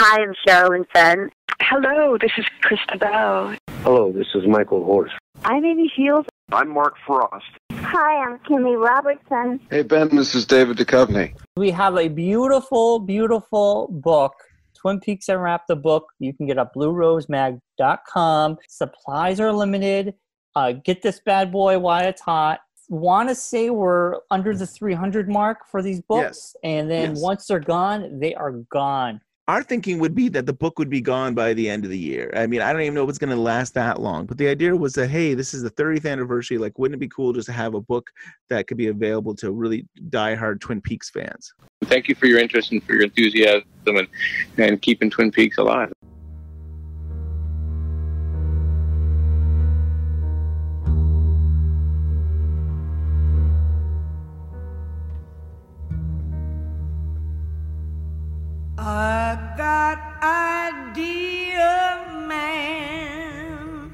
Hi, I'm Sherilyn Fenn. Hello, this is Chrysta Bell. Hello, this is Michael Horse. I'm Amy Shiels. I'm Mark Frost. Hi, I'm Kimmy Robertson. Hey, Ben, this is David Duchovny. We have a beautiful, beautiful book. Twin Peaks Unwrapped the book. You can get it at bluerosemag.com. Supplies are limited. Uh, get this bad boy while it's hot. Want to say we're under the 300 mark for these books, Yes. and then Yes. once they're gone, they are gone. Our thinking would be that the book would be gone by the end of the year. I mean, I don't even know if it's going to last that long. But the idea was that, hey, this is the 30th anniversary. Like, wouldn't it be cool just to have a book that could be available to really diehard Twin Peaks fans? Thank you for your interest and for your enthusiasm and, and keeping Twin Peaks alive. I got idea, man.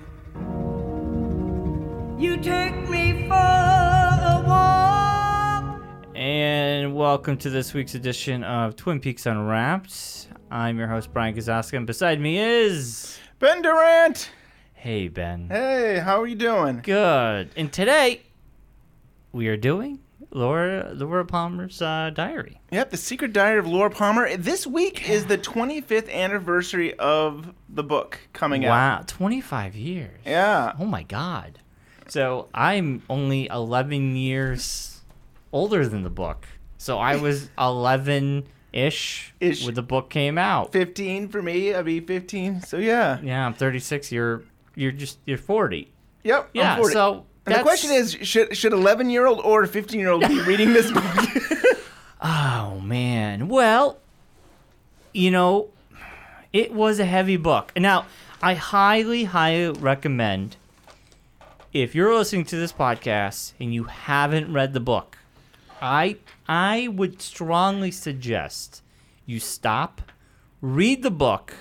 You take me for a walk. And welcome to this week's edition of Twin Peaks Unwrapped. I'm your host, Bryon Kozaczka, and beside me is. Ben Durant. Hey, Ben. Hey, how are you doing? Good. And today, we are doing Laura, Laura Palmer's uh, diary. Yep, The Secret Diary of Laura Palmer. This week is the 25th anniversary of the book coming out. Wow, 25 years. Yeah. Oh my God. So I'm only 11 years older than the book. So I was 11 ish Ish. when the book came out. 15 for me. I'd be 15. So yeah. Yeah, I'm 36. You're you're just you're 40. Yep. Yeah. I'm 40. So and the question is, should should 11 year old or 15 year old be reading this book? Oh man. Well, you know, it was a heavy book. Now, I highly, highly recommend if you're listening to this podcast and you haven't read the book, I I would strongly suggest you stop, read the book.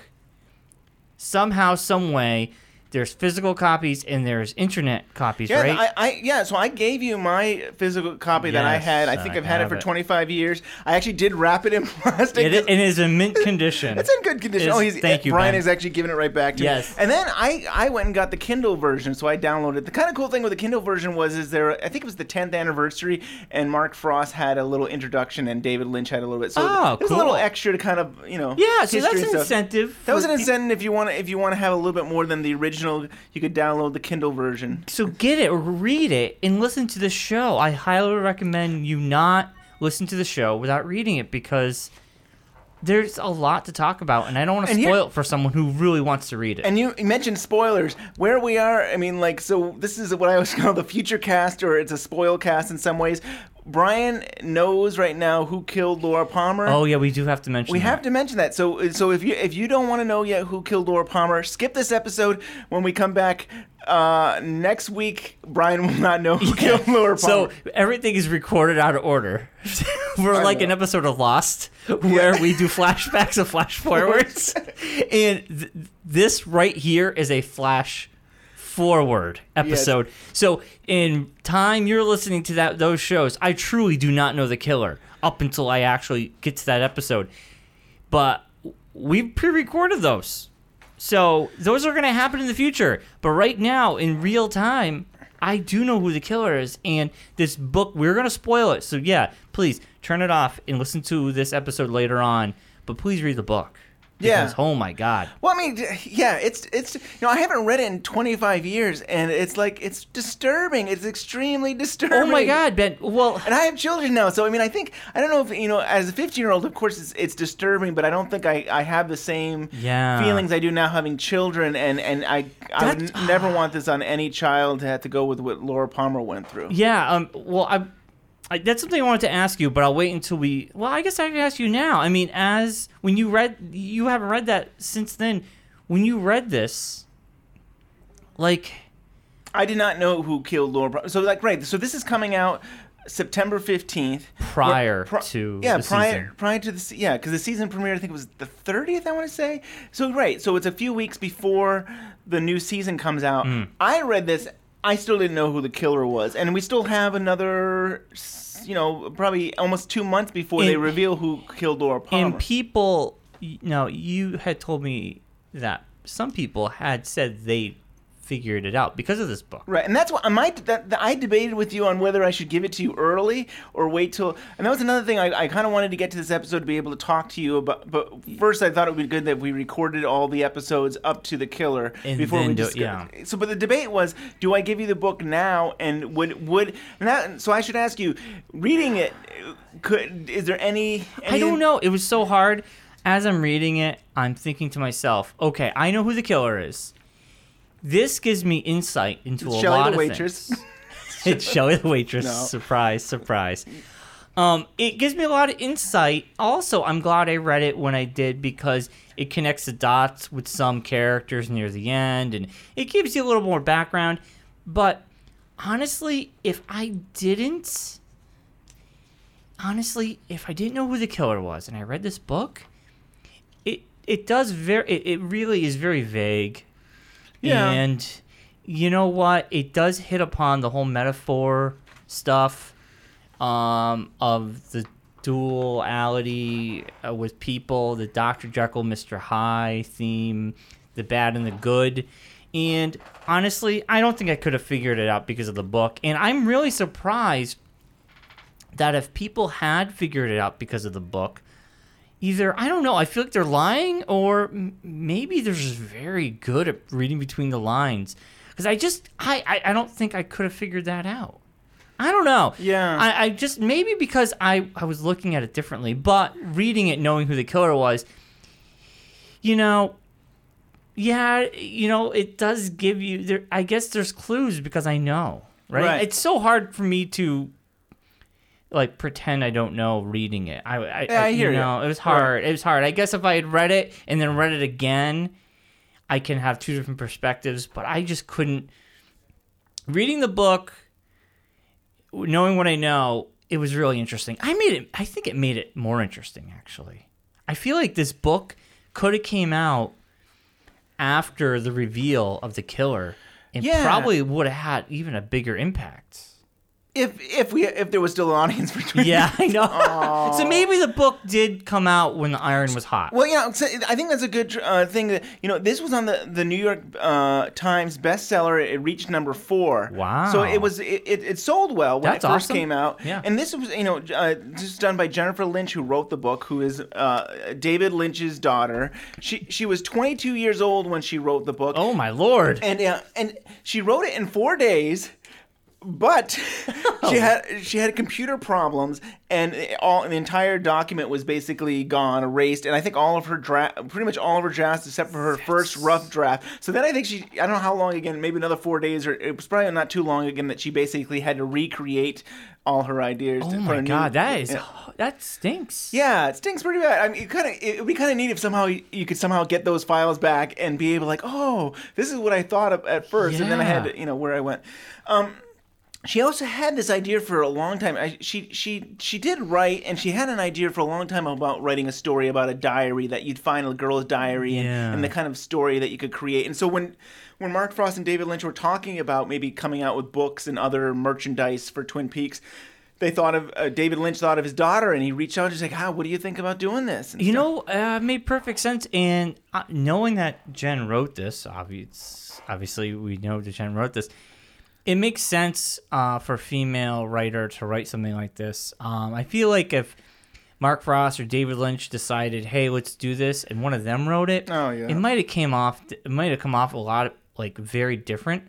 Somehow, some way, there's physical copies and there's internet copies, Yeah, right? I, I yeah. So I gave you my physical copy that I had. I think I I've had it for it. 25 years. I actually did wrap it in plastic. it, it is in mint condition. It's in good condition. It's- oh, he's thank you, Brian Ben. is actually giving it right back to Yes. me. And then I I went and got the Kindle version, so I downloaded. it. The kind of cool thing with the Kindle version was is there I think it was the 10th anniversary, and Mark Frost had a little introduction, and David Lynch had a little bit. So Oh, it was a little extra to kind of you know. Yeah, so that's an incentive. That was an incentive if you want to if you want to have a little bit more than the original. You could download the Kindle version. So get it, read it, and listen to the show. I highly recommend you not listen to the show without reading it because there's a lot to talk about, and I don't want to here- spoil it for someone who really wants to read it. And you mentioned spoilers. Where we are, I mean, like, so this is what I always call the future cast, or it's a spoil cast in some ways. Brian knows right now who killed Laura Palmer. oh yeah, we do have to mention. We that. have to mention that. So, so if you if you don't want to know yet who killed Laura Palmer, skip this episode. When we come back uh, next week, Brian will not know who killed Laura Palmer. So everything is recorded out of order. We're I like know. an episode of Lost where we do flashbacks of flash forwards. and th- this right here is a flash forward episode. So in time you're listening to that those shows, I truly do not know the killer up until I actually get to that episode. But we pre-recorded those. So those are going to happen in the future. But right now, in real time, I do know who the killer is. And this book, we're going to spoil it. So yeah, please turn it off and listen to this episode later on. But please read the book. Yeah. Because, oh my God. Well, I mean, yeah, it's it's you know I haven't read it in 25 years, and it's like it's disturbing. It's extremely disturbing. Oh my God, Ben. Well, and I have children now, so I mean, I think I don't know if you know, as a 15 year old, of course, it's it's disturbing, but I don't think I I have the same Yeah. feelings I do now having children, and and I I would That- n- never want this on any child to have to go with what Laura Palmer went through. Yeah. Um. Well, I, I. That's something I wanted to ask you, but I'll wait until we. Well, I guess I can ask you now. I mean, as when you read, you haven't read that since then. When you read this, like, I did not know who killed Laura. Palmer. So like, right. So this is coming out September 15th. prior Pri- to yeah the prior season. prior to the yeah because the season premiere I think it was the 30th I want to say so right so it's a few weeks before the new season comes out Mm. I read this I still didn't know who the killer was and we still have another you know probably almost two months before they reveal who killed Laura Palmer. And people, y- now you had told me that some people had said they figured it out because of this book. Right, and that's what I might. That, that I debated with you on whether I should give it to you early or wait till. And that was another thing I, I kind of wanted to get to this episode to be able to talk to you about. But first, I thought it would be good that we recorded all the episodes up to the killer And before we discuss. yeah. So, but the debate was, do I give you the book now? And would would and that? So I should ask you, reading it, could is there any? I don't know. It was so hard. As I'm reading it, I'm thinking to myself, okay, I know who the killer is. This gives me insight into a Shelley lot the of waitress. things. it's Shelley the waitress. No. Surprise, surprise. Um, it gives me a lot of insight. Also, I'm glad I read it when I did because it connects the dots with some characters near the end and it gives you a little more background. But honestly, if I didn't honestly, if I didn't know who the killer was and I read this book, it it does very it, it really is very vague. Yeah. And you know what? It does hit upon the whole metaphor stuff um of the duality uh, with people, the Dr. Jekyll, Mr. Hyde theme, the bad and the good. And honestly, I don't think I could have figured it out because of the book. And I'm really surprised that if people had figured it out because of the book, either I don't know, I feel like they're lying, or m- maybe they're just very good at reading between the lines. Because I just I, I I don't think I could have figured that out. I don't know. Yeah. I, I just maybe because I I was looking at it differently, but reading it, knowing who the killer was, you know. Yeah, you know, it does give you there I guess there's clues because I know, right? Right. It's so hard for me to like pretend I don't know reading it. I, I, Yeah, I you hear you. know, it was Right. hard. It was hard. I guess if I had read it and then read it again, I can have two different perspectives. But I just couldn't. Reading the book, knowing what I know, it was really interesting. I made it. I think it made it more interesting. Actually, I feel like this book could have came out after the reveal of the killer, and Yeah. probably would have had even a bigger impact. If if we if there was still an audience between. Yeah, I know. so maybe the book did come out when the iron was hot. Well, know, so I think that's a good uh, thing. That you know, this was on the the New York uh, Times bestseller. It reached number four. Wow. So it was it, it, it sold well when That's it first awesome. came out. Yeah. And this was you know uh, this is done by Jennifer Lynch, who wrote the book, who is uh, David Lynch's daughter. She she was 22 years old when she wrote the book. Oh my lord! And uh, and she wrote it in four days. But she had she had computer problems, and all the entire document was basically gone, erased. And I think all of her draft, pretty much all of her drafts, except for her first rough draft. So then I think she, I don't know how long again, maybe another four days, or it was probably not too long again that she basically had to recreate all her ideas. Oh my a new- god, that is Yeah. that stinks. Yeah, it stinks pretty bad. I mean, it kind of it would be kind of neat if somehow you, you could somehow get those files back and be able like, oh, this is what I thought of at first, and then I had to, you know where I went. Um, she also had this idea for a long time. I, she she she did write, and she had an idea for a long time about writing a story about a diary that you'd find a girl's diary and, Yeah. and the kind of story that you could create. And so when when Mark Frost and David Lynch were talking about maybe coming out with books and other merchandise for Twin Peaks. They thought of uh, David Lynch thought of his daughter, and he reached out and was like, "How? What do you think about doing this?" And You stuff. know, uh, it made perfect sense. And uh, knowing that Jen wrote this, obvious, obviously we know that Jen wrote this. It makes sense uh, for a female writer to write something like this. Um, I feel like if Mark Frost or David Lynch decided, "Hey, let's do this," and one of them wrote it, Oh, yeah. it might have came off. It might have come off a lot like very different.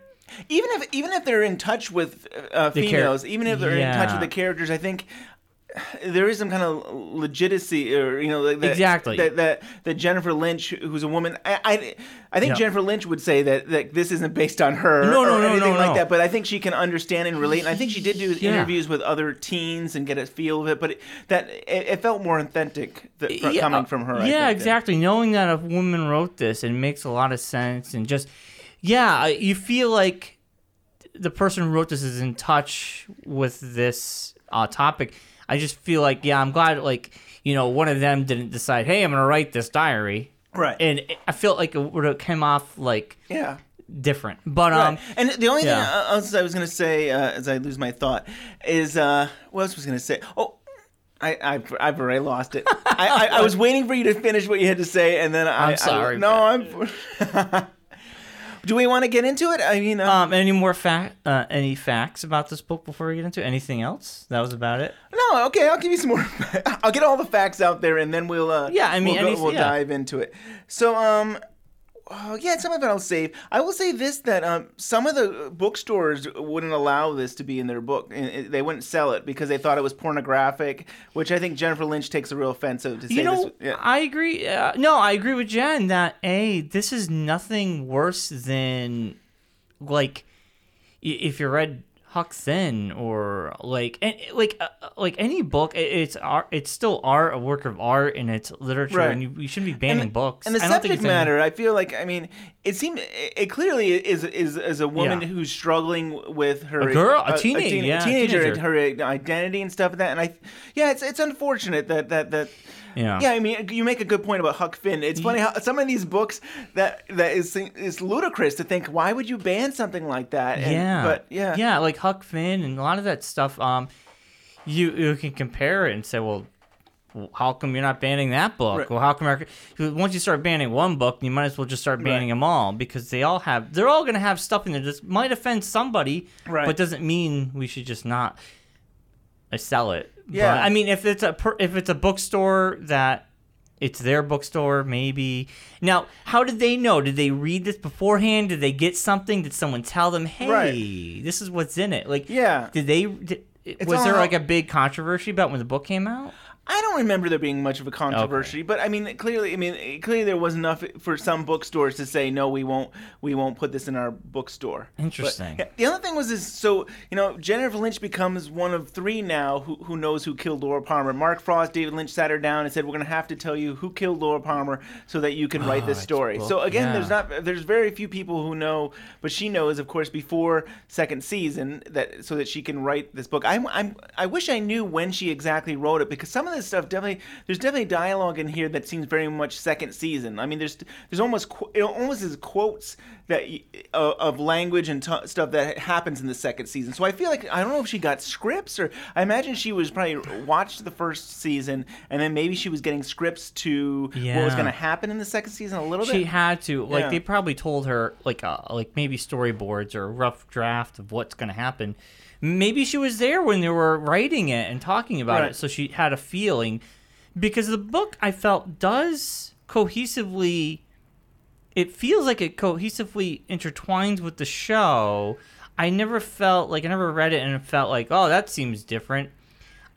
even if even if they're in touch with uh, The char- females, even if they're in touch with the characters, I think there is some kind of legitimacy, or you know, like that, Exactly. that, that that Jennifer Lynch, who's a woman, I I, I think Yeah. Jennifer Lynch would say that that this isn't based on her, No, no, or no, anything no, like no. that. But I think she can understand and relate, and I think she did do Yeah. interviews with other teens and get a feel of it. But it, that it, it felt more authentic that, Yeah, coming from her. Yeah, think, exactly. Knowing that a woman wrote this, it makes a lot of sense, and just yeah, you feel like the person who wrote this is in touch with this uh, topic. I just feel like yeah, I'm glad like you know one of them didn't decide, hey, I'm gonna write this diary, Right. and it- I feel like it would have came off like Yeah. different. But um, Right. And the only yeah. thing else I was going to say, uh, as I lose my thought, is uh, what else was I going to say? Oh, I, I've, I've already lost it. I, I, I was waiting for you to finish what you had to say, and then I. I'm sorry, I, no, I'm. Do we want to get into it? I mean, uh, Um, any more fact? Uh, any facts about this book before we get into it? Anything else? That was about it. no, okay, I'll give you some more. I'll get all the facts out there, and then we'll. Uh, Yeah, I mean, we'll, go- we'll yeah. dive into it. So, um, oh, yeah, some of it I'll save. I will say this: that um, some of the bookstores wouldn't allow this to be in their book, they wouldn't sell it because they thought it was pornographic, which I think Jennifer Lynch takes a real offensive to say You know, this. Yeah. I agree. Uh, no, I agree with Jen that a this is nothing worse than like if you read Finn or like and like uh, uh, like any book, it's art. It's still art, a work of art, and it's literature, Right. and you, you shouldn't be banning books. And the I don't think subject it's any- matter, I feel like, I mean, it seemed, it, clearly is is is a woman Yeah. who's struggling with her A girl, a teenage- teen- yeah, teenager, teenager. her identity and stuff like that. And I, yeah, it's it's unfortunate that that that. Yeah. Yeah, I mean, you make a good point about Huck Finn. It's funny how some of these books that that is is ludicrous to think. Why would you ban something like that? And- yeah, but yeah, yeah, like Huck Finn and a lot of that stuff. Um, you you can compare it and say, well, how come you're not banning that book? Right. Well, how come? our- Once you start banning one book, you might as well just start banning Right. them all because they all have they're all gonna have stuff in there that might offend somebody, Right. but doesn't mean we should just not uh, sell it. Yeah. But, I mean, if it's a per, if it's a bookstore that it's their bookstore, maybe. Now, how did they know? Did they read this beforehand? Did they get something? Did someone tell them, "Hey, Right. this is what's in it"? Like, Yeah. Did they? Did, was there like a big controversy about when the book came out? I don't remember there being much of a controversy, but I mean, clearly, I mean, clearly there was enough for some bookstores to say no, we won't, we won't put this in our bookstore. But, Interesting. yeah, the other thing was is so you know Jennifer Lynch becomes one of three now who who knows who killed Laura Palmer. Mark Frost, David Lynch sat her down and said, "We're going to have to tell you who killed Laura Palmer so that you can ah, write this Oh, story." So again, yeah. there's not there's very few people who know, but she knows, of course, before second season that so that she can write this book. I'm I'm I wish I knew when she exactly wrote it because some of this stuff definitely there's definitely dialogue in here that seems very much second season. I mean, there's there's almost it almost is quotes that uh, of language and t- stuff that happens in the second season. So I feel like I don't know if she got scripts or I imagine she was probably watched the first season and then maybe she was getting scripts to what was going to happen in the second season a little She bit. She had to. Like Yeah. they probably told her like uh, like maybe storyboards or a rough draft of what's going to happen. Maybe she was there when they were writing it and talking about Right. it, so she had a feeling. Because the book I felt does cohesively. It feels like it cohesively intertwines with the show. I never felt like I never read it and it felt like, oh, that seems different.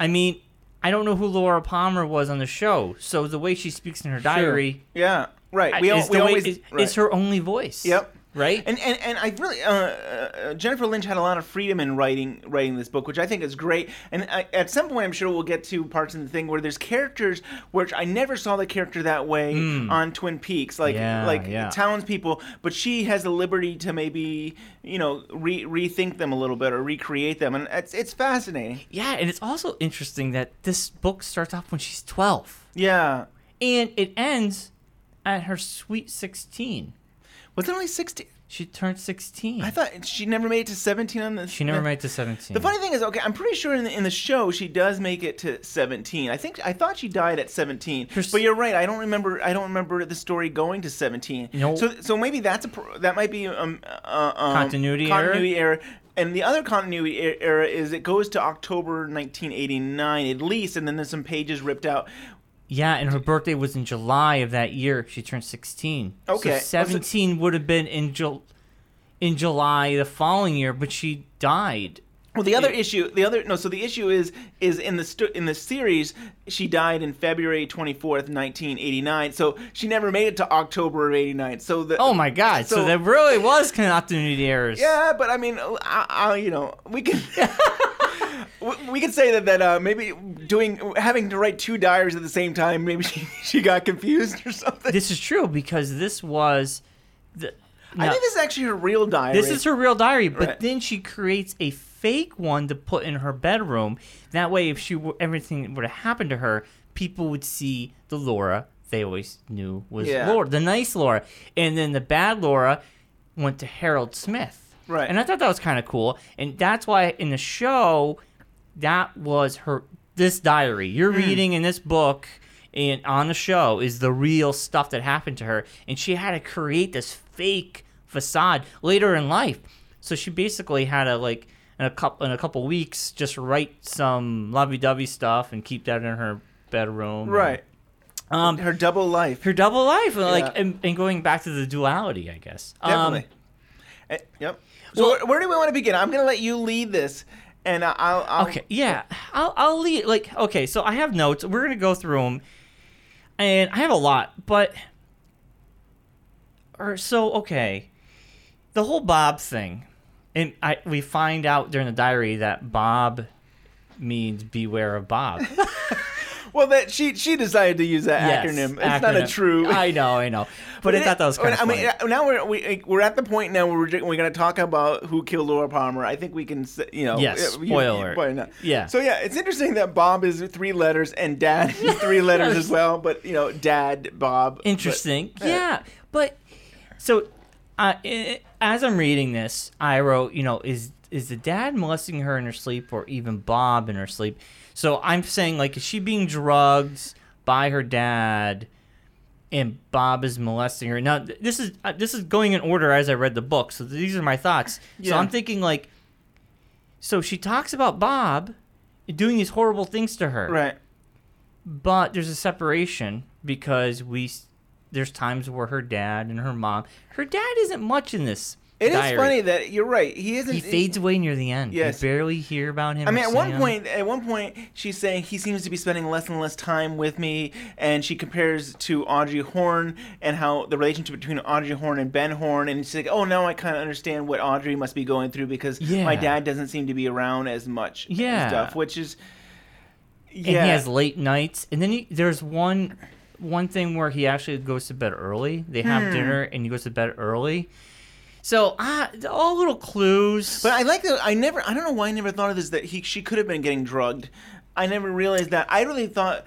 I mean, I don't know who Laura Palmer was on the show, so the way she speaks in her diary, yeah, right. We, is, we the way- always is, right. is her only voice. Yep. Right. And and, and I really uh, uh, Jennifer Lynch had a lot of freedom in writing writing this book, which I think is great. And I, at some point, I'm sure we'll get to parts in the thing where there's characters which I never saw the character that way on Twin Peaks, like. Yeah, like yeah. townspeople. But she has the liberty to maybe you know re- rethink them a little bit or recreate them, and it's it's fascinating. yeah, and it's also interesting that this book starts off when she's 12 Yeah. and it ends at her sweet 16. Was it only 16? She turned 16. I thought she never made it to 17 on the. she never the- made it to 17. The funny thing is, okay, I'm pretty sure in the, in the show she does make it to 17. I think I thought she died at 17, Pers- but you're right. I don't remember. I don't remember the story going to 17. No. So so maybe that's a that might be um, uh, um Continuity error? continuity error. And the other continuity er- error is it goes to October 1989 at least, and then there's some pages ripped out. Yeah, and her birthday was in July of that year. She turned 16. Okay. So 17 would have been in Jul- in July the following year, but she died. Well, the other issue, the other no, so the issue is is in the stu- in the series she died in February 24th, 1989. So she never made it to October of 89. So the Oh my god. So, So- there really was continuity errors. Yeah, but I mean, I, I, you know, we can we- could say that that uh, maybe doing having to write two diaries at the same time, maybe she, she got confused or something. This is true because this was the I think this is actually her real diary. this is her real diary, but Right. then she creates a fake one to put in her bedroom. That way if she were, everything would have happened to her, people would see the Laura they always knew was Yeah. Laura, the nice Laura. And then the bad Laura went to Harold Smith. Right. And I thought that was kind of cool. And that's why in the show that was her this diary you're Hmm. reading in this book and on the show is the real stuff that happened to her, and she had to create this fake facade later in life. So she basically had to like in a couple in a couple weeks just write some lovey-dovey stuff and keep that in her bedroom. Right. Um, her double life. Her double life, like, and, and going back to the duality, I guess. Um, Definitely. Eh, yep. So where, where do we want to begin? I'm going to let you lead this, and I'll. I'll Okay, yeah, I'll I'll lead like okay. So I have notes. We're gonna go through them, and I have a lot, but or so okay. The whole Bob thing, and I we find out during the diary that Bob means beware of Bob. Well, that she she decided to use that Yes, acronym. It's not a true. I know, I know, but I it- thought that was kind of I mean, now we're we, we're at the point now where we're, we're going to talk about who killed Laura Palmer. I think we can, you know. Yes, uh, you- spoiler. you- Yeah. So yeah, it's interesting that Bob is three letters and Dad is three letters as well. But you know, Dad Bob. Interesting. uh, yeah, but so uh, i as I'm reading this, I wrote, you know, is is the dad molesting her in her sleep, or even Bob in her sleep? So I'm saying, like, is she being drugged by her dad, and Bob is molesting her? Now, this is uh, this is going in order as I read the book, so these are my thoughts. So I'm thinking, like, so she talks about Bob doing these horrible things to her, Right. but there's a separation because we there's times where her dad and her mom her dad isn't much in this It is diary. funny that you're right. He isn't. he fades away near the end Yes. you barely hear about him I mean, at one him. point, at one point, she's saying he seems to be spending less and less time with me, and she compares to Audrey Horne and how the relationship between Audrey Horne and Ben Horne, and she's like, "Oh, now I kind of understand what Audrey must be going through because Yeah. my dad doesn't seem to be around as much." and Yeah. stuff, which is, and yeah, he has late nights and then he, there's one one thing where he actually goes to bed early they have Hmm. dinner and he goes to bed early so ah, all little clues But I like that. I never. I don't know why I never thought of this. That he she could have been getting drugged. I never realized that. I really thought.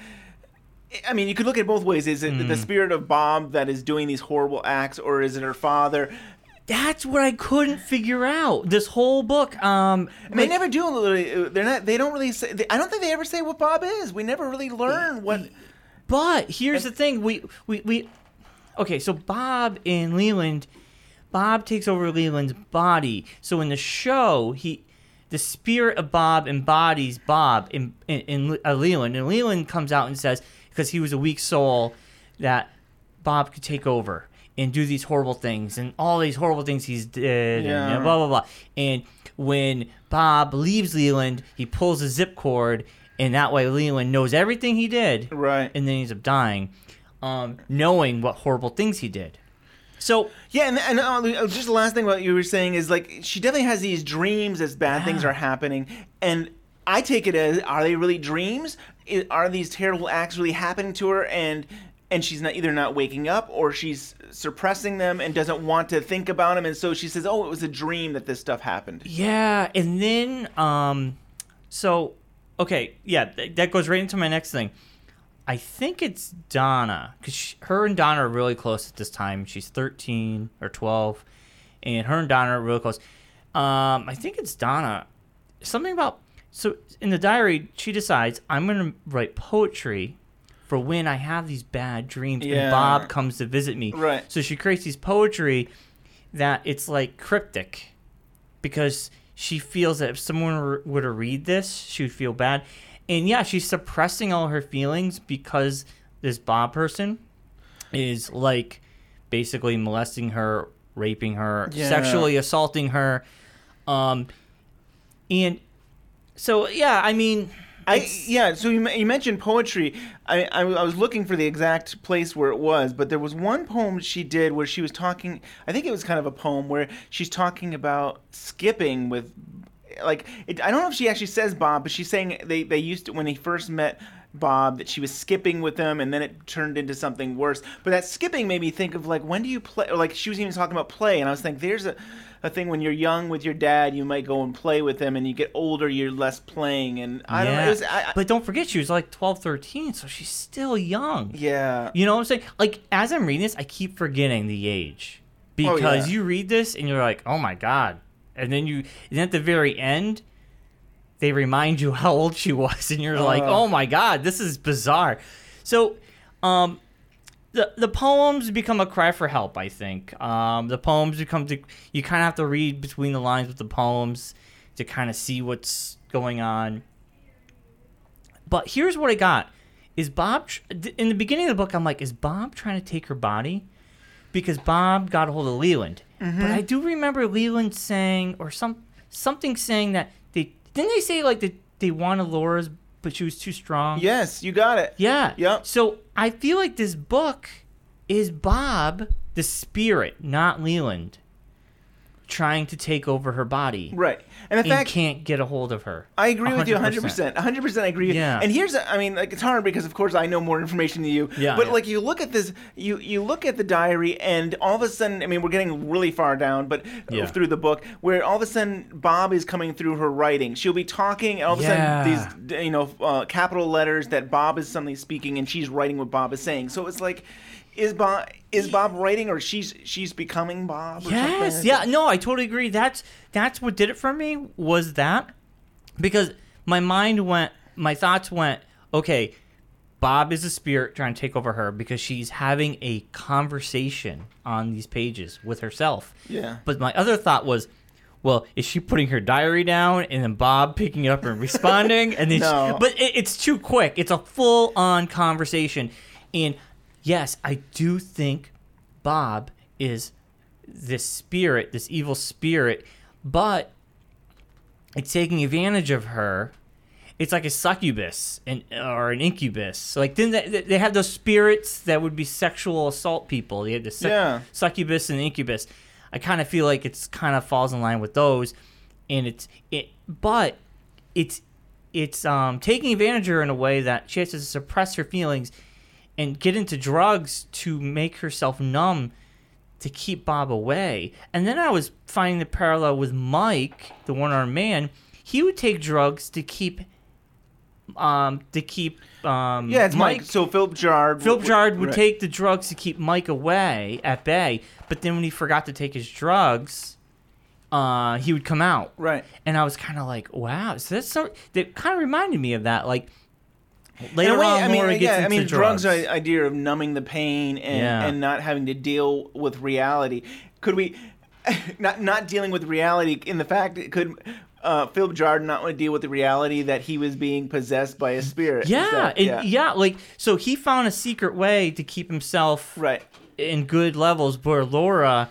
I mean, you could look at it both ways. Is it Hmm. the spirit of Bob that is doing these horrible acts, or is it her father? that's what i couldn't figure out this whole book um And they never do. Really, they're not. They don't really say. They, I don't think they ever say what Bob is. We never really learn what. But here's the thing: we we we. Okay, so Bob in Leland, Bob takes over Leland's body. So in the show, he, the spirit of Bob embodies Bob in in, in uh, Leland, and Leland comes out and says because he was a weak soul that Bob could take over and do these horrible things and all these horrible things he's did and you know, blah blah blah. And when Bob leaves Leland, he pulls a zip cord, and that way Leland knows everything he did, right? And then he ends up dying, um, knowing what horrible things he did. So Yeah, and, and uh, just the last thing what you were saying is like she definitely has these dreams as bad things are happening, and I take it as are they really dreams? Are these terrible acts really happening to her? And and she's not either not waking up or she's suppressing them and doesn't want to think about them, and so she says, "Oh, it was a dream that this stuff happened." Yeah, and then um, so okay, yeah, th- that goes right into my next thing. I think it's Donna because her and Donna are really close at this time. She's thirteen or twelve, and her and Donna are really close. Um, I think it's Donna. Something about so in the diary, she decides I'm gonna write poetry for when I have these bad dreams Yeah. and Bob comes to visit me. Right. So she creates these poetry that it's like cryptic because she feels that if someone were to read this, she would feel bad. And yeah, she's suppressing all her feelings because this Bob person is like basically molesting her, raping her, Yeah. sexually assaulting her. Um, and so, yeah, I mean, I yeah. So you, you mentioned poetry. I, I I was looking for the exact place where it was, but there was one poem she did where she was talking. I think it was kind of a poem where she's talking about skipping with, like it, I don't know if she actually says Bob, but she's saying they they used to when they first met. Bob, that she was skipping with him, and then it turned into something worse. But that skipping made me think of like when do you play? Like she was even talking about play, and I was thinking there's a, a thing when you're young with your dad, you might go and play with him, and you get older, you're less playing, and I don't know. was, I, I- but don't forget, she was like 12, 13, so she's still young. Yeah. You know what I'm saying? Like, as I'm reading this, I keep forgetting the age. Oh, Because yeah. you read this and you're like, oh my God. And then you, and at the very end, they remind you how old she was, and you're like, Uh. oh my god, this is bizarre. So, um, the the poems become a cry for help. I think um, the poems become to, you kind of have to read between the lines with the poems to kind of see what's going on. But here's what I got: is Bob tr- in the beginning of the book? I'm like, is Bob trying to take her body? Because Bob got a hold of Leland, Mhm. but I do remember Leland saying or some something saying that they didn't they say like that they wanted Laura's, but she was too strong. Yes, you got it. Yeah. Yep. So I feel like this book is Bob, the spirit, not Leland, trying to take over her body. Right. And the fact can't get a hold of her. I agree with you 100%. 100% I agree with Yeah. you. And here's, I mean, like, it's hard because, of course, I know more information than you. Yeah, But, yeah. like, you look at this, you you look at the diary, and all of a sudden, I mean, we're getting really far down, but Yeah. through the book, where all of a sudden Bob is coming through her writing. She'll be talking, and all of a Yeah. sudden, these, you know, uh, capital letters that Bob is suddenly speaking, and she's writing what Bob is saying. So it's like, is Bob is Bob writing, or she's she's becoming Bob? Or Yes, something? yeah, no, I totally agree. That's that's what did it for me was that because my mind went, my thoughts went, okay, Bob is a spirit trying to take over her because she's having a conversation on these pages with herself. Yeah. But my other thought was, well, is she putting her diary down and then Bob picking it up and responding? And then, she- but it, it's too quick. It's a full on conversation, and yes, I do think Bob is this spirit, this evil spirit, but it's taking advantage of her. It's like a succubus and or an incubus. Like then they, they have those spirits that would be sexual assault people. They have the sec- Yeah. succubus and incubus. I kind of feel like it's kind of falls in line with those, and it's it, but it's it's um taking advantage of her in a way that she has to suppress her feelings and get into drugs to make herself numb to keep Bob away. And then I was finding the parallel with Mike, the one armed man. He would take drugs to keep um to keep um Yeah, it's Mike. So Philip Gerard. Philip Gerard would right. take the drugs to keep Mike away at bay, but then when he forgot to take his drugs, uh, he would come out. Right. And I was kind of like, wow. So that's so. That kind of reminded me of that. Like later way, on, I mean, Laura gets yeah, I mean, drugs, drugs. are the idea of numbing the pain and, Yeah. and not having to deal with reality. Could we, not not dealing with reality in the fact that could uh, Philip Gerard not want to deal with the reality that he was being possessed by a spirit? Yeah, and yeah. like so he found a secret way to keep himself right in good levels. But Laura,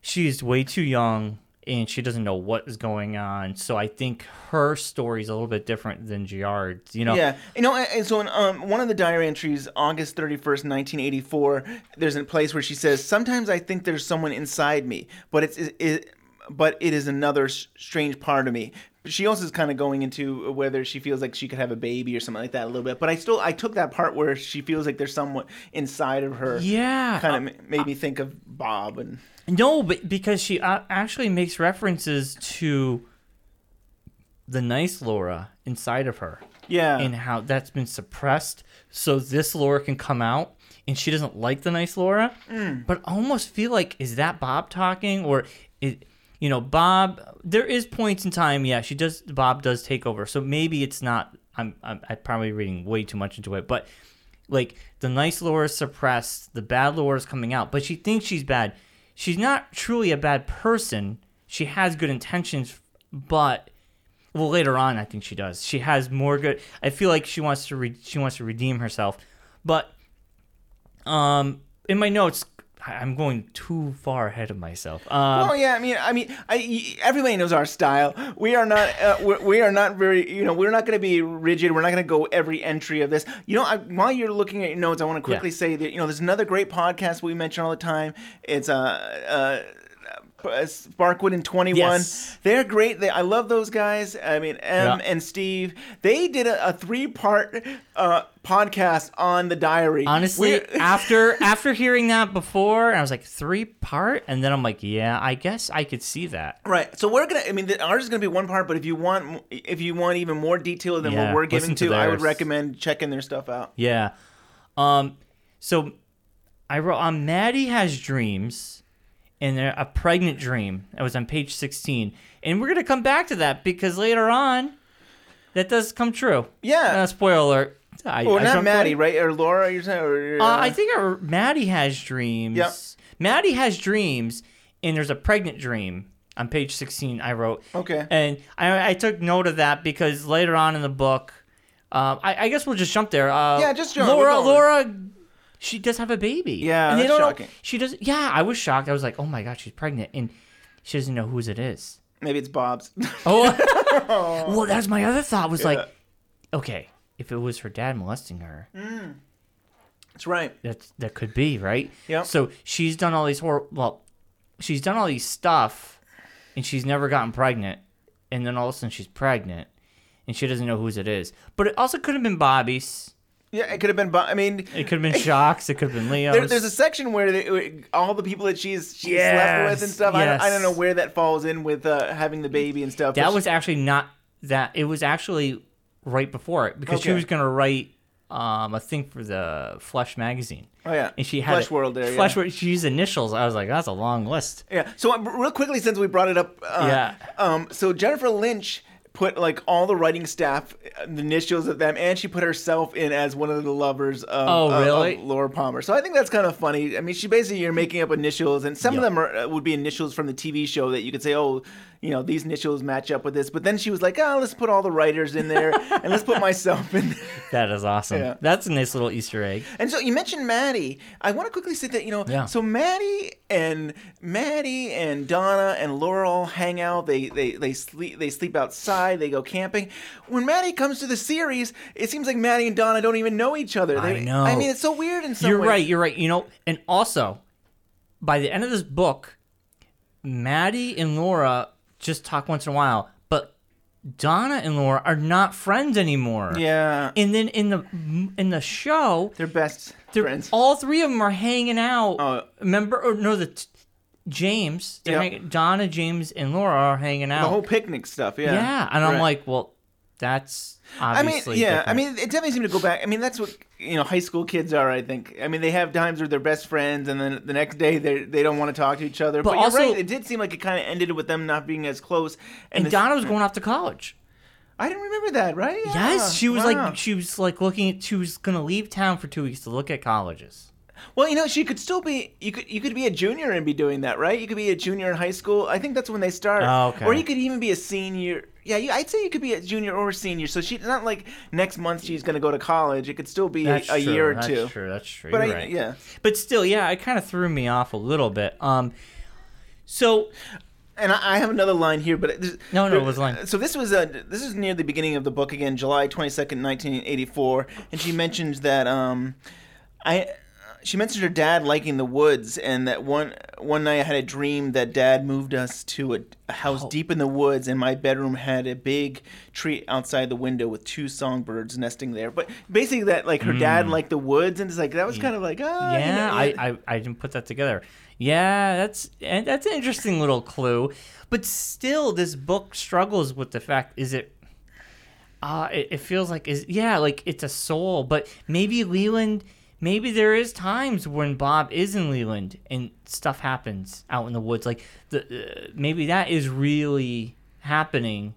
she's way too young and she doesn't know what is going on. So I think her story is a little bit different than Gerard's. You know, Yeah, you know, and so in um, one of the diary entries, August thirty first, nineteen eighty four, there's a place where she says, "Sometimes I think there's someone inside me, but it's it, it but it is another strange part of me." She also is kind of going into whether she feels like she could have a baby or something like that a little bit. But I still I took that part where she feels like there's someone inside of her. Yeah. kind of made me think of Bob and No, but because she uh, actually makes references to the nice Laura inside of her. Yeah. And how that's been suppressed so this Laura can come out and she doesn't like the nice Laura. Mm. But almost feel like is that Bob talking or it you know, Bob there is points in time, yeah, she does Bob does take over. So maybe it's not I'm I'm, I'm probably reading way too much into it, but like the nice Laura is suppressed, the bad Laura is coming out, but she thinks she's bad. She's not truly a bad person. She has good intentions, but well, later on, I think she does. She has more good. I feel like she wants to re- she wants to redeem herself, but um, in my notes, I'm going too far ahead of myself. Um, well, yeah, I mean, I mean, I, everybody knows our style. We are not, uh, we're, we are not very, you know, we're not going to be rigid. We're not going to go every entry of this. You know, I, while you're looking at your notes, I want to quickly Yeah. say that you know, there's another great podcast we mention all the time. It's uh uh, Sparkwood and 21. Yes. They're great. They, I love those guys. I mean, M Yeah. and Steve. They did a, a three part uh, podcast on the diary. Honestly, We're- after after hearing that before, I was like three part, and then I'm like, yeah, I guess I could see that. Right. So we're gonna. I mean, the, ours is gonna be one part, but if you want, if you want even more detail than Yeah, what we're giving to to, I would recommend checking their stuff out. Yeah. Um. So I wrote on Maddie has dreams, and they're a pregnant dream. That was on page sixteen, and we're gonna come back to that because later on, that does come true. Yeah. Uh, spoiler alert. I, or I not Maddie, right-? Or Laura, you're saying? Or, Uh, I think our, Maddie has dreams. Yep. Maddie has dreams, and there's a pregnant dream on page 16 I wrote. Okay. And I, I took note of that because later on in the book, um, I, I guess we'll just jump there. Uh, Yeah, just jump. Laura, Laura, she does have a baby. Yeah, and they that's don't know- shocking. she does. Yeah, I was shocked. I was like, oh my god, she's pregnant, and she doesn't know whose it is. Maybe it's Bob's. Oh, well, that's my other thought. Was Yeah. like, okay, if it was her dad molesting her, mm. That's right. that's that could be right. Yeah. So she's done all these hor well, she's done all these stuff, and she's never gotten pregnant, and then all of a sudden she's pregnant, and she doesn't know whose it is. But it also could have been Bobby's. Yeah, it could have been. I mean, It could have been Jacques'. It could have been Leo. there, there's a section where they, all the people that she's she's Yes, slept with and stuff. I, don't, I don't know where that falls in with uh, having the baby and stuff. that was actually not that. It was actually right before it because she was gonna write um, a thing for the Flesh magazine. Oh yeah, And she had Flesh it- World there. Flesh yeah. World. She used initials. I was like, that's a long list. Yeah. So uh, real quickly, since we brought it up, uh, Yeah. Um. So Jennifer Lynch put like all the writing staff, uh, the initials of them, and she put herself in as one of the lovers of, Oh, of- of? Laura Palmer. So I think that's kind of funny. I mean, she basically you're making up initials, and some of them are, uh, would be initials from the TV show that you could say, oh, you know, these initials match up with this. But then she was like, oh, let's put all the writers in there, and let's put myself in. there. That is awesome. Yeah. That's a nice little Easter egg. And so you mentioned Maddie. I want to quickly say that you know, Yeah. so Maddie and Maddie and Donna and Laura all hang out. They they they sleep they sleep outside. They go camping. When Maddie comes to the series, it seems like Maddie and Donna don't even know each other. I know. I mean, it's so weird in some You're ways. right. You're right. You know, and also, by the end of this book, Maddie and Laura just talk once in a while, but Donna and Laura are not friends anymore. Yeah, And then in the in the show, they're best they're, friends. all three of them are hanging out. Oh. Remember, or no, the t- James, Yep. hang- Donna, James, and Laura are hanging out. the whole picnic stuff. Yeah, yeah. and I'm like, well, that's I mean, obviously. yeah. I mean, it definitely seemed to go back. I mean, that's what you know, high school kids are. I think. I mean, they have times where they're best friends, and then the next day they they don't want to talk to each other. But But, you're also- right. It did seem like it kind of ended with them not being as close. and this- Donna was going off to college. I didn't remember that. Right? Yes, she was Wow. like she was like looking at she was gonna leave town for two weeks to look at colleges. Well, you know, she could still be. You could you could be a junior and be doing that, right? You could be a junior in high school. I think that's when they start. Oh, okay. Or you could even be a senior. Yeah, you, I'd say you could be a junior or a senior. So she's not like next month she's going to go to college. It could still be a, That's a true, year or that's two. True, that's true. But I, right. yeah. But still, yeah, it kind of threw me off a little bit. Um, so And I, I have another line here, but this, No, no, it was line. So this was uh, this is near the beginning of the book again, July twenty second, nineteen eighty four, and she mentions that um, I. She mentioned her dad liking the woods, and that one one night I had a dream that dad moved us to a, a house Oh. deep in the woods, and my bedroom had a big tree outside the window with two songbirds nesting there. But basically, that like her dad liked the woods, and it's like that was kind of like you Hmm. yeah, know, I, I I didn't put that together. Yeah, that's and that's an interesting little clue. But still, this book struggles with the fact: is it? Uh, it, it feels like is yeah, like it's a soul. But maybe Leland. Maybe there is times when Bob is in Leland and stuff happens out in the woods. Like the uh, maybe that is really happening,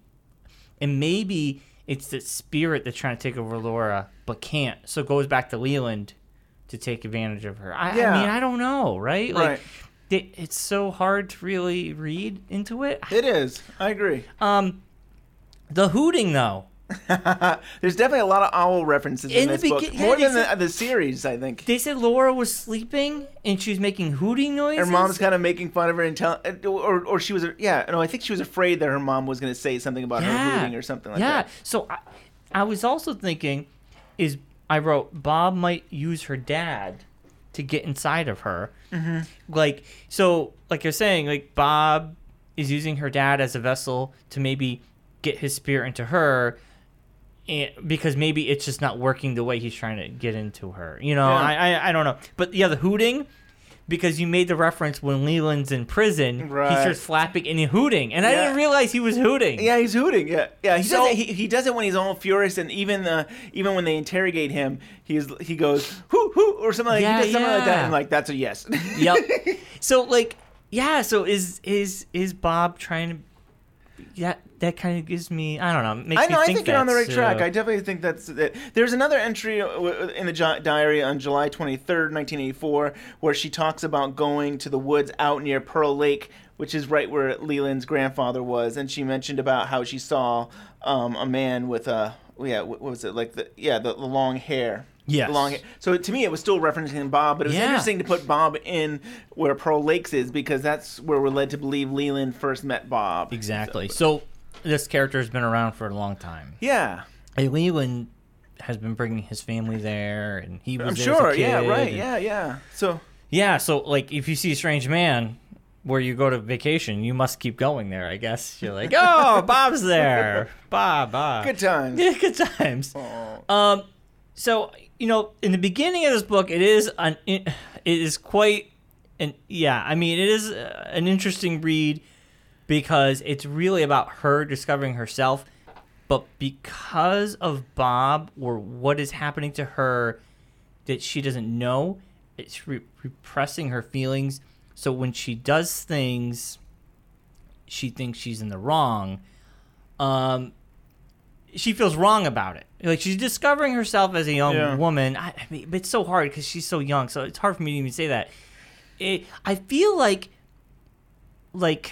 and maybe it's the spirit that's trying to take over Laura but can't. So goes back to Leland to take advantage of her. I, Yeah. I mean, I don't know, right? Like, Right. it, it's so hard to really read into it. it is. I agree. Um, the hooting though. There's definitely a lot of owl references in, In the this book, begin- more yeah, than they the, the series, I think. They said Laura was sleeping and she was making hooting noises. Her mom's kind of making fun of her and tell, or or she was, yeah, no, I think she was afraid that her mom was going to say something about her hooting or something like yeah. that. Yeah. So I, I was also thinking, is I wrote Bob might use her dad to get inside of her. Mm-hmm. Like so, like you're saying, like Bob is using her dad as a vessel to maybe get his spirit into her. And, because maybe it's just not working the way he's trying to get into her, you know. Yeah. I, I I don't know, but yeah, the hooting, because you made the reference when Leland's in prison, he starts flapping and hooting, and I didn't realize he was hooting. Yeah, he's hooting. Yeah, yeah. He So- does it. He, he does it when he's all furious, and even uh, even when they interrogate him, he's he goes hoo hoo or something like Yeah, he does something like that, yeah. and like that's a yes. yep. So like, yeah. So is is is Bob trying to yeah, that kind of gives me I don't know. Makes I know. I think, think you're on the right that's, track. I definitely think that's it. There's another entry in the diary on July 23rd, 1984, where she talks about going to the woods out near Pearl Lake, which is right where Leland's grandfather was, and she mentioned about how she saw um, a man with a yeah, what was it like the yeah the, the long hair. Yes. Long hair. So to me, it was still referencing Bob, but it was Yeah. interesting to put Bob in where Pearl Lakes is because that's where we're led to believe Leland first met Bob. exactly. So this character has been around for a long time. Yeah. And Leland has been bringing his family there, and he was I'm there as a sure. Yeah. Right. and- Yeah. Yeah. So. Yeah, so like if you see a strange man where you go to vacation, you must keep going there, I guess. You're like, oh, Bob's there. Bob, Bob. Good times. Yeah, good times. Um, so you know, in the beginning of this book, it is an it is quite an yeah. I mean, it is uh, an interesting read because it's really about her discovering herself, but because of Bob or what is happening to her that she doesn't know, it's re- repressing her feelings. So when she does things, she thinks she's in the wrong. Um, she feels wrong about it. Like she's discovering herself as a young Yeah. woman. I, I mean, but it's so hard because she's so young. So it's hard for me to even say that. It, I feel like, like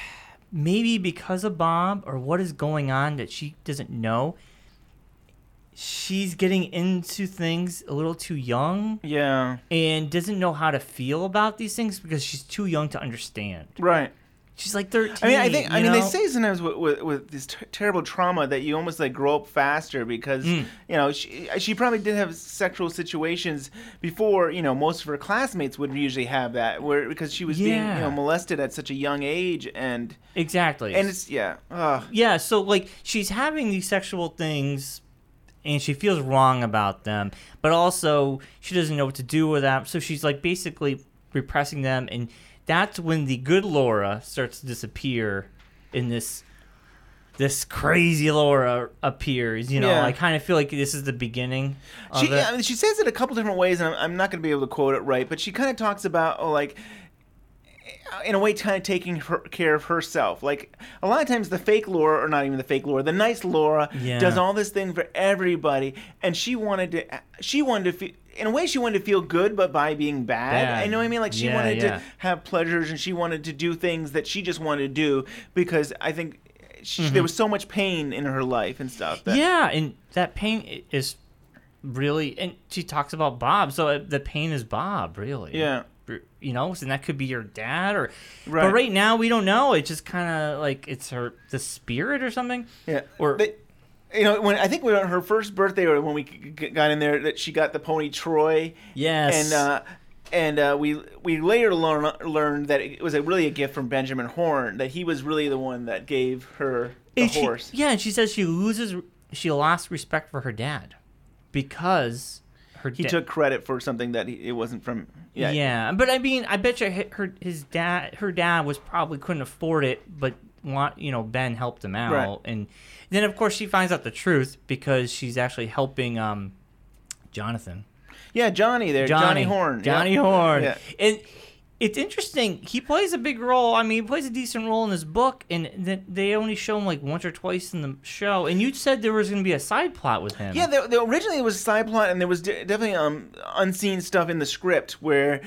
maybe because of Bob or what is going on that she doesn't know. She's getting into things a little too young Yeah. and doesn't know how to feel about these things because she's too young to understand. Right. She's like 13. I mean, I think. I you mean, they say sometimes with, with, with this ter- terrible trauma that you almost like grow up faster because Mm. you know she she probably did have sexual situations before you know most of her classmates would usually have that where because she was being you know molested at such a young age and Exactly. and it's yeah. Ugh. Yeah, so like she's having these sexual things and she feels wrong about them, but also she doesn't know what to do with them. So she's like basically repressing them and that's when the good Laura starts to disappear in this this crazy Laura appears, you know. Yeah. I kind of feel like this is the beginning of She. I mean, she says it a couple different ways, and I'm, I'm not going to be able to quote it right, but she kind of talks about, oh, like, in a way, kind of taking her, care of herself. Like, a lot of times the fake Laura, or not even the fake Laura, the nice Laura Yeah. does all this thing for everybody, and she wanted to, she wanted to feel, in a way, she wanted to feel good, but by being bad. Bad. I know what I mean? Like, she Yeah, wanted yeah. to have pleasures, and she wanted to do things that she just wanted to do because I think she, Mhm. there was so much pain in her life and stuff. That, yeah, and that pain is really, and she talks about Bob, so uh, the pain is Bob, really. Yeah. You know, and that could be your dad, or Right. but right now we don't know. It's just kind of like it's her the spirit or something. Yeah. Or They- you know, when I think when her first birthday, or when we got in there, that she got the pony Troy. Yes. And uh, and uh, we we later learn, learned that it was a, really a gift from Benjamin Horne. That he was really the one that gave her the And she- horse. yeah, and she says she loses, she lost respect for her dad because her He da- took credit for something that he, it wasn't from. Yeah. Yeah. but I mean, I bet you her his dad her dad was probably couldn't afford it, but want you know Ben helped him out, Right. and then of course she finds out the truth because she's actually helping um Jonathan. Yeah, Johnny there, Johnny, Horne. Johnny yeah. Horne, Yeah. and. It's interesting. He plays a big role. I mean, he plays a decent role in this book, and they only show him like once or twice in the show. And you said there was going to be a side plot with him. Yeah, there, there, originally it was a side plot, and there was de- definitely um unseen stuff in the script where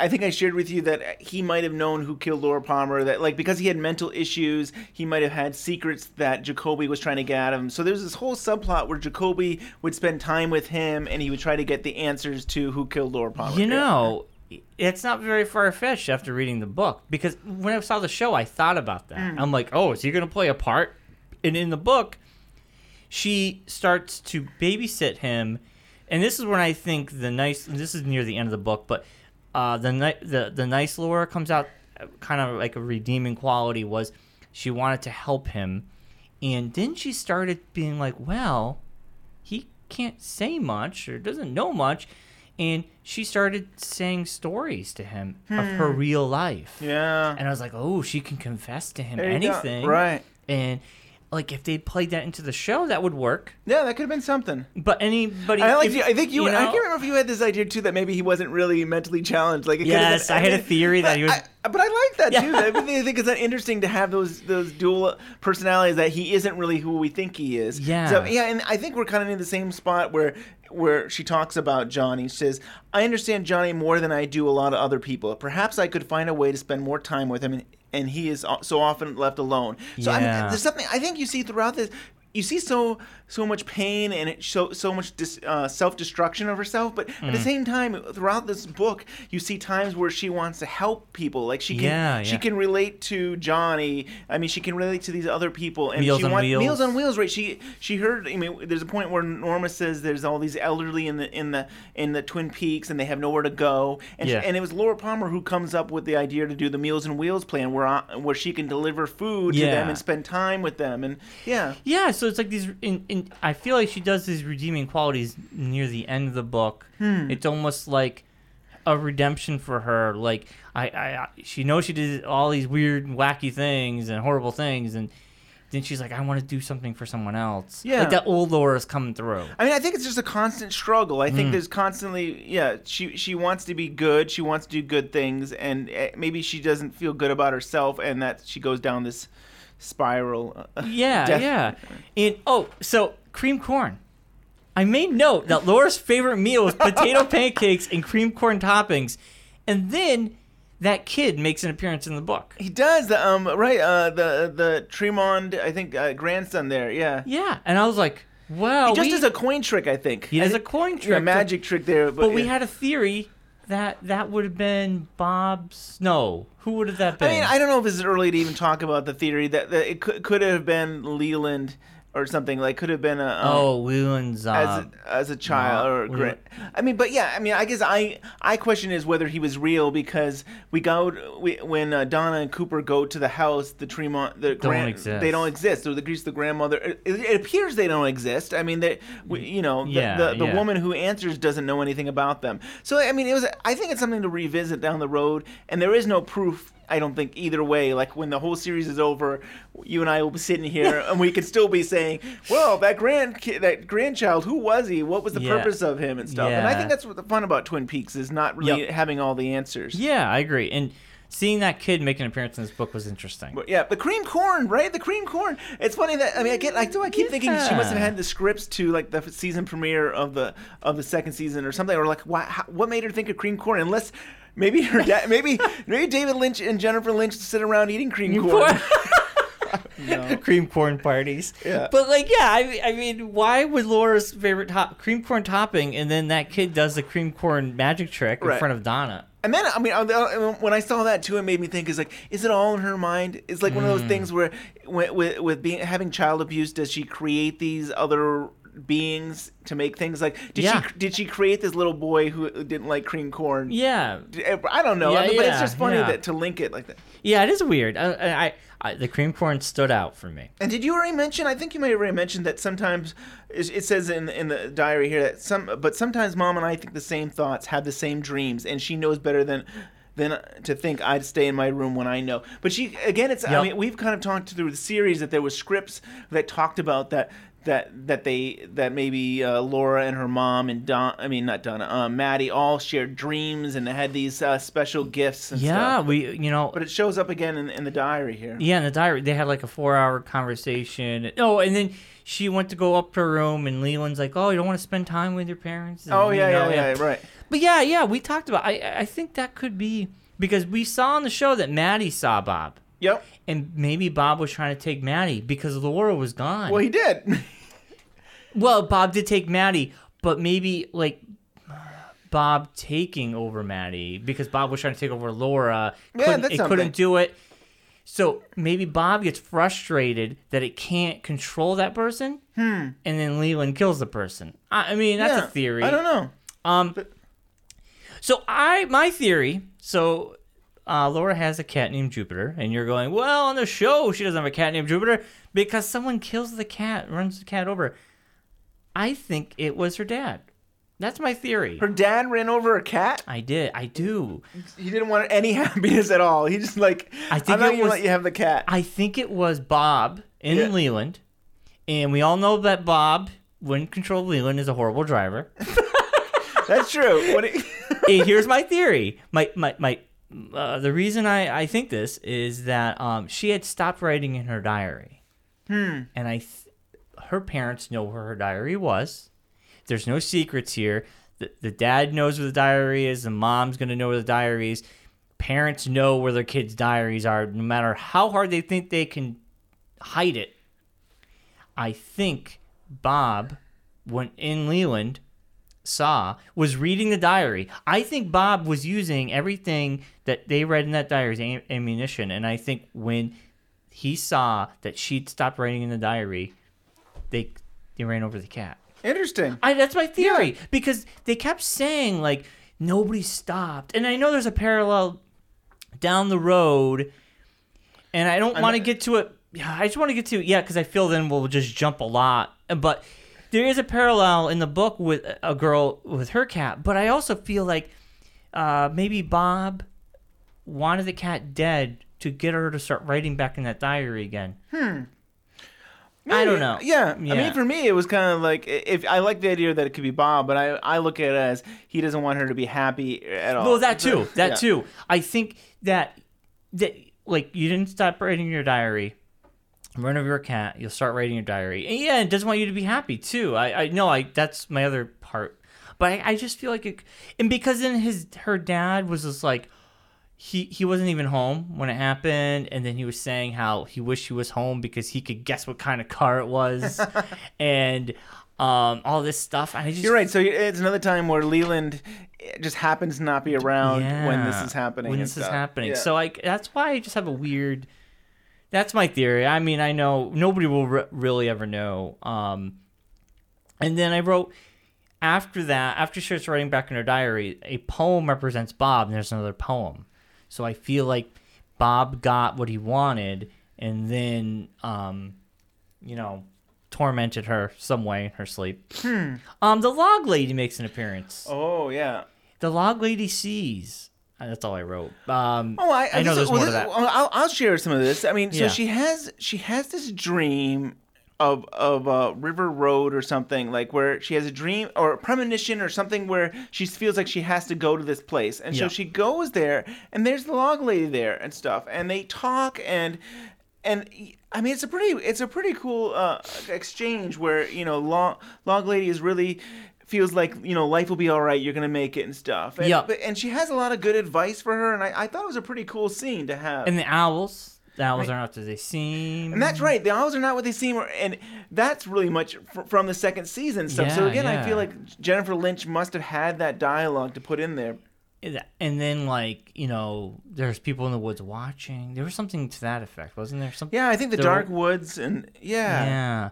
I think I shared with you that he might have known who killed Laura Palmer. That like because he had mental issues, he might have had secrets that Jacoby was trying to get out of him. So there was this whole subplot where Jacoby would spend time with him, and he would try to get the answers to who killed Laura Palmer. You know, it's not very far fetched after reading the book because when I saw the show, I thought about that. Mm. I'm like, oh, is he going to play a part? And in the book, she starts to babysit him, and this is when I think the nice. This is near the end of the book, but uh, the ni- the the nice Laura comes out, kind of like a redeeming quality was she wanted to help him, and then she started being like, well, he can't say much or doesn't know much and she started saying stories to him of her Hmm. real life Yeah. and i was like oh she can confess to him go. anything Right. and like if they played that into the show that would work Yeah, that could have been something. but anybody I like. if- you- I think you. I know- can't remember if you had this idea too that maybe he wasn't really mentally challenged. Like, it Yes, been- I had a theory that he was- I, but I like that too. I, mean, I think it's interesting to have those those dual personalities that he isn't really who we think he is. Yeah. So yeah, and I think we're kind of in the same spot where where she talks about Johnny. She says, "I understand Johnny more than I do a lot of other people. Perhaps I could find a way to spend more time with him." And, and he is uh, so often left alone. So I mean, there's something I think you see throughout this. You see so so much pain and it so so much dis, uh, self destruction of herself, but at the Mm. same time, throughout this book, you see times where she wants to help people. Like she can Yeah, she yeah. can relate to Johnny. I mean, she can relate to these other people. And Meals she on wants Wheels. Meals on Wheels, right? She she heard. I mean, there's a point where Norma says there's all these elderly in the in the in the Twin Peaks and they have nowhere to go. And Yeah. and it was Laura Palmer who comes up with the idea to do the Meals on Wheels plan, where where she can deliver food to them and spend time with them. And yeah, Yeah, so it's like these. In, in, I feel like she does these redeeming qualities near the end of the book. Hmm. It's almost like a redemption for her. Like I, I, she knows she did all these weird, wacky things and horrible things, and then she's like, I want to do something for someone else. Yeah. like that old Laura's coming through. I mean, I think it's just a constant struggle. I think Mm. there's constantly, yeah, she she wants to be good, she wants to do good things, and eh, maybe she doesn't feel good about herself, and that she goes down this spiral. uh, Yeah, death- yeah. And oh, so cream corn. I made note that Laura's favorite meal is potato pancakes and cream corn toppings, and then that kid makes an appearance in the book. He does the um right uh the the Tremond I think uh, grandson there yeah Yeah, and I was like, wow. he just we- does a coin trick I think He does a coin yeah, a magic trick there but, But we yeah. had a theory that that would have been Bob Snow. who would have that been? I mean I don't know if it's early to even talk about the theory that, that it could could have been Leland or something like could have been a um, oh, Leland's. Uh, as a, as a child or gra- I mean, but yeah, I mean, I guess I I question is whether he was real because we go we when uh, Donna and Cooper go to the house, the Tremond the grand, exist. they don't exist. So the Grease the grandmother, it, it appears they don't exist. I mean, they you know the Yeah, the, the yeah. woman who answers doesn't know anything about them. So I mean, it was I think it's something to revisit down the road, and there is no proof. I don't think either way. Like when the whole series is over, you and I will be sitting here, and we could still be saying, "Well, that grand that grandchild, who was he? What was the Yeah. purpose of him and stuff?" And I Yeah. think that's what the fun about Twin Peaks is not really Yep. having all the answers. Yeah, I agree. And seeing that kid make an appearance in this book was interesting. But yeah, the cream corn, right? The cream corn. It's funny that I mean, I get, I do, I keep thinking she must have had the scripts to like the season premiere of the of the second season or something, or like why, how, what made her think of cream corn? Unless maybe her dad, maybe maybe David Lynch and Jennifer Lynch sit around eating cream corn. cream corn parties. Yeah. But like, yeah, I, I mean, why would Laura's favorite top cream corn topping, and then that kid does the cream corn magic trick in Right. front of Donna? And then, I mean, when I saw that too, it made me think: is like, is it all in her mind? It's like one of those Mm. things where, with with being having child abuse, does she create these other beings to make things like? Did Yeah. she did she create this little boy who didn't like cream corn? Yeah, eh, I don't know, Yeah, I mean, but it's just funny yeah. that to link it like that. yeah, it is weird. I, I, I, the cream corn stood out for me. And did you already mention? I think you may have already mentioned that sometimes it it says in in the diary here that some, but sometimes mom and I think the same thoughts, have the same dreams, and she knows better than than to think I'd stay in my room when I know. But she again, it's I mean we've kind of talked through the series that there was scripts that talked about that. That that they that maybe uh, Laura and her mom and Don I mean not Donna uh, Maddy all shared dreams and had these uh, special gifts and Yeah, stuff. we, you know, But it shows up again in, in the diary here. Yeah, in the diary, they had like a four-hour conversation. Oh, and then she went to go up to her room, and Leland's like, "Oh, you don't want to spend time with your parents?" And, Oh you yeah, know, yeah, yeah, right. But yeah, yeah, we talked about. I I think that could be because we saw on the show that Maddy saw Bob. Yep. And maybe Bob was trying to take Maddy because Laura was gone. Well, he did. well, Bob did take Maddy, but maybe like Bob taking over Maddy because Bob was trying to take over Laura. Yeah, couldn't, that's it something. couldn't do it. So maybe Bob gets frustrated that it can't control that person, Hmm. and then Leland kills the person. I, I mean, that's Yeah, a theory. I don't know. Um, so I my theory. So uh, Laura has a cat named Jupiter, and you're going, well, on the show she doesn't have a cat named Jupiter because someone kills the cat, runs the cat over. I think it was her dad. That's my theory. Her dad ran over a cat. I did. I do. He didn't want any happiness at all. He just like I think I'm not gonna let you have the cat. I think it was Bob in Yeah. Leland, and we all know that Bob, when controlled Leland, is a horrible driver. That's true. Hey, here's my theory. My my my uh, the reason I, I think this is that um, she had stopped writing in her diary. Hmm. And I, th- her parents know where her diary was. There's no secrets here. The, the dad knows where the diary is. The mom's gonna know where the diary is. Parents know where their kids' diaries are, no matter how hard they think they can hide it. I think Bob, when in Leland, saw was reading the diary. I think Bob was using everything that they read in that diary as am- ammunition, and I think when he saw that she'd stopped writing in the diary, they they ran over the cat. Interesting. I that's my theory yeah. because they kept saying like nobody stopped, and I know there's a parallel down the road, and I don't want to get to it. Yeah, I just want to get to it, yeah, because I feel then we'll just jump a lot, but there is a parallel in the book with a girl with her cat, but I also feel like uh, maybe Bob wanted the cat dead to get her to start writing back in that diary again. Hmm. I don't know. Yeah. I mean, for me, it was kind of like if I like the idea that it could be Bob, but I I look at it as he doesn't want her to be happy at all. Well, that too. That Yeah. too. I think that that like you didn't stop writing your diary. Run over your cat. You'll start writing your diary. And yeah, it doesn't want you to be happy too. I I know. I that's my other part. But I, I just feel like it, and because then his her dad was just like. He, he wasn't even home when it happened, and then he was saying how he wished he was home because he could guess what kind of car it was, and um, all this stuff. And I just You're right. So it's another time where Leland just happens to not be around when this is happening. When this is happening. Yeah. So like that's why I just have a weird. That's my theory. I mean, I know nobody will re- really ever know. Um, and then I wrote after that, after she starts writing back in her diary, a poem represents Bob, and there's another poem. So I feel like Bob got what he wanted, and then, um, you know, tormented her some way in her sleep. Hmm. Um, the log lady makes an appearance. Oh yeah. The log lady sees. That's all I wrote. Um, Oh, I, I know there's well, more to that. I'll, I'll share some of this. I mean, so Yeah. she has she has this dream of of uh, River Road or something like where she has a dream or a premonition or something where she feels like she has to go to this place, and so she goes there, and there's the log lady there and stuff, and they talk and and I mean it's a pretty it's a pretty cool uh, exchange where you know log log lady is really feels like you know life will be all right you're gonna make it and stuff and, Yeah. but, and she has a lot of good advice for her and I, I thought it was a pretty cool scene to have and the owls. The owls Right. are not as they seem. and that's right the owls are not what they seem or- and that's really much fr- from the second season stuff so Yeah, again I feel like Jennifer Lynch must have had that dialogue to put in there And then, like you know, there's people in the woods watching. There was something to that effect, wasn't there? Something. yeah I think the there- dark woods and yeah Yeah.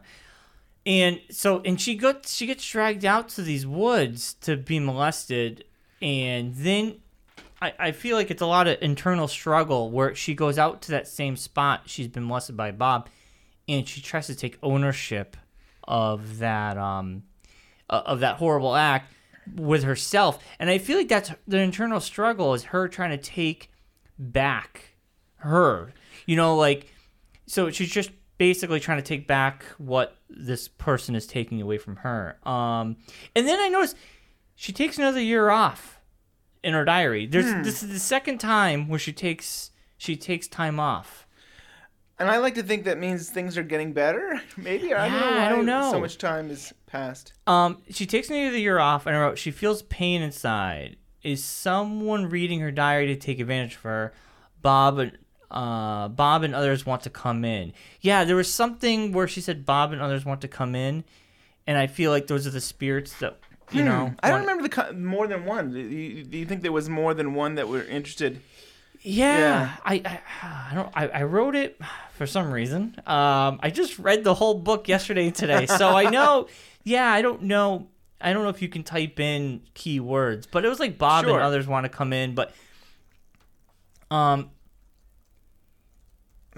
And so, and she gets she gets dragged out to these woods to be molested, and then I, I feel like it's a lot of internal struggle where she goes out to that same spot she's been molested by Bob, and she tries to take ownership of that um of that horrible act with herself, and I feel like that's the internal struggle is her trying to take back her, you know, like so she's just basically trying to take back what this person is taking away from her. Um, and then I noticed she takes another year off in her diary. There's Hmm. this is the second time where she takes she takes time off. And I like to think that means things are getting better. Maybe I don't I don't know. So much time has passed. Um, she takes another year off, and I wrote she feels pain inside. Is someone reading her diary to take advantage of her? Bob uh, Bob and others want to come in. Yeah, there was something where she said Bob and others want to come in, and I feel like those are the spirits that you Hmm. know. I don't want- remember the co- more than one. Do you, do you think there was more than one that were interested? Yeah, Yeah. I, I I don't I, I wrote it for some reason. Um, I just read the whole book yesterday and today, so I know. Yeah, I don't know. I don't know if you can type in keywords, but it was like Bob Sure. and others want to come in, but um,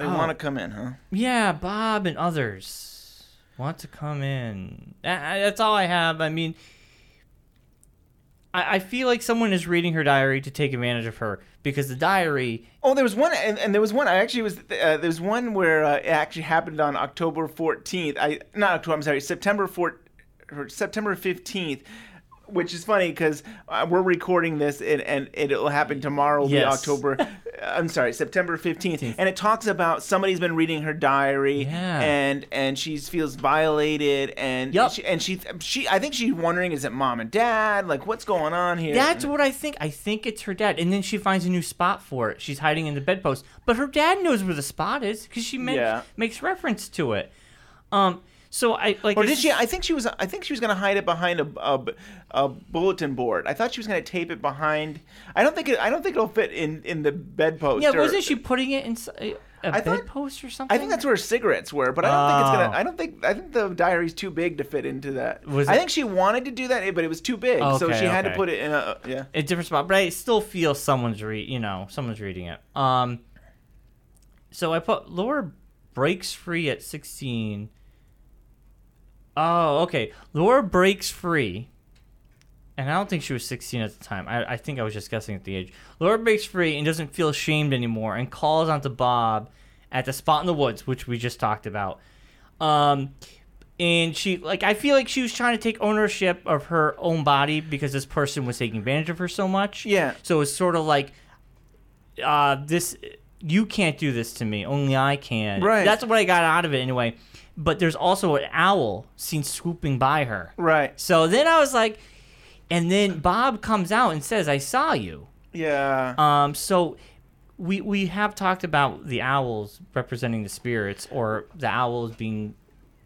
They Oh. want to come in, huh? yeah, Bob and others want to come in. That's all I have. I mean, I, I feel like someone is reading her diary to take advantage of her because the diary Oh, there was one, and, and there was one. I actually was. Uh, there was one where uh, it actually happened on October fourteenth. I not October. I'm sorry, September four, or September fifteenth, which is funny because uh, we're recording this and, and it'll happen tomorrow, Yes. October. I'm sorry, September 15th, and it talks about somebody's been reading her diary, Yeah. and and she feels violated, and Yup. she, and she she I think she's wondering, is it mom and dad? Like, what's going on here? That's what I think. I think it's her dad, and then she finds a new spot for it. She's hiding in the bedpost, but her dad knows where the spot is because she men- Yeah. makes reference to it. Um, so I like. or did she? s- I think she was. I think she was gonna hide it behind a, a, a bulletin board. I thought she was gonna tape it behind. I don't think. It, I don't think it'll fit in in the bedpost. Yeah, or- wasn't she putting it in s- a, a I thought- bedpost or something? I think that's where cigarettes were, but I don't think it's gonna. I don't think. I think the diary's too big to fit into that. Was I it- think she wanted to do that, but it was too big, so Okay, she had to put it in a. Yeah. a different spot, but I still feel someone's read. You know, someone's reading it. Um. So I put Laura breaks free at sixteen. Oh, okay. Laura breaks free, and I don't think she was sixteen at the time. I, I think I was just guessing at the age. Laura breaks free and doesn't feel ashamed anymore, and calls onto Bob at the spot in the woods, which we just talked about. Um, and she like I feel like she was trying to take ownership of her own body because this person was taking advantage of her so much. Yeah. So it's sort of like uh this you can't do this to me, only I can. Right. That's what I got out of it anyway. But there's also an owl seen swooping by her. Right. So then I was like and then Bob comes out and says, I saw you. Yeah. Um so we we have talked about the owls representing the spirits or the owls being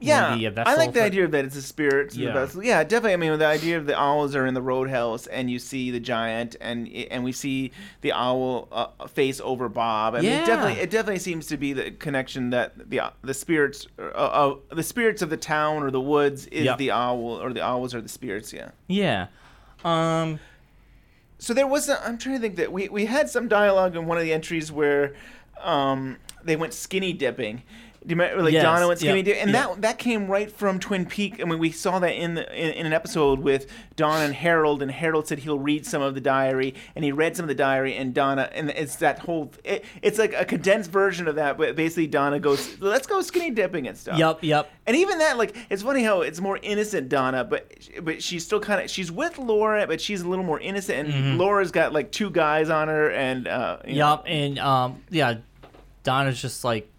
Yeah, maybe a vessel I like the for- idea that it's a spirit. Yeah. vessel. yeah, definitely. I mean, the idea of the owls are in the roadhouse, and you see the giant, and and we see the owl uh, face over Bob. I mean, Yeah. it definitely, it definitely seems to be the connection that the the spirits, uh, uh, the spirits of the town or the woods is Yep. the owl, or the owls are the spirits. Yeah. Yeah. Um So there was, a, I'm trying to think that we we had some dialogue in one of the entries where, um, they went skinny dipping. Do you remember, like Yes, Donna went skinny yep, dipping, and yep. that that came right from Twin Peak. I mean, we saw that in the in, in an episode with Donna and Harold, and Harold said he'll read some of the diary, and he read some of the diary, and Donna, and it's that whole, it, it's like a condensed version of that, but basically Donna goes, let's go skinny dipping and stuff. Yep, yep. And even that, like, it's funny how it's more innocent Donna, but but she's still kind of she's with Laura, but she's a little more innocent. And Mhm. Laura's got like two guys on her, and uh, you know, and um, yeah, Donna's just like,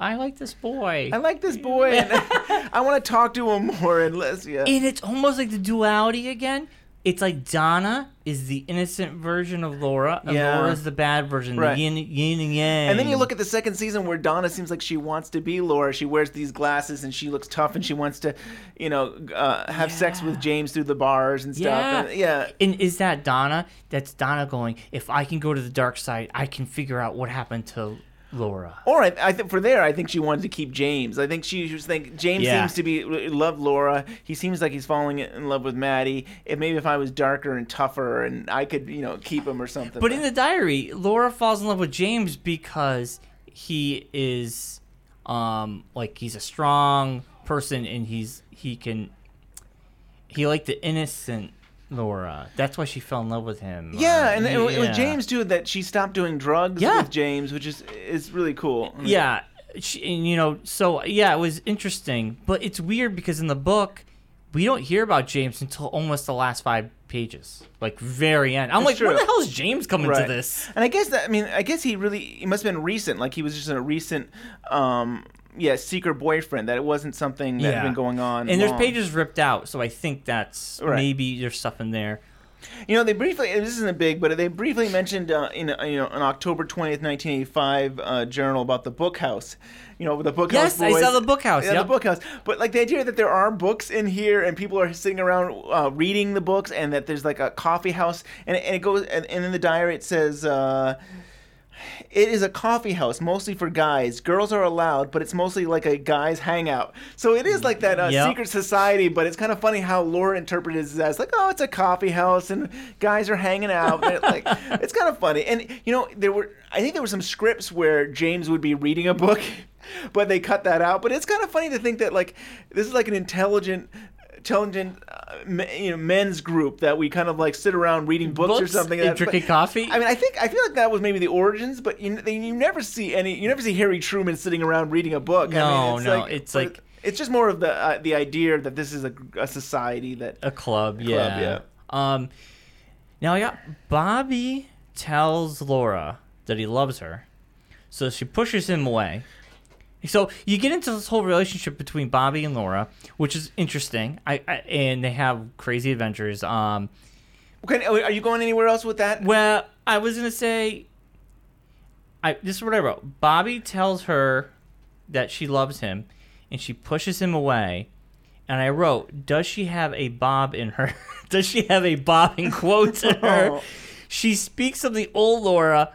I like this boy. I like this boy, and I want to talk to him more. And let's yeah, and it's almost like the duality again. It's like Donna is the innocent version of Laura, and Yeah. is the bad version, Right. the yin, yin and yang. And then you look at the second season where Donna seems like she wants to be Laura. She wears these glasses and she looks tough and she wants to, you know, uh, have sex with James through the bars and stuff. Yeah. And, yeah. And is that Donna? That's Donna going, if I can go to the dark side, I can figure out what happened to Laura. Or I, I think for there, I think she wanted to keep James. I think she was think James Yeah. seems to be love Laura. He seems like he's falling in love with Maddy. If maybe if I was darker and tougher and I could, you know, keep him or something. But in the diary, Laura falls in love with James because he is um like he's a strong person and he's he can he like the innocent Laura. That's why she fell in love with him. yeah, Or- and it, it was. James too that she stopped doing drugs Yeah. with James, which is is really cool. Yeah, she, and, you know, so yeah, it was interesting, but it's weird because in the book, we don't hear about James until almost the last five pages, like very end. I'm It's like, true. when the hell is James coming Right. to this? And I guess that I mean I guess he really he must have been recent. Like he was just in a recent um yeah, secret boyfriend that it wasn't something that had been going on. and there's long. pages ripped out, so I think that's Right. maybe there's stuff in there. You know, they briefly. This isn't a big, but they briefly mentioned uh, in uh, you know an October twentieth, nineteen eighty five uh, journal about the book house. You know, the book Yes, house. I boys. saw the book house, Yeah, yep. the book house. But like the idea that there are books in here and people are sitting around uh, reading the books, and that there's like a coffee house, and, and it goes, and, and in the diary it says. Uh, it is a coffee house, mostly for guys. Girls are allowed, but it's mostly like a guys' hangout. So it is like that uh, Yep. secret society, but it's kind of funny how Laura interpreted it as like, oh, it's a coffee house and guys are hanging out. It, like, it's kind of funny. And you know, there were I think there were some scripts where James would be reading a book, but they cut that out. But it's kind of funny to think that like this is like an intelligent. Intelligent, uh, you know, men's group that we kind of like sit around reading books, or Books something. and that- drinking but- coffee? I mean, I think I feel like that was maybe the origins, but you you never see any. You never see Harry Truman sitting around reading a book. I No, mean, no, it's but like- it's just more of the uh, the idea that this is a, a society that A club, club, yeah. yeah. Um, now I got Bobby tells Laura that he loves her, so she pushes him away. So you get into this whole relationship between Bobby and Laura, which is interesting. I, I and they have crazy adventures. Um, Okay, are you going anywhere else with that? well, I was gonna say, I this is what I wrote. Bobby tells her that she loves him, and she pushes him away. And I wrote, "Does she have a bob in her? Does she have a bob in quotes in her?" She speaks of the old Laura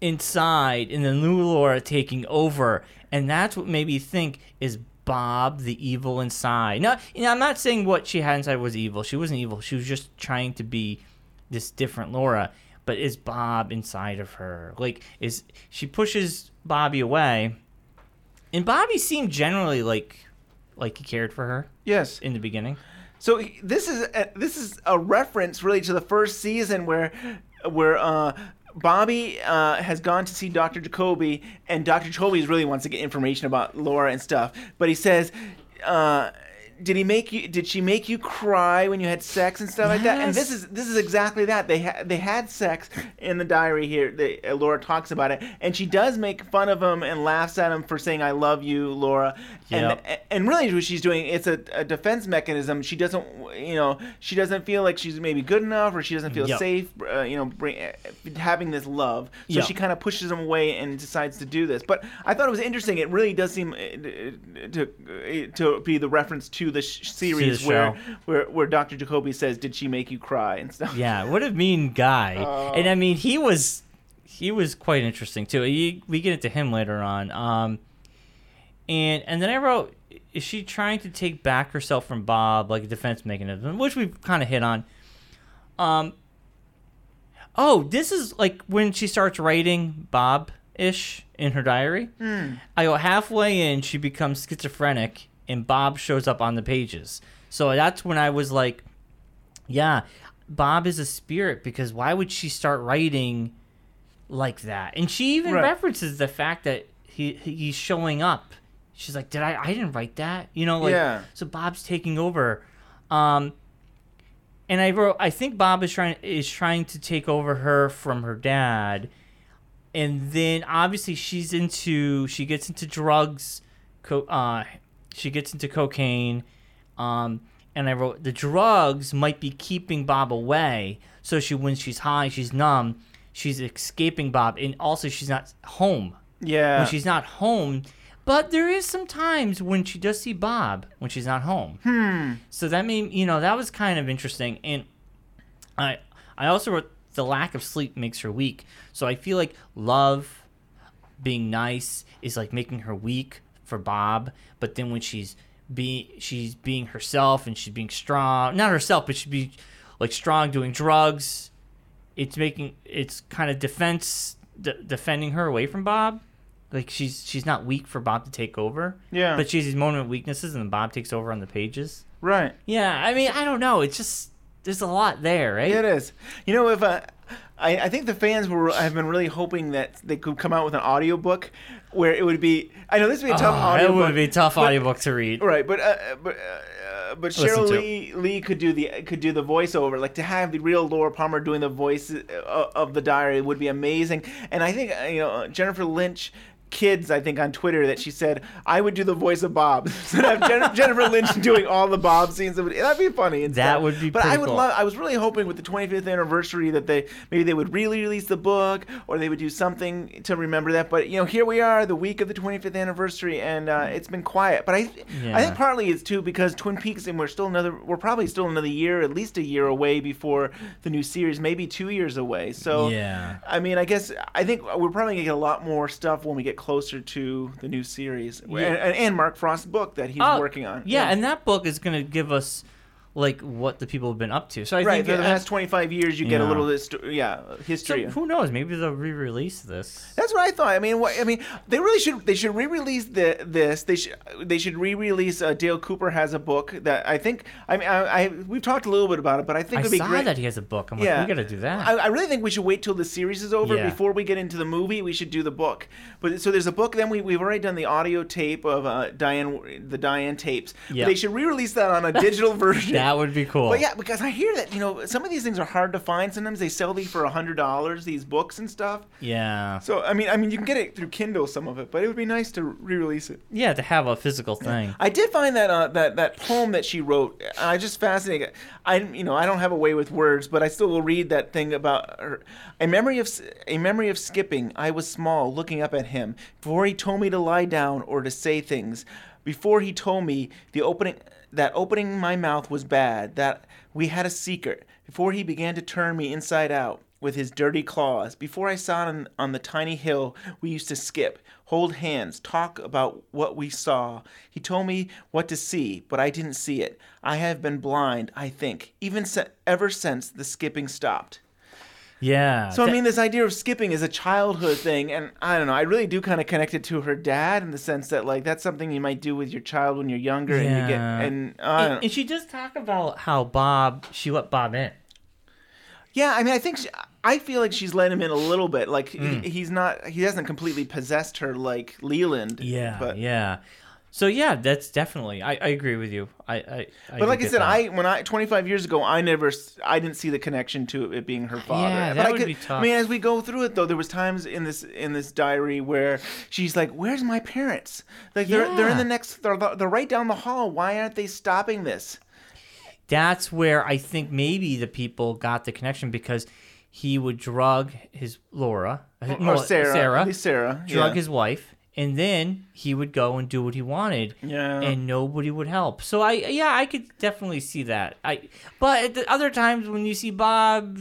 inside, and the new Laura taking over, and that's what made me think is Bob the evil inside. No, you know, I'm not saying what she had inside was evil. She wasn't evil. She was just trying to be this different Laura. But is Bob inside of her? Like, is she pushes Bobby away, and Bobby seemed generally like like he cared for her. Yes. In the beginning. So this is a, this is a reference really to the first season where where uh, Bobby uh, has gone to see Dr. Jacoby, and Dr. Jacoby really wants to get information about Laura and stuff. But he says, uh, "Did he make you? Did she make you cry when you had sex and stuff like that?" And this is this is exactly that. They ha- they had sex in the diary here. They, uh, Laura talks about it, and she does make fun of him and laughs at him for saying "I love you, Laura." Yep. And and really what she's doing it's a, a defense mechanism she doesn't you know she doesn't feel like she's maybe good enough or she doesn't feel Yep. safe uh, you know bring, having this love so Yep. she kind of pushes him away and decides to do this but i thought it was interesting it really does seem uh, to to be the reference to the sh- series the where, where where dr jacoby says did she make you cry and stuff Yeah, what a mean guy. and I mean, he was he was quite interesting too. He, we get into him later on. Um, and and then I wrote, is she trying to take back herself from Bob like a defense mechanism, which we've kind of hit on. Um. Oh, this is like when she starts writing Bob ish in her diary. Hmm. I go halfway in, she becomes schizophrenic, and Bob shows up on the pages. So that's when I was like, yeah, Bob is a spirit because why would she start writing like that? And she even Right. references the fact that he he's showing up. She's like, "Did I? I didn't write that." You know, like Yeah. so Bob's taking over. Um, and I wrote, I think Bob is trying is trying to take over her from her dad, and then obviously she's into she gets into drugs, uh, she gets into cocaine, um, and I wrote the drugs might be keeping Bob away, so she when she's high she's numb, she's escaping Bob, and also she's not home yeah when she's not home. But there is some times when she does see Bob when she's not home. hmm So that made you know that was kind of interesting, and I I also wrote the lack of sleep makes her weak. So I feel like love, being nice, is like making her weak for Bob. But then when she's be she's being herself and she's being strong, not herself, but she'd be like strong doing drugs. It's making it's kind of defense de- defending her away from Bob. Like she's she's not weak for Bob to take over. Yeah. But she has these moment of weaknesses, and then Bob takes over on the pages. right Yeah, I mean, I don't know. It's just there's a lot there, right? Yeah, it is. You know, if uh, I, I think the fans were have been really hoping that they could come out with an audiobook where it would be. I know this would be a tough Oh, audiobook. It would be a tough but- audiobook to read. Right, but uh, but uh, but Sheryl. Lee Lee could do the could do the voiceover, like to have the real Laura Palmer doing the voice uh, of the diary would be amazing. And I think uh, you know Jennifer Lynch. Kids, I think on Twitter that she said I would do the voice of Bob. so have Jen- Jennifer Lynch doing all the Bob scenes. Would- That'd be funny. and That stuff. would be But I would cool. love. I was really hoping with the 25th anniversary that they maybe they would really release the book or they would do something to remember that. But you know, here we are, the week of the 25th anniversary, and uh, it's been quiet. But I, I think partly it's too because Twin Peaks, and we're still another, we're probably still another year, at least a year away before the new series, maybe two years away. So Yeah. I mean, I guess I think we're probably gonna get a lot more stuff when we get closer to the new series Yeah. and, and Mark Frost's book that he's Oh, working on. Yeah, and that book is going to give us like what the people have been up to. So I right. think For the past 25 years, you get a Yeah. little histo- yeah so history. who knows? Maybe they'll re-release this. That's what I thought. I mean, what, I mean, they really should. They should re-release the this. They should. They should re-release. Uh, Dale Cooper has a book that I think. I mean, I, I we've talked a little bit about it, but I think I it'd be saw great. that he has a book. I'm Yeah. like, we got to do that. I, I really think we should wait till the series is over Yeah. before we get into the movie. We should do the book. But so there's a book. Then we we've already done the audio tape of uh, Diane, the Diane tapes. But Yeah. They should re-release that on a digital version. That would be cool. But yeah, because I hear that you know some of these things are hard to find. Sometimes they sell these for a hundred dollars, these books and stuff. Yeah. So I mean, I mean, you can get it through Kindle some of it, but it would be nice to re-release it. Yeah, to have a physical thing. I did find that uh, that that poem that she wrote. I just fascinating. I you know I don't have a way with words, but I still will read that thing about her. A memory of a memory of skipping. I was small, looking up at him before he told me to lie down or to say things. Before he told me the opening that opening my mouth was bad. That we had a secret. Before he began to turn me inside out with his dirty claws. Before I saw on, on the tiny hill we used to skip, hold hands, talk about what we saw. He told me what to see, but I didn't see it. I have been blind, I think, even se- ever since the skipping stopped. Yeah. So I mean, this idea of skipping is a childhood thing, and I don't know. I really do kind of connect it to her dad in the sense that like that's something you might do with your child when you're younger, and you get Yeah. and and, and she does talk about how Bob, she let Bob in. Yeah, I mean, I think she, I feel like she's let him in a little bit. Like Mm. he, he's not, he hasn't completely possessed her like Leland. Yeah, but yeah. So yeah, that's definitely. I, I agree with you. I, I, I but like I said, that. I when I 25 years ago, I never, I didn't see the connection to it being her father. Yeah, but that I would could, be tough. I mean, as we go through it though, there was times in this in this diary where she's like, "Where's my parents? Like they're they're in the next, they're they're right down the hall. Why aren't they stopping this?" that's where I think maybe the people got the connection because he would drug his Laura, uh, Or no, Sarah, Sarah, Sarah, drug yeah. his wife, and then he would go and do what he wanted, Yeah. and nobody would help. So I, yeah, I could definitely see that. I, but at the other times when you see Bob,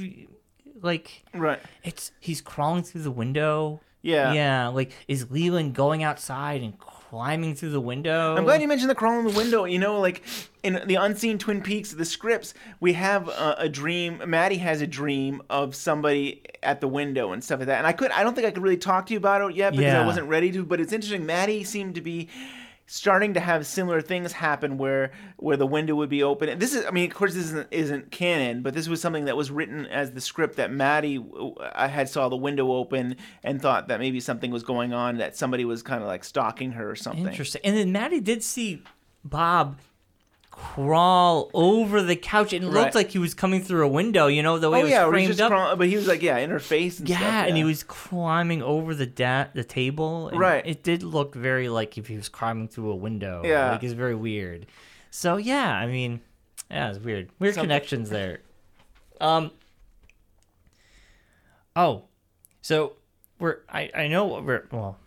like, right, it's he's crawling through the window. Yeah. yeah. Like, is Leland going outside and climbing through the window? I'm glad you mentioned the crawl in the window. You know, like in the unseen Twin Peaks, the scripts, we have a, a dream. Maddy has a dream of somebody at the window and stuff like that. And I could, I don't think I could really talk to you about it yet because I wasn't ready to. But it's interesting. Maddy seemed to be starting to have similar things happen where where the window would be open. And this is, I mean, of course, this isn't, isn't canon, but this was something that was written as the script that Maddy uh, I had saw the window open and thought that maybe something was going on, that somebody was kind of like stalking her or something. Interesting. And then Maddy did see Bob crawl over the couch. and It Right. looked like he was coming through a window. You know the way oh it was yeah, framed just up. crawl- but he was like yeah, in her face. And yeah, stuff, and he was climbing over the da- the table. and Right. It did look very like if he was climbing through a window. Yeah. Like it's very weird. So yeah, I mean, yeah, it's weird. Weird Something- connections there. Um. Oh, so we're I I know what we're well.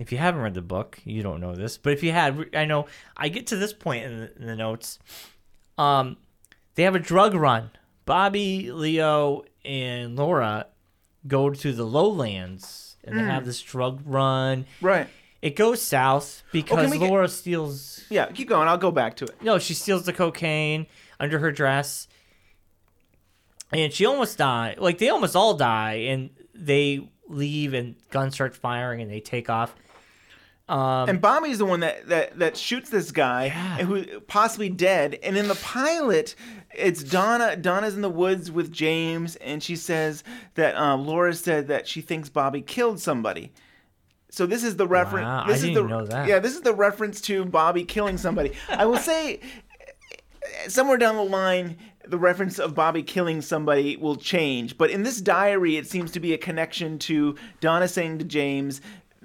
If you haven't read the book, you don't know this. But if you had, I know I get to this point in the, in the notes. Um, they have a drug run. Bobby, Leo, and Laura go to the lowlands and they Mm. have this drug run. Right. It goes south because get- Laura steals. Yeah, keep going. I'll go back to it. No, she steals the cocaine under her dress, and she almost die. Like they almost all die, and they leave, and guns start firing, and they take off. Um, and Bobby's the one that, that, that shoots this guy and who possibly dead. And in the pilot, it's Donna. Donna's in the woods with James, and she says that um, Laura said that she thinks Bobby killed somebody. So this is the reference. Wow, I is didn't the, know that. Yeah, this is the reference to Bobby killing somebody. I will say, somewhere down the line, the reference of Bobby killing somebody will change. But in this diary, it seems to be a connection to Donna saying to James.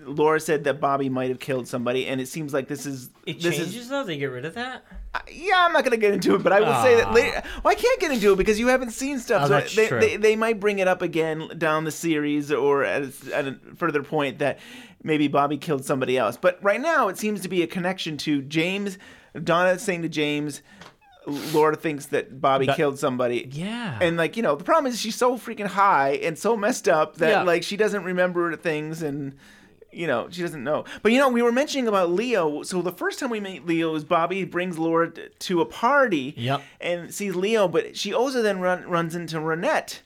Laura said that Bobby might have killed somebody, and it seems like this is it this changes is though. They get rid of that. Uh, yeah. I'm not gonna get into it, but I will say that Aw. later. Well, I can't get into it because you haven't seen stuff. Oh, so that's they, true. They, they might bring it up again down the series or at a, at a further point that maybe Bobby killed somebody else. But right now, it seems to be a connection to James. Donna saying to James, Laura thinks that Bobby That- killed somebody. Yeah. And like you know, the problem is she's so freaking high and so messed up that Yeah. like she doesn't remember things and you know she doesn't know. But you know, we were mentioning about Leo. So the first time we meet Leo is Bobby brings Laura to a party. Yep. And sees Leo, but she also then run, runs into Ronette.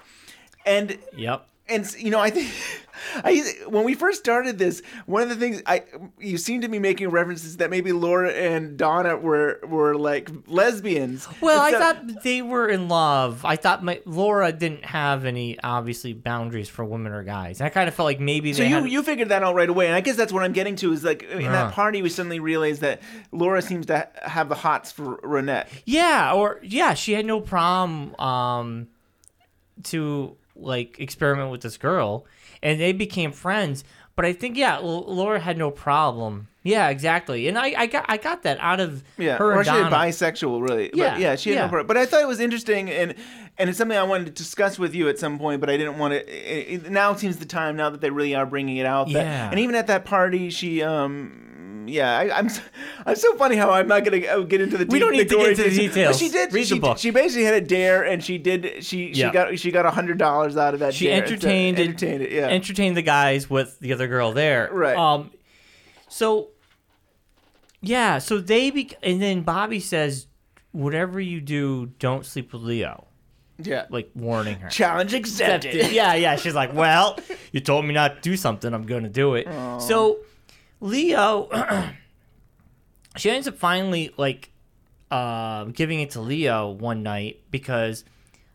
And Yep. And you know, I think I when we first started this, one of the things I you seem to be making references that maybe Laura and Donna were were like lesbians. Well, I thought they were in love. I thought my, Laura didn't have any obviously boundaries for women or guys. And I kind of felt like maybe So you had, you figured that out right away, and I guess that's what I'm getting to is like in Uh. that party we suddenly realized that Laura seems to have the hots for Ronette. Yeah, or yeah, she had no problem um to like experiment with this girl and they became friends. But I think yeah, Laura had no problem. Yeah, exactly. And I, I got I got that out of Yeah, her or and she had Donna. bisexual, really. Yeah, but yeah, she had yeah. no problem. But I thought it was interesting, and and it's something I wanted to discuss with you at some point. But I didn't want to. It, it- now seems the time now that they really are bringing it out. That, Yeah. And even at that party, she um. Yeah, I, I'm. s- I'm so funny how I'm not gonna uh, get into the. We deep- don't need to get into the But details. she did. Read she, the book. She basically had a dare, and she did. She she got she got a hundred dollars out of that. she dare. entertained it, entertained it. Yeah. entertained the guys with the other girl there. Right. Um so yeah, so they be and then Bobby says whatever you do, don't sleep with Leo. yeah. Like warning her. Challenge accepted. accepted. Yeah, yeah. She's like, well, you told me not to do something. I'm going to do it. So Leo, she ends up finally like uh, giving it to Leo one night because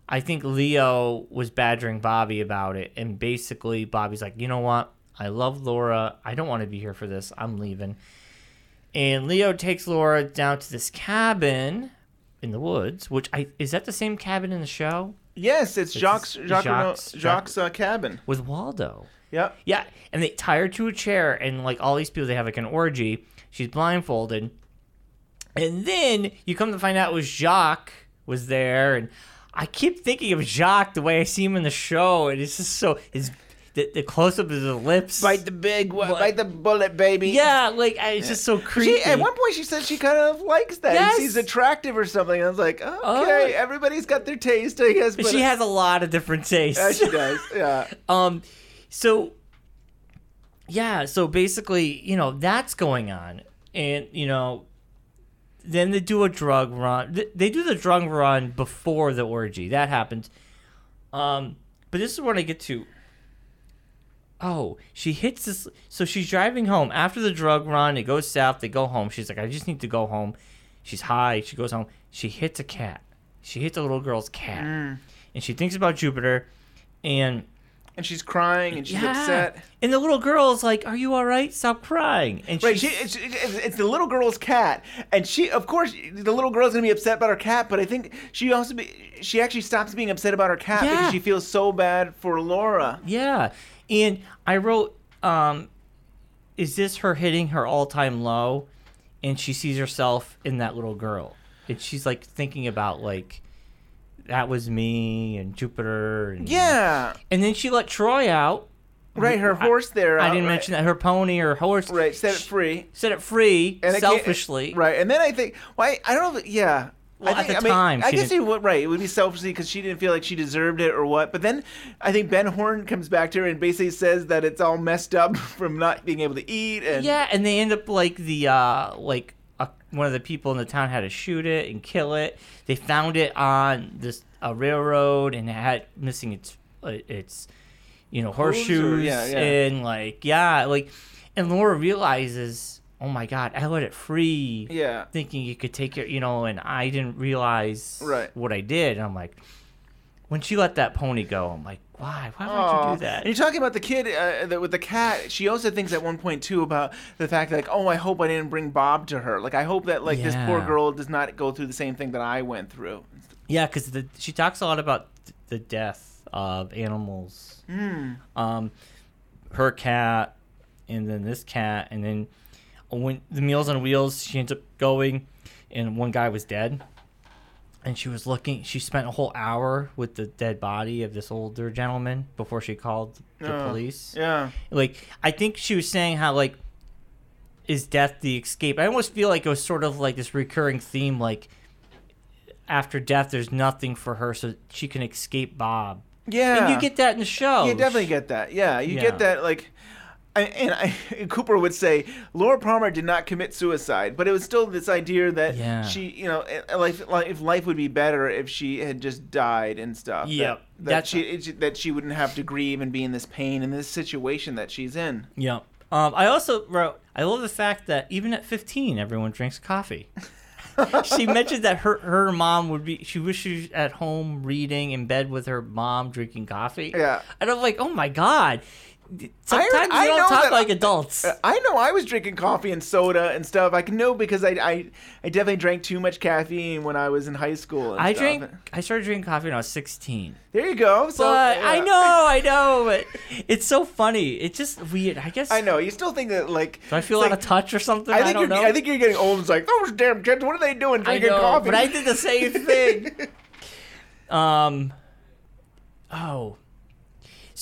I think Leo was badgering Bobby about it. And basically, Bobby's like, you know what? I love Laura. I don't want to be here for this. I'm leaving. And Leo takes Laura down to this cabin in the woods, which I is that the same cabin in the show? Yes, it's Jacques Jacques Jacques- Jacques, Jacques uh, cabin. with Waldo. Yep. Yeah, and they tie her to a chair, and like all these people, they have like an orgy. She's blindfolded, and then you come to find out it was Jacques was there, and I keep thinking of Jacques the way I see him in the show, and it's just so his the, the close up of his lips. Bite the big, bite the bullet, baby. yeah, like I- it's just so creepy. She, at one point, she said she kind of likes that. Yes. She's attractive or something. I was like, okay, Oh. everybody's got their taste, I guess. But she has a lot of different tastes. Yeah, she does. Yeah. Um, so yeah, so basically, you know, that's going on, and you know, then they do a drug run. They do the drug run before the orgy. That happens. Um, but this is what I get to. Oh, she hits this. So she's driving home after the drug run. It goes south. They go home. She's like, I just need to go home. She's high. She goes home. She hits a cat. She hits a little girl's cat, and she thinks about Jupiter, and And she's crying and she's yeah. upset. And the little girl's like, "Are you all right? Stop crying." And Right, she, it's, it's, it's the little girl's cat, and she, of course, the little girl's gonna be upset about her cat. But I think she also be, she actually stops being upset about her cat Yeah. because she feels so bad for Laura. yeah. And I wrote, um, "Is this her hitting her all-time low?" And she sees herself in that little girl, and she's like thinking about like, that was me and Jupiter. And, Yeah, And then she let Troy out. right. Her horse there. I uh, didn't right, mention that her pony or horse. Right, set it free. Set it free And it selfishly. right, and then I think, well, I, I don't know. If, yeah. Well, I at the I mean, time, I she guess didn't- it would right. It would be selfishly because she didn't feel like she deserved it or what. But then I think Ben Horne comes back to her and basically says that it's all messed up from not being able to eat. And Yeah, and they end up like the uh like uh, one of the people in the town had to shoot it and kill it. They found it on this a railroad and it had missing its uh, its you know Hooves or- horseshoes yeah, yeah. and like yeah like and Laura realizes oh my god I let it free yeah. thinking you could take it you know and I didn't realize Right. what I did and I'm like when she let that pony go I'm like why why would Aw. you do that And you're talking about the kid uh, that, with the cat. She also thinks at one point too about the fact that like, oh, I hope I didn't bring Bob to her. Like, I hope that like this poor Yeah. girl does not go through the same thing that I went through. Yeah, because she talks a lot about th- the death of animals. Hmm. Um, her cat, and then this cat, and then when the Meals on Wheels, she ends up going, and one guy was dead, and she was looking. She spent a whole hour with the dead body of this older gentleman before she called the Oh, police. Yeah. Like, I think she was saying how like is death the escape? I almost feel like it was sort of like this recurring theme, like after death, there's nothing for her, so she can escape Bob. Yeah. And you get that in the show. You definitely get that. Yeah, you Yeah. get that. Like, and I, Cooper would say Laura Palmer did not commit suicide, but it was still this idea that Yeah. she, you know, life, like, if life would be better if she had just died and stuff. that- Yep. that, That's- she it- that she wouldn't have to grieve and be in this pain in this situation that she's in. Yeah. Um, I also wrote. I love the fact that even at 15, everyone drinks coffee. she mentioned that her her mom would be. She wished she was at home reading in bed with her mom drinking coffee. Yeah. And I'm like, oh my god. Sometimes I don't know talk like adults. I know I was drinking coffee and soda and stuff. I can know because I, I, I definitely drank too much caffeine when I was in high school. I stuff. drank. I started drinking coffee when I was 16. There you go. So but I know, I know, but it's so funny. It's just weird. I guess. I know. You still think that like. Do I feel out like- of touch or something? I think don't you're. know. I think you're getting old. It's like those damn kids. What are they doing I drinking know, coffee? but I did the same thing. um, oh,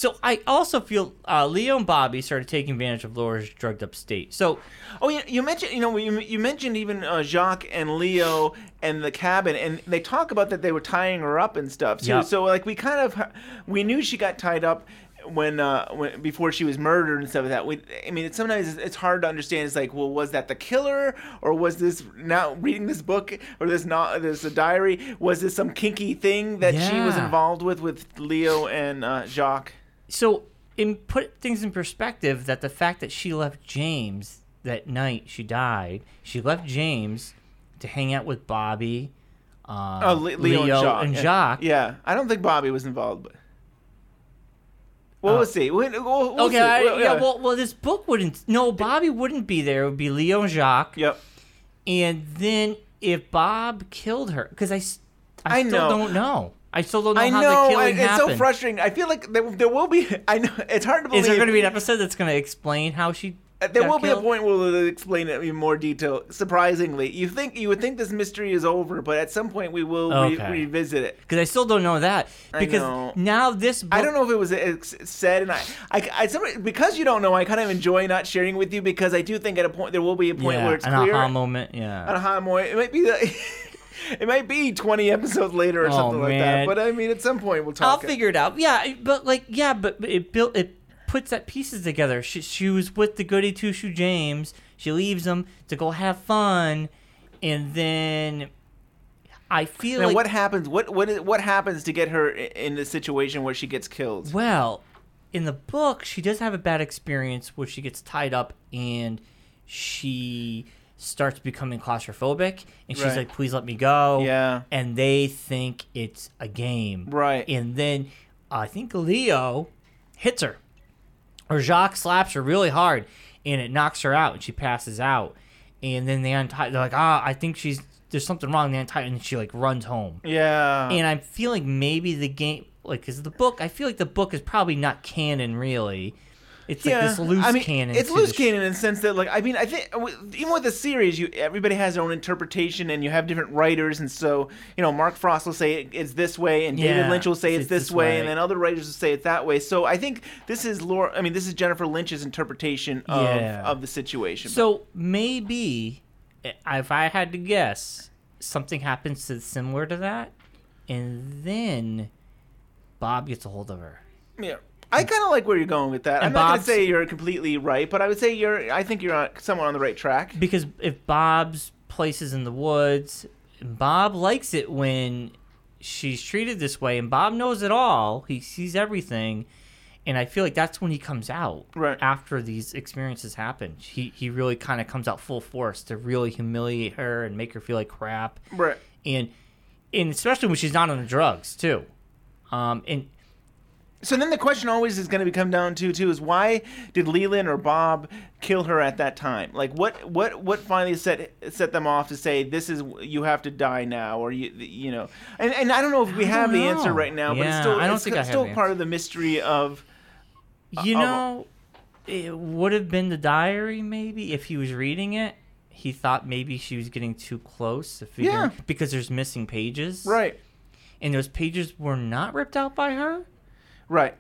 so I also feel uh, Leo and Bobby started taking advantage of Laura's drugged up state. So, Oh, you, you mentioned you know you, you mentioned even uh, Jacques and Leo and the cabin, and they talk about that they were tying her up and stuff too. Yep. So like we kind of we knew she got tied up when uh when before she was murdered and stuff like that. We I mean it's, sometimes it's, hard to understand. It's like well was that the killer or was this now reading this book or this not this a diary was this some kinky thing that she was involved with with Leo and uh, Jacques? So in put things in perspective, that the fact that she left James that night she died, she left James to hang out with Bobby, um, Oh, Le- Leo, Leo and Jacques. and yeah. Yeah, I don't think Bobby was involved, but. Well, Uh, we'll see. We'll, we'll, okay, see. I, Well, yeah. Well, well, this book wouldn't. No, Bobby wouldn't be there. It would be Leo and Jacques. Yep. And then if Bob killed her, because I, I, still know. don't know. I still don't know I how know. the I, killing it's happened. so frustrating. I feel like there, there will be. I know it's hard to believe. Is there going to be an episode that's going to explain how she? Uh, There will be a point where we'll explain it in more detail. Surprisingly, you think you would think this mystery is over, but at some point we will re- revisit it. Because I still don't know that. I Because know. now this. Book, I don't know if it was said, and I, I, I some- because you don't know, I kind of enjoy not sharing with you because I do think at a point there will be a point Yeah, where it's an clear. aha moment. Yeah. an aha moment. It might be the, it might be twenty episodes later or Oh, something like that. But I mean, at some point we'll talk. I'll talk. figure it out. Yeah, but like, yeah, but but it built it puts that pieces together. She she was with the goody two shoe James. She leaves him to go have fun, and then I feel Now, like what happens? What what is, what happens to get her in the situation where she gets killed? well, in the book, she does have a bad experience where she gets tied up and she starts becoming claustrophobic, and she's Right. like, "Please let me go." Yeah. and they think it's a game. Right. And then I think Leo hits her, or Jacques slaps her really hard, and it knocks her out, and she passes out. And then they untie. They're like, ah, I think she's there's something wrong. They untie, and she like runs home. Yeah. And I'm feeling maybe the game, like, because the book, I feel like the book is probably not canon really. It's like this loose I mean, canon. It's loose the sh- canon in the sense that, like, I mean, I think even with the series, you everybody has their own interpretation, and you have different writers, and so you know, Mark Frost will say it's this way, and David Yeah, Lynch will say it's, it's this, this way, way. and then other writers will say it that way. So I think this is Laura. I mean, this is Jennifer Lynch's interpretation of Yeah. of the situation. So maybe, eh, if I had to guess, something happens to similar to that, and then Bob gets a hold of her. yeah. I kind of like where you're going with that. I'm And not going to Bob's- say you're completely right, but I would say you're. I think you're on, somewhat on the right track. Because if Bob's place is in the woods, Bob likes it when she's treated this way, and Bob knows it all. He sees everything, and I feel like that's when he comes out. Right. after these experiences happen, he he really kind of comes out full force to really humiliate her and make her feel like crap. Right. And and especially when she's not on the drugs too. Um, and So then the question always is going to come down to too is why did Leland or Bob kill her at that time? Like what what what finally set set them off to say this is you have to die now or you you know and and I don't know if we I have don't the answer right now, but it's still I don't it's think I still part of the mystery of You Uh, know, it would have been the diary maybe if he was reading it. He thought maybe she was getting too close to figure Yeah. because there's missing pages. right And those pages were not ripped out by her. Right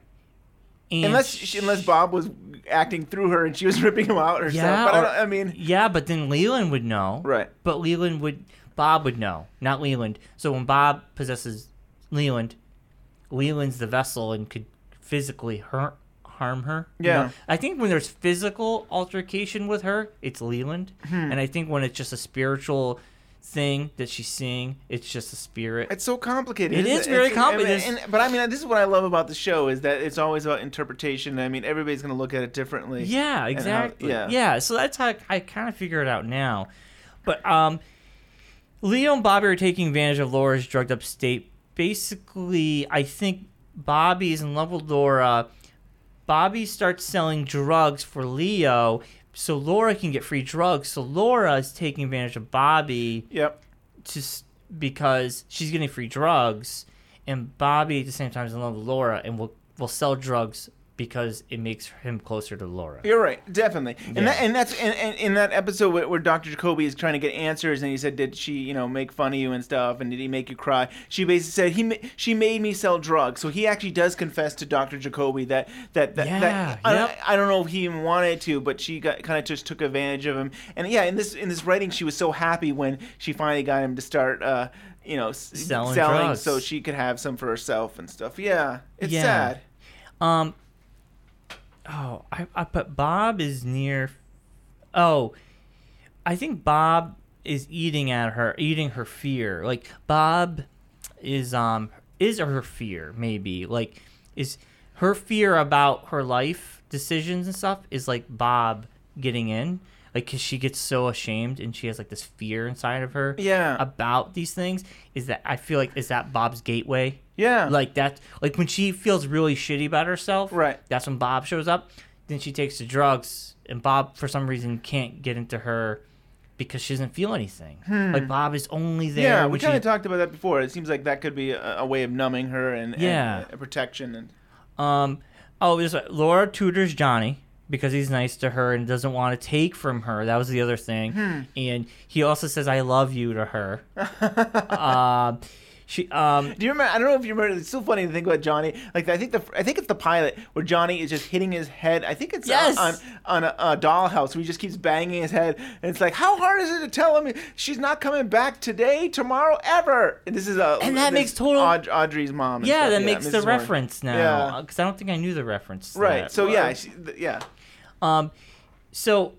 And unless she, unless Bob was acting through her and she was ripping him out herself. Yeah, but I, or- don't, I mean Yeah, but then Leland would know. right But Leland would Bob would know, not Leland. So when Bob possesses Leland, Leland's the vessel and could physically hurt harm her. you Yeah. know? I think when there's physical altercation with her, it's Leland, Hmm. and I think when it's just a spiritual thing that she's seeing, it's just a spirit. It's so complicated. It is very It's- complicated. and- and- but I mean, this is what I love about the show is that it's always about interpretation. I mean, everybody's going to look at it differently. Yeah, and how- exactly. yeah. yeah. So that's how I, I kind of figure it out now. But um, Leo and Bobby are taking advantage of Laura's drugged up state. Basically, I think Bobby is in love with Laura. Bobby starts selling drugs for Leo so Laura can get free drugs. So Laura is taking advantage of Bobby. Yep. Just because she's getting free drugs, and Bobby at the same time is in love with Laura, and will will sell drugs because it makes him closer to Laura. You're right, definitely, and Yeah. that, and that's and, and in that episode where, where Dr. Jacoby is trying to get answers, and he said, "Did she, you know, make fun of you and stuff, and did he make you cry?" She basically said, "He, she made me sell drugs." So he actually does confess to Dr. Jacoby that that that, Yeah, that I, yep. I don't know if he even wanted to, but she got kind of just took advantage of him. And yeah, in this in this writing, she was so happy when she finally got him to start. Uh, you know, s- Selling drugs. so she could have some for herself and stuff. Yeah, it's Yeah. sad. Um. Oh, I, I but Bob is near. Oh, I think Bob is eating at her, eating her fear. Like Bob is um is her fear maybe like is her fear about her life decisions and stuff is like Bob getting in. Like, cause she gets so ashamed and she has like this fear inside of her. Yeah. About these things, is that I feel like is that Bob's gateway. Yeah. Like that, like when she feels really shitty about herself, Right. That's when Bob shows up. Then she takes the drugs, and Bob, for some reason, can't get into her because she doesn't feel anything. Hmm. Like Bob is only there. Yeah, we kind of talked about that before. It seems like that could be a, a way of numbing her and, and, Yeah. uh, protection and Um. Oh, there's Laura tutors Johnny because he's nice to her and doesn't want to take from her. That was the other thing. Hmm. And he also says "I love you" to her. um, she um. Do you remember? I don't know if you remember. It's so funny to think about Johnny. Like I think the I think it's the pilot where Johnny is just hitting his head. I think it's uh, Yes! on on a, a dollhouse where he just keeps banging his head, and it's like, how hard is it to tell him she's not coming back today, tomorrow, ever? And this is a And that makes total- Aud- Audrey's mom. Yeah, that makes the Warren. reference now. Yeah. Because I don't think I knew the reference. Right. that. So yeah, she, th- yeah. Um, so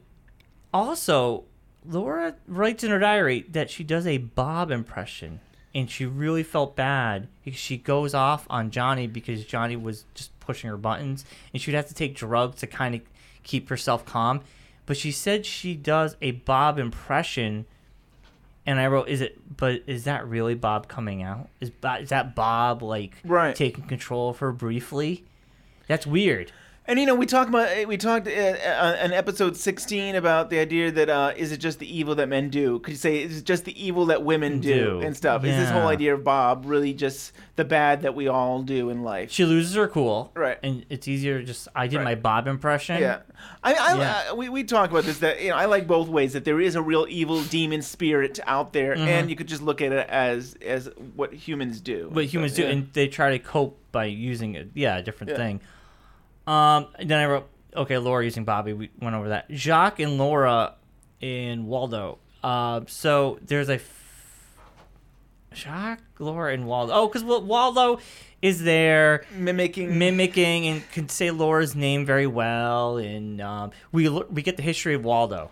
also Laura writes in her diary that she does a Bob impression, and she really felt bad because she goes off on Johnny because Johnny was just pushing her buttons, and she'd have to take drugs to kind of keep herself calm. But she said she does a Bob impression. And I wrote, "Is it? But is that really Bob coming out? Is is that Bob like Right. taking control of her briefly? That's weird. And you know, we talked about we talked uh, uh, in episode sixteen about the idea that uh, is it just the evil that men do? Could you say is it just the evil that women do, Do. and stuff? Is this whole idea of Bob really just the bad that we all do in life? She loses her cool, Right. And it's easier to just I did Right. my Bob impression. Yeah, I, I, Yeah. uh, we we talk about this that you know I like both ways that there is a real evil demon spirit out there, Mhm. and you could just look at it as as what humans do. what humans do, Yeah. and they try to cope by using it. Yeah, a different Yeah. thing. Um, then I wrote, okay, Laura using Bobby. We went over that. Jacques and Laura in Waldo. Uh, so there's a f- Jacques, Laura, and Waldo. Oh, because Waldo is there mimicking, mimicking, and can say Laura's name very well. And um, we l- we get the history of Waldo,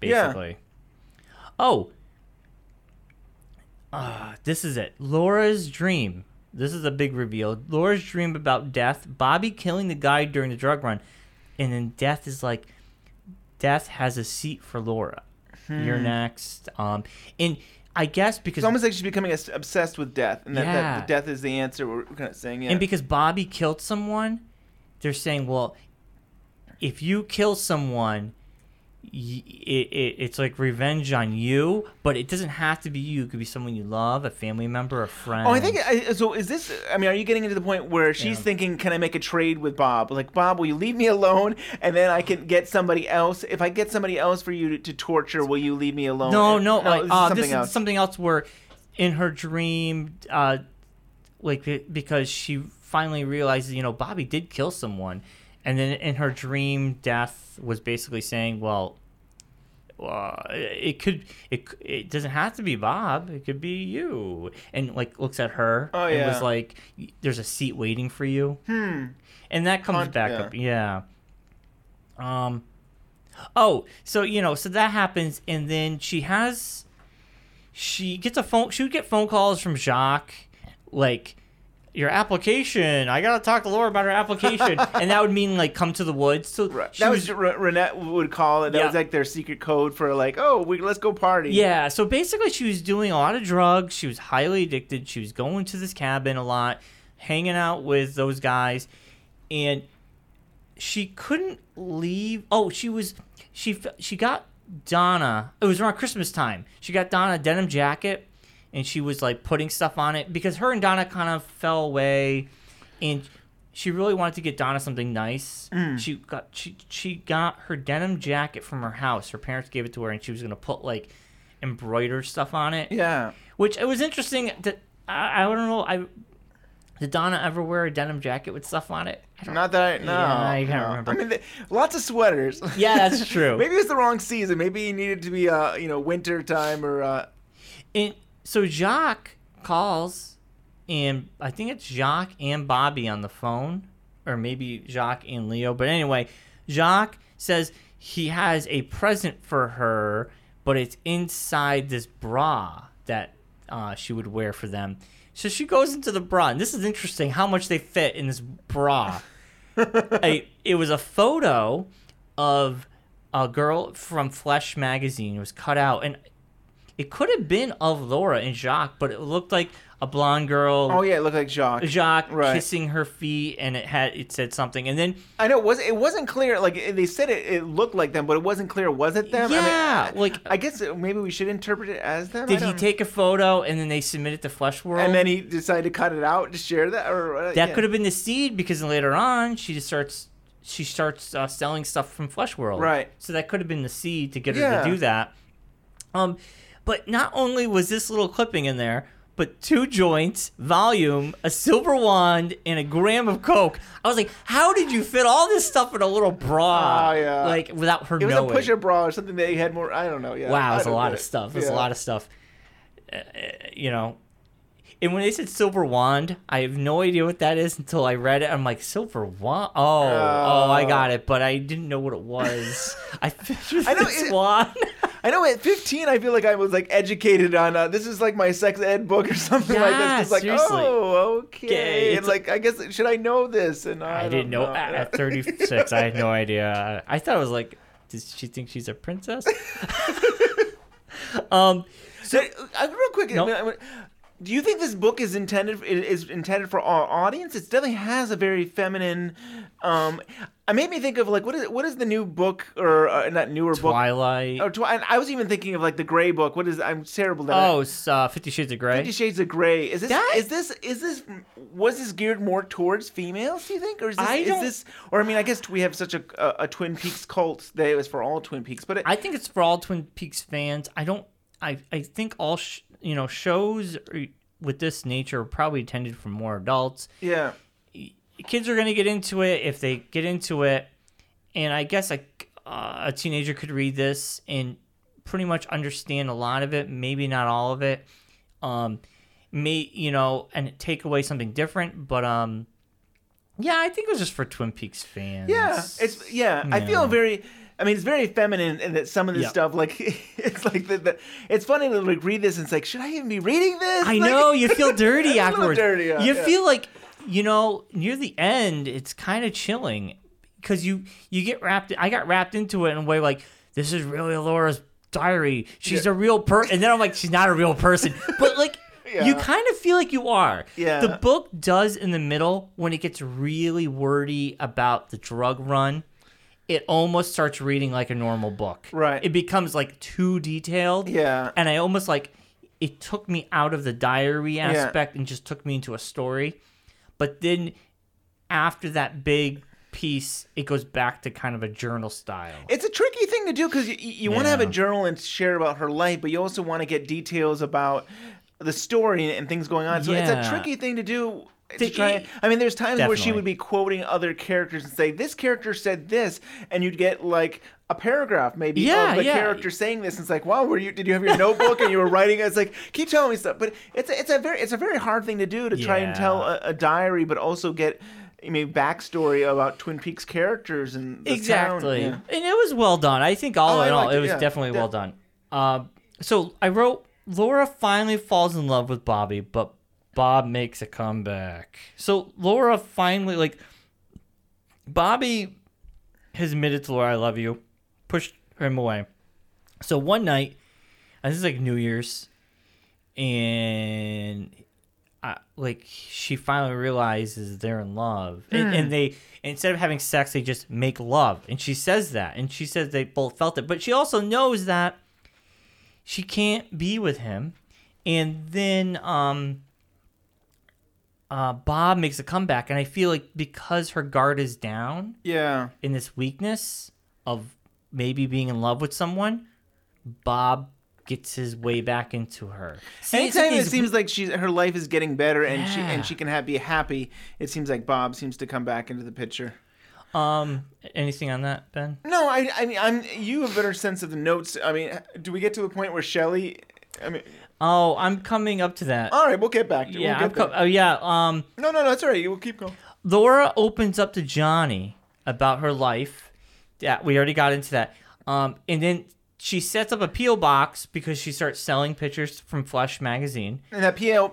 Yeah. basically. Oh, Ah, this is it. Laura's dream. This is a big reveal. Laura's dream about death. Bobby killing the guy during the drug run, and then death is like, death has a seat for Laura. You're Hmm. next. Um, and I guess because It's almost like she's becoming obsessed with death, and that, that Yeah. the death is the answer. We're kind of saying, yeah. And because Bobby killed someone, they're saying, well, if you kill someone, it, it, it's like revenge on you, but it doesn't have to be you. It could be someone you love, a family member, a friend. Oh, I think I, so. Is this? I mean, are you getting into the point where she's Yeah. thinking, "Can I make a trade with Bob? Like, Bob, will you leave me alone, and then I can get somebody else? If I get somebody else for you to, to torture, will you leave me alone?" No, no, no. like, this is uh, something this else. is something else where in her dream, uh, like because she finally realizes, you know, Bobby did kill someone, and then in her dream, death was basically saying, well, uh, it could it it doesn't have to be Bob. It could be you." And like looks at her Oh, and yeah. was like, "There's a seat waiting for you." Hmm. And that comes Con- back yeah. up. Yeah. Um. Oh, so you know, so that happens, and then she has, she gets a phone. She would get phone calls from Jacques, like, your application. I gotta talk to Laura about her application, and that would mean like come to the woods. So she That was, Re- Ronette would call it. That Yeah. was like their secret code for like, oh, we let's go party. Yeah, so basically she was doing a lot of drugs. She was highly addicted. She was going to this cabin a lot, hanging out with those guys, and she couldn't leave. Oh, she was she she got Donna. It was around Christmas time. She got Donna a denim jacket, and she was like putting stuff on it because her and Donna kind of fell away, and she really wanted to get Donna something nice. Mm. She got she she got her denim jacket from her house. Her parents gave it to her, and she was gonna put like embroidered stuff on it. Yeah. Which it was interesting that I, I don't know I did Donna ever wear a denim jacket with stuff on it? Don't, that I no. Yeah, I can't no. remember. I mean, lots of sweaters. Yeah, that's true. Maybe it was the wrong season. Maybe it needed to be uh you know winter time or uh. And so Jacques calls, and I think it's Jacques and Bobby on the phone, or maybe Jacques and Leo. But anyway, Jacques says he has a present for her, but it's inside this bra that uh, she would wear for them. So she goes into the bra, and this is interesting how much they fit in this bra. a, it was a photo of a girl from Flesh magazine. It was cut out, and it could have been of Laura and Jacques, but it looked like a blonde girl. Oh yeah, it looked like Jacques. Jacques Right. kissing her feet, and it had it said something, and then I know it was it wasn't clear. Like they said, it, it looked like them, but it wasn't clear. Was it them? Yeah, I mean, like I guess maybe we should interpret it as them. Did he take a photo and then they submit it to Flesh World? And then he decided to cut it out to share that, or uh, that yeah. could have been the seed because later on she just starts she starts uh, selling stuff from Flesh World. Right. So that could have been the seed to get her Yeah. to do that. Um, but not only was this little clipping in there, but two joints, Valium, a silver wand, and a gram of coke. I was like, how did you fit all this stuff in a little bra? Oh, yeah. Like without her knowing. It was knowing. a pusher bra or something that he had more. I don't know. Yeah. Wow, I it's a lot of it. stuff. It's a lot of stuff. Uh, you know, and when they said silver wand, I have no idea what that is until I read it. I'm like, silver wand? Oh, oh, I got it, but I didn't know what it was. I pictured I know this it- wand. I know at 15, I feel like I was like educated on uh, this is like my sex ed book or something like this. It's like, seriously. oh, Okay, it's like, I guess, should I know this? And I, I, didn't know, at, at 36. I had no idea. I thought it was like, does she think she's a princess? um, So, uh, real quick, Nope. I mean, do you think this book is intended is intended for our audience? It definitely has a very feminine. Um, it made me think of like what is what is the new book or uh, not newer book? Twilight. Oh, Twi- I was even thinking of like the Gray book. What is? I'm terrible. That I- Oh, it's uh, Fifty Shades of Grey. Fifty Shades of Grey. Is this That- is this is this was this geared more towards females? Do you think, or is this I is this? Or I mean, I guess we have such a a, a Twin Peaks cult that it was for all Twin Peaks, but it, I think it's for all Twin Peaks fans. I don't. I I think all sh- you know shows with this nature are probably intended for more adults. yeah, Kids are gonna get into it if they get into it, and I guess like uh, a teenager could read this and pretty much understand a lot of it, maybe not all of it. Um, may you know, and take away something different, but um. Yeah, I think it was just for Twin Peaks fans. yeah. It's yeah. I feel very. I mean, it's very feminine, and that some of this Yeah. stuff, like, it's like the, the. It's funny to like read this, and it's like, should I even be reading this? I Like- know you feel dirty A afterwards. dirty, yeah, you yeah. feel like you know near the end it's kind of chilling because you you get wrapped. I got wrapped into it in a way like this is really Laura's diary. She's a real person, and then I'm like she's not a real person, but like. You kind of feel like you are. Yeah. The book does in the middle when it gets really wordy about the drug run. It almost starts reading like a normal book. Right. It becomes like too detailed Yeah. and I almost like it took me out of the diary aspect and just took me into a story. But then after that big piece, it goes back to kind of a journal style. It's a tricky thing to do because you, you want to have a journal and share about her life, but you also want to get details about the story and things going on. So it's a tricky thing to do to try. I mean, there's times where she would be quoting other characters and say, "This character said this," and you'd get like a paragraph maybe Yeah, of the yeah. character saying this. And it's like, wow, were you? Did you have your notebook and you were writing? It's like, keep telling me stuff. But it's a, it's a very it's a very hard thing to do to try and tell a, a diary, but also get. I mean, backstory about Twin Peaks characters and the exactly town. and it was well done i think all Oh, in all it it, was yeah, definitely yeah. well done um, so i wrote laura finally falls in love with bobby but bob makes a comeback. So laura finally like bobby has admitted to laura i love you pushed him away. So one night and this is like new year's and uh, like she finally realizes they're in love. And, Hmm. and they instead of having sex they just make love. And she says that and she says they both felt it. But she also knows that she can't be with him. And then um uh bob makes a comeback and i feel like because her guard is down Yeah. in this weakness of maybe being in love with someone bob gets his way back into her See, Anytime it seems like she's her life is getting better and she and she can have, be happy, it seems like Bob seems to come back into the picture. Um, anything on that, Ben? No, I, I mean, I'm you have a better sense of the notes. I mean, do we get to the point where Shelly? I mean, Oh, I'm coming up to that. all right, we'll get back to. yeah, we'll I'm co- oh yeah. Um, No, no, no, it's all right. We'll keep going. Laura opens up to Johnny about her life. Yeah, we already got into that. Um, and then she sets up a PO box because she starts selling pictures from Flesh magazine. And that PO,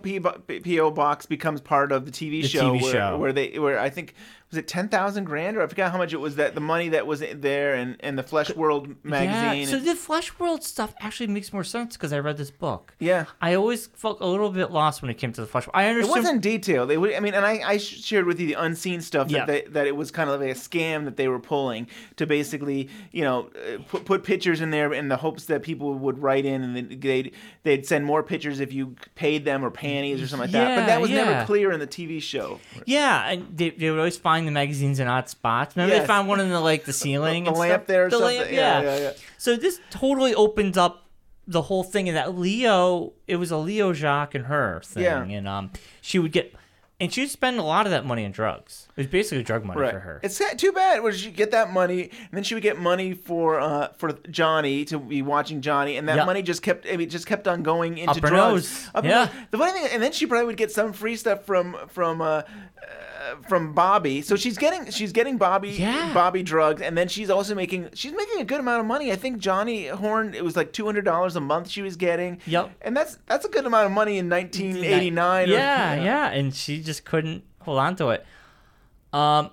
PO box becomes part of the TV The show, TV where, show. where they where I think was it ten thousand grand or I forgot how much it was that the money that was there and and the Flesh World magazine. Yeah, so the Flesh World stuff actually makes more sense because I read this book. yeah. I always felt a little bit lost when it came to the Flesh. World. I It wasn't detailed. They would, I mean, and I, I shared with you the unseen stuff Yeah. that they, that it was kind of like a scam that they were pulling to basically, you know, uh, put, put pictures in there in the hopes that people would write in and they'd they'd send more pictures if you paid them or panties or something like that. But that was yeah. never clear in the TV show. Yeah, and they, they would always find the magazines in odd spots. Remember they found one in the like the ceiling, The and lamp stuff? there the something. Lamp, Yeah, yeah. yeah, yeah. So this totally opens up the whole thing, and that Leo, it was a Leo Jacques and her thing, Yeah. and um, she would get, and she'd spend a lot of that money on drugs. It was basically drug money for her. It's too bad. Where she get that money, and then she would get money for uh, for Johnny to be watching Johnny, and that Yep. money just kept I mean, just kept on going into drugs. Yeah. The funny thing, and then she probably would get some free stuff from from. Uh, uh, from Bobby, so she's getting she's getting Bobby Yeah. Bobby drugs, and then she's also making she's making a good amount of money. I think Johnny Horne it was like two hundred dollars a month she was getting. Yep. and that's that's a good amount of money in nineteen eighty nine. Yeah, yeah, and she just couldn't hold on to it. Um,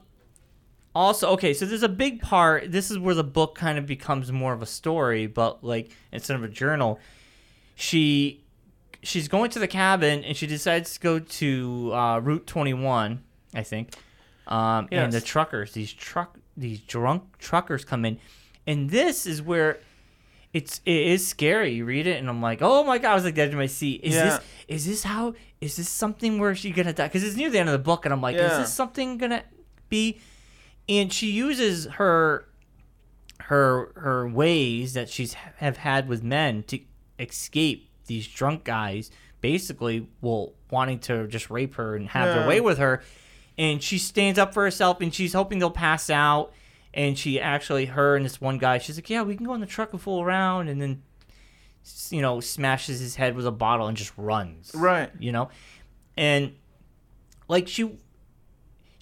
also, okay, so there's a big part. This is where the book kind of becomes more of a story, but like instead of a journal, she she's going to the cabin and she decides to go to uh, Route 21, I think. Um, and the truckers, these truck, these drunk truckers come in, and this is where it's it is scary. You read it, and I'm like, oh my god! I was like the edge of my seat. Is Yeah. this is this how is this something where she gonna die? Because it's near the end of the book, and I'm like, is this something gonna be? And she uses her her her ways that she's have had with men to escape these drunk guys. Basically, well, wanting to just rape her and have their way with her. And she stands up for herself, and she's hoping they'll pass out. And she actually, her and this one guy, she's like, "Yeah, we can go in the truck and fool around," and then, you know, smashes his head with a bottle and just runs. Right. You know, and like she,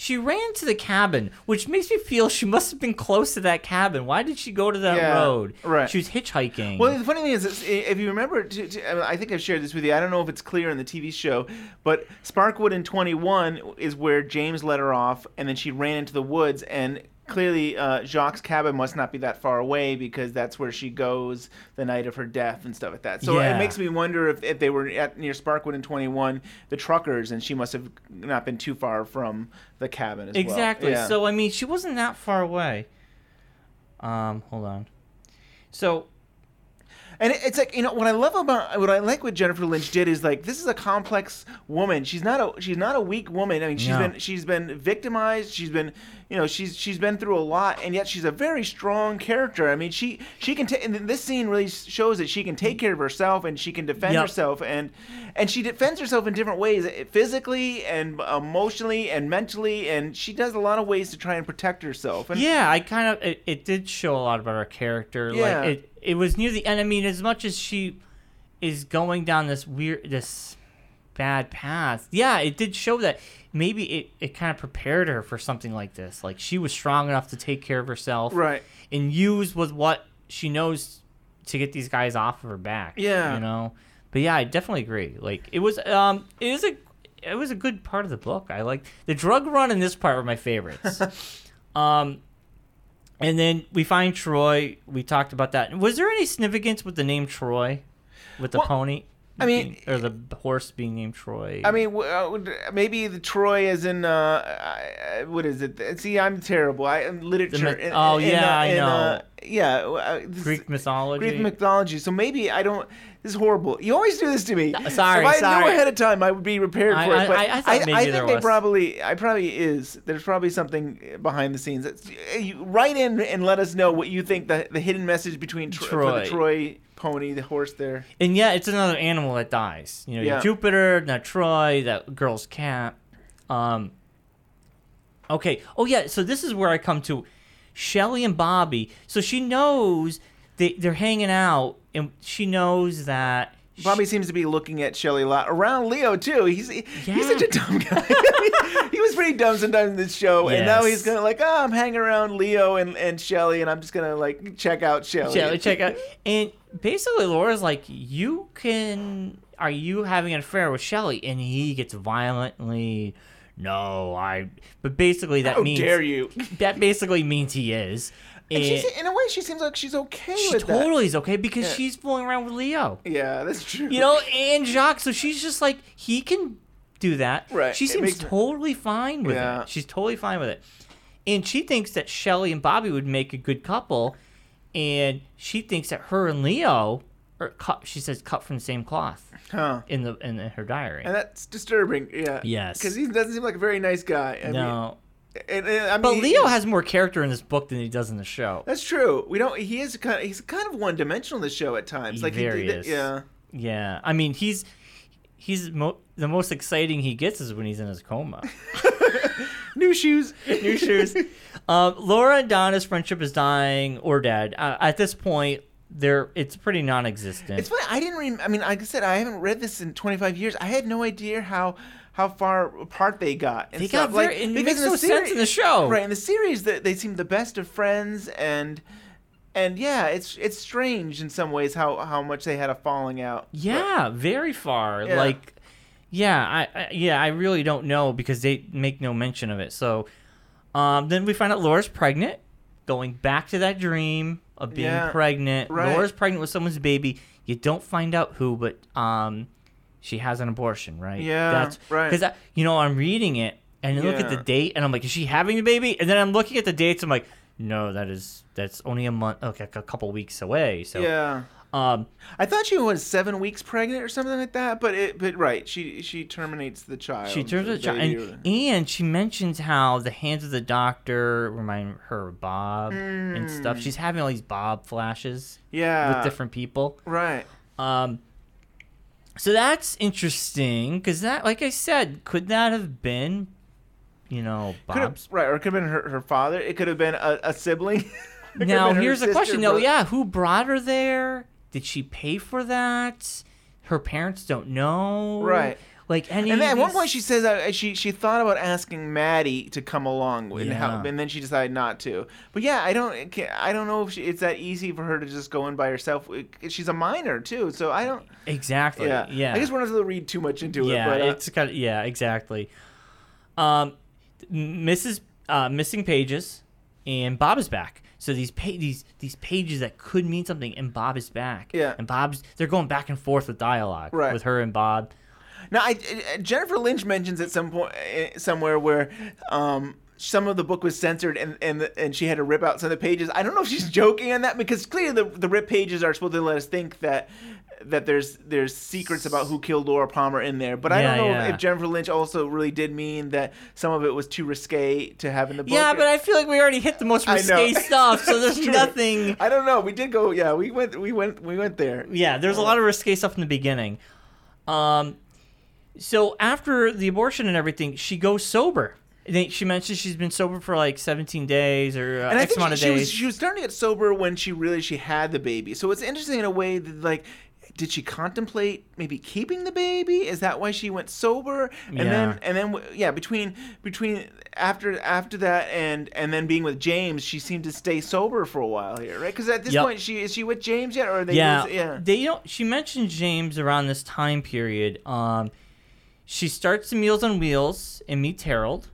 she ran to the cabin, which makes me feel she must have been close to that cabin. Why did she go to that Yeah, road? right. She was hitchhiking. Well, the funny thing is, if you remember, to, to, I mean, I think I've shared this with you. I don't know if it's clear in the TV show, but Sparkwood in 21 is where James let her off, and then she ran into the woods, and clearly uh, Jacques' cabin must not be that far away because that's where she goes the night of her death and stuff like that. So Yeah. it makes me wonder if, if they were at near Sparkwood in 21, the truckers, and she must have not been too far from the cabin as well. Exactly. Yeah. So I mean, she wasn't that far away. Um, hold on. So And it- it's like you know what I love about what I like what Jennifer Lynch did is like this is a complex woman. She's not a she's not a weak woman. I mean she's No. been she's been victimized. She's been you know she's she's been through a lot, and yet she's a very strong character. I mean she she can take this scene really shows that she can take care of herself and she can defend Yep. herself and and she defends herself in different ways, eh, physically and emotionally and mentally, and she does a lot of ways to try and protect herself. And yeah, I kind of it, it did show a lot about her character. Yeah. Like it it was near the end. I mean, as much as she is going down this weird this bad path, yeah, it did show that maybe it, it kind of prepared her for something like this. Like she was strong enough to take care of herself, Right. and use with what she knows to get these guys off of her back. Yeah. you know. But yeah, I definitely agree. Like it was um it is a it was a good part of the book. I like the drug run in this part were my favorites. um and then we find Troy. We talked about that. Was there any significance with the name Troy? With the Well, pony? I mean- being- or the horse being named Troy. I mean, uh, maybe the Troy is in uh, uh, what is it? See, I'm terrible. I am literature. myth- oh, in, yeah, uh, I in, know. Uh, yeah, uh, this- Greek mythology. Greek mythology. So maybe I don't. This is horrible. You always do this to me. sorry, If I sorry. knew ahead of time, I would be prepared for I- it. But I- I I think they was. probably. I probably is. There's probably something behind the scenes. That's, you write in and let us know what you think the the hidden message between Troy. the Troy pony, the horse there. And yeah, it's another animal that dies. You know, Yeah. Jupiter, not Troy, that girl's cat. Um. Okay. Oh yeah. So this is where I come to, Shelly and Bobby. So she knows they they're hanging out, and she knows that. Bobby seems to be looking at Shelly a lot around Leo too. He's he's Yeah. such a dumb guy. he was pretty dumb sometimes in this show, and now he's gonna like, oh, I'm hanging around Leo and and Shelly, and I'm just gonna like check out Shelly. Shelly, check out. And basically, Laura's like, "You can. Are you having an affair with Shelly?" And he gets violently. No, I. But basically, that How means dare you? That basically means he is. And she's, in a way, she seems like she's okay She with that. totally is okay because Yeah. she's fooling around with Leo. Yeah, that's true. You know, and Jacques. So she's just like he can do that. Right, She it seems makes her- totally fine with Yeah. it. She's totally fine with it, and she thinks that Shelly and Bobby would make a good couple, and she thinks that her and Leo are cut. She says cut from the same cloth. Huh. In the in her diary. And that's disturbing. Yeah. Yes. Because he doesn't seem like a very nice guy. I no. And, and, I mean, but Leo has more character in this book than he does in the show. That's true. We don't. He is kind. Of, he's kind of one dimensional in the show at times. He like very he is. Yeah. Yeah. I mean, he's he's mo- the most exciting he gets is when he's in his coma. New shoes. New shoes. Um, Laura and Donna's friendship is dying or dead. Uh, at this point, they're it's pretty non-existent. It's funny. I didn't. Rem- I mean, like I said, I haven't read this in 25 years. I had no idea how how far apart they got. And They stuff. got very- like, it makes no sense in the show. Right in the series, that they seem the best of friends, and and yeah, it's it's strange in some ways how how much they had a falling out. yeah, very far. Yeah. Like, yeah, I, I yeah, I really don't know because they make no mention of it. So, um, then we find out Laura's pregnant, going back to that dream of being Yeah, pregnant. right. Laura's pregnant with someone's baby. You don't find out who, but um, she has an abortion, right? Yeah, That's right. Because you know I'm reading it and I look at the date and I'm like, is she having the baby? And then I'm looking at the dates. I'm like, no, that is that's only a month, okay, a couple weeks away. So Yeah. Um, I thought she was seven weeks pregnant or something like that, but it, but right, she she terminates the child. She turns the a child, and, and she mentions how the hands of the doctor remind her of Bob and stuff. Mm. She's having all these Bob flashes, Yeah. with different people, right? Um, so that's interesting because that, like I said, could that have been, you know, Bob's? right, or it could have been her, her father. It could have been a, a sibling. Now here's the sister, question, though. brother. Yeah, who brought her there? Did she pay for that? Her parents don't know, Right. Like any. And then at one point she says uh, she she thought about asking Maddy to come along and help, and then she decided not to. But yeah, I don't I don't know if she, it's that easy for her to just go in by herself. She's a minor too, so I don't. Exactly. Yeah, Yeah. I guess we're not going to read too much into yeah, it. But uh, it's kind of yeah, exactly. Um, Mrs. Uh, missing pages, and Bob is back. So these pa- these these pages that could mean something, and Bob is back. Yeah. and Bob's they're going back and forth with dialogue Right. with her and Bob. Now, I, I- Jennifer Lynch mentions at some point uh, somewhere where um, some of the book was censored and and and she had to rip out some of the pages. I don't know if she's joking on that because clearly the the rip pages are supposed to let us think that that there's there's secrets about who killed Laura Palmer in there. But I Yeah, don't know yeah. if Jennifer Lynch also really did mean that some of it was too risque to have in the book. Yeah, but I feel like we already hit the most risque stuff, so there's true. nothing. I don't know. We did go. Yeah, we went. We went. We went there. Yeah, there's a lot of risque stuff in the beginning. Um, so after the abortion and everything, she goes sober. She mentions she's been sober for like 17 days or uh, and I X think amount she, of she days. was she was starting to get sober when she realized she had the baby. So it's interesting in a way that like. Did she contemplate maybe keeping the baby? Is that why she went sober? And Yeah. then and then yeah, between between after after that and and then being with James, she seemed to stay sober for a while here, right? Because at this Yep. point, she is she with James yet, or are they? yeah, yeah. They don't. She mentioned James around this time period. Um, she starts the Meals on Wheels and meets Harold.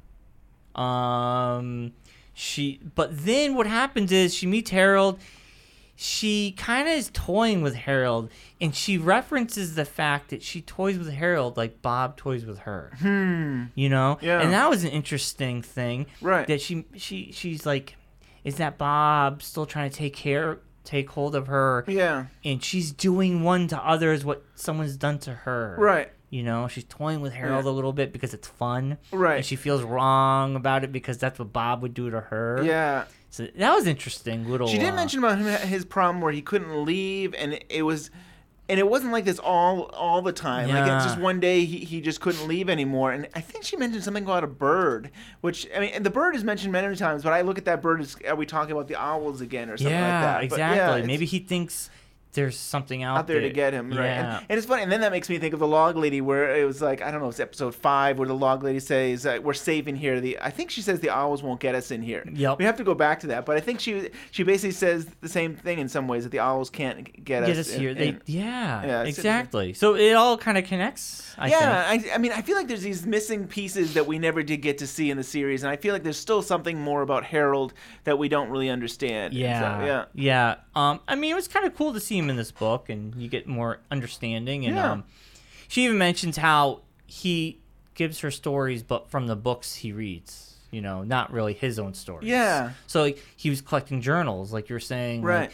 Um, she, but then what happens is she meets Harold. She kind of is toying with Harold, and she references the fact that she toys with Harold like Bob toys with her. Hmm. You know, Yeah. and that was an interesting thing. Right. That she she she's like, is that Bob still trying to take care, take hold of her? Yeah. And she's doing one to others what someone's done to her. Right. You know, she's toying with Harold Yeah. a little bit because it's fun. Right. And she feels wrong about it because that's what Bob would do to her. Yeah. So that was interesting. Little. She did uh, mention about him his problem where he couldn't leave, and it was, and it wasn't like this all all the time. Like it's just one day he, he just couldn't leave anymore. And I think she mentioned something about a bird, which I mean, and the bird is mentioned many times, but I look at that bird as are we talking about the owls again or something yeah, like that? But exactly. yeah, Maybe he thinks there's something out, out there to get him, right? Yeah. And, and it's funny, and then that makes me think of the log lady, where it was like I don't know, it's episode five, where the log lady says uh, we're safe in here. The I think she says the owls won't get us in here. Yep. We have to go back to that, but I think she she basically says the same thing in some ways that the owls can't get, Get us, us in- here. They, in. yeah, Yeah, exactly. So it all kind of connects. I yeah, think. I, I mean, I feel like there's these missing pieces that we never did get to see in the series, and I feel like there's still something more about Harold that we don't really understand. And so, Yeah, yeah. yeah. Um, I mean, it was kind of cool to see him in this book, and you get more understanding. And Yeah. um, she even mentions how he gives her stories, but from the books he reads. You know, not really his own stories. Yeah. So like, he was collecting journals, like you're saying. like- Right.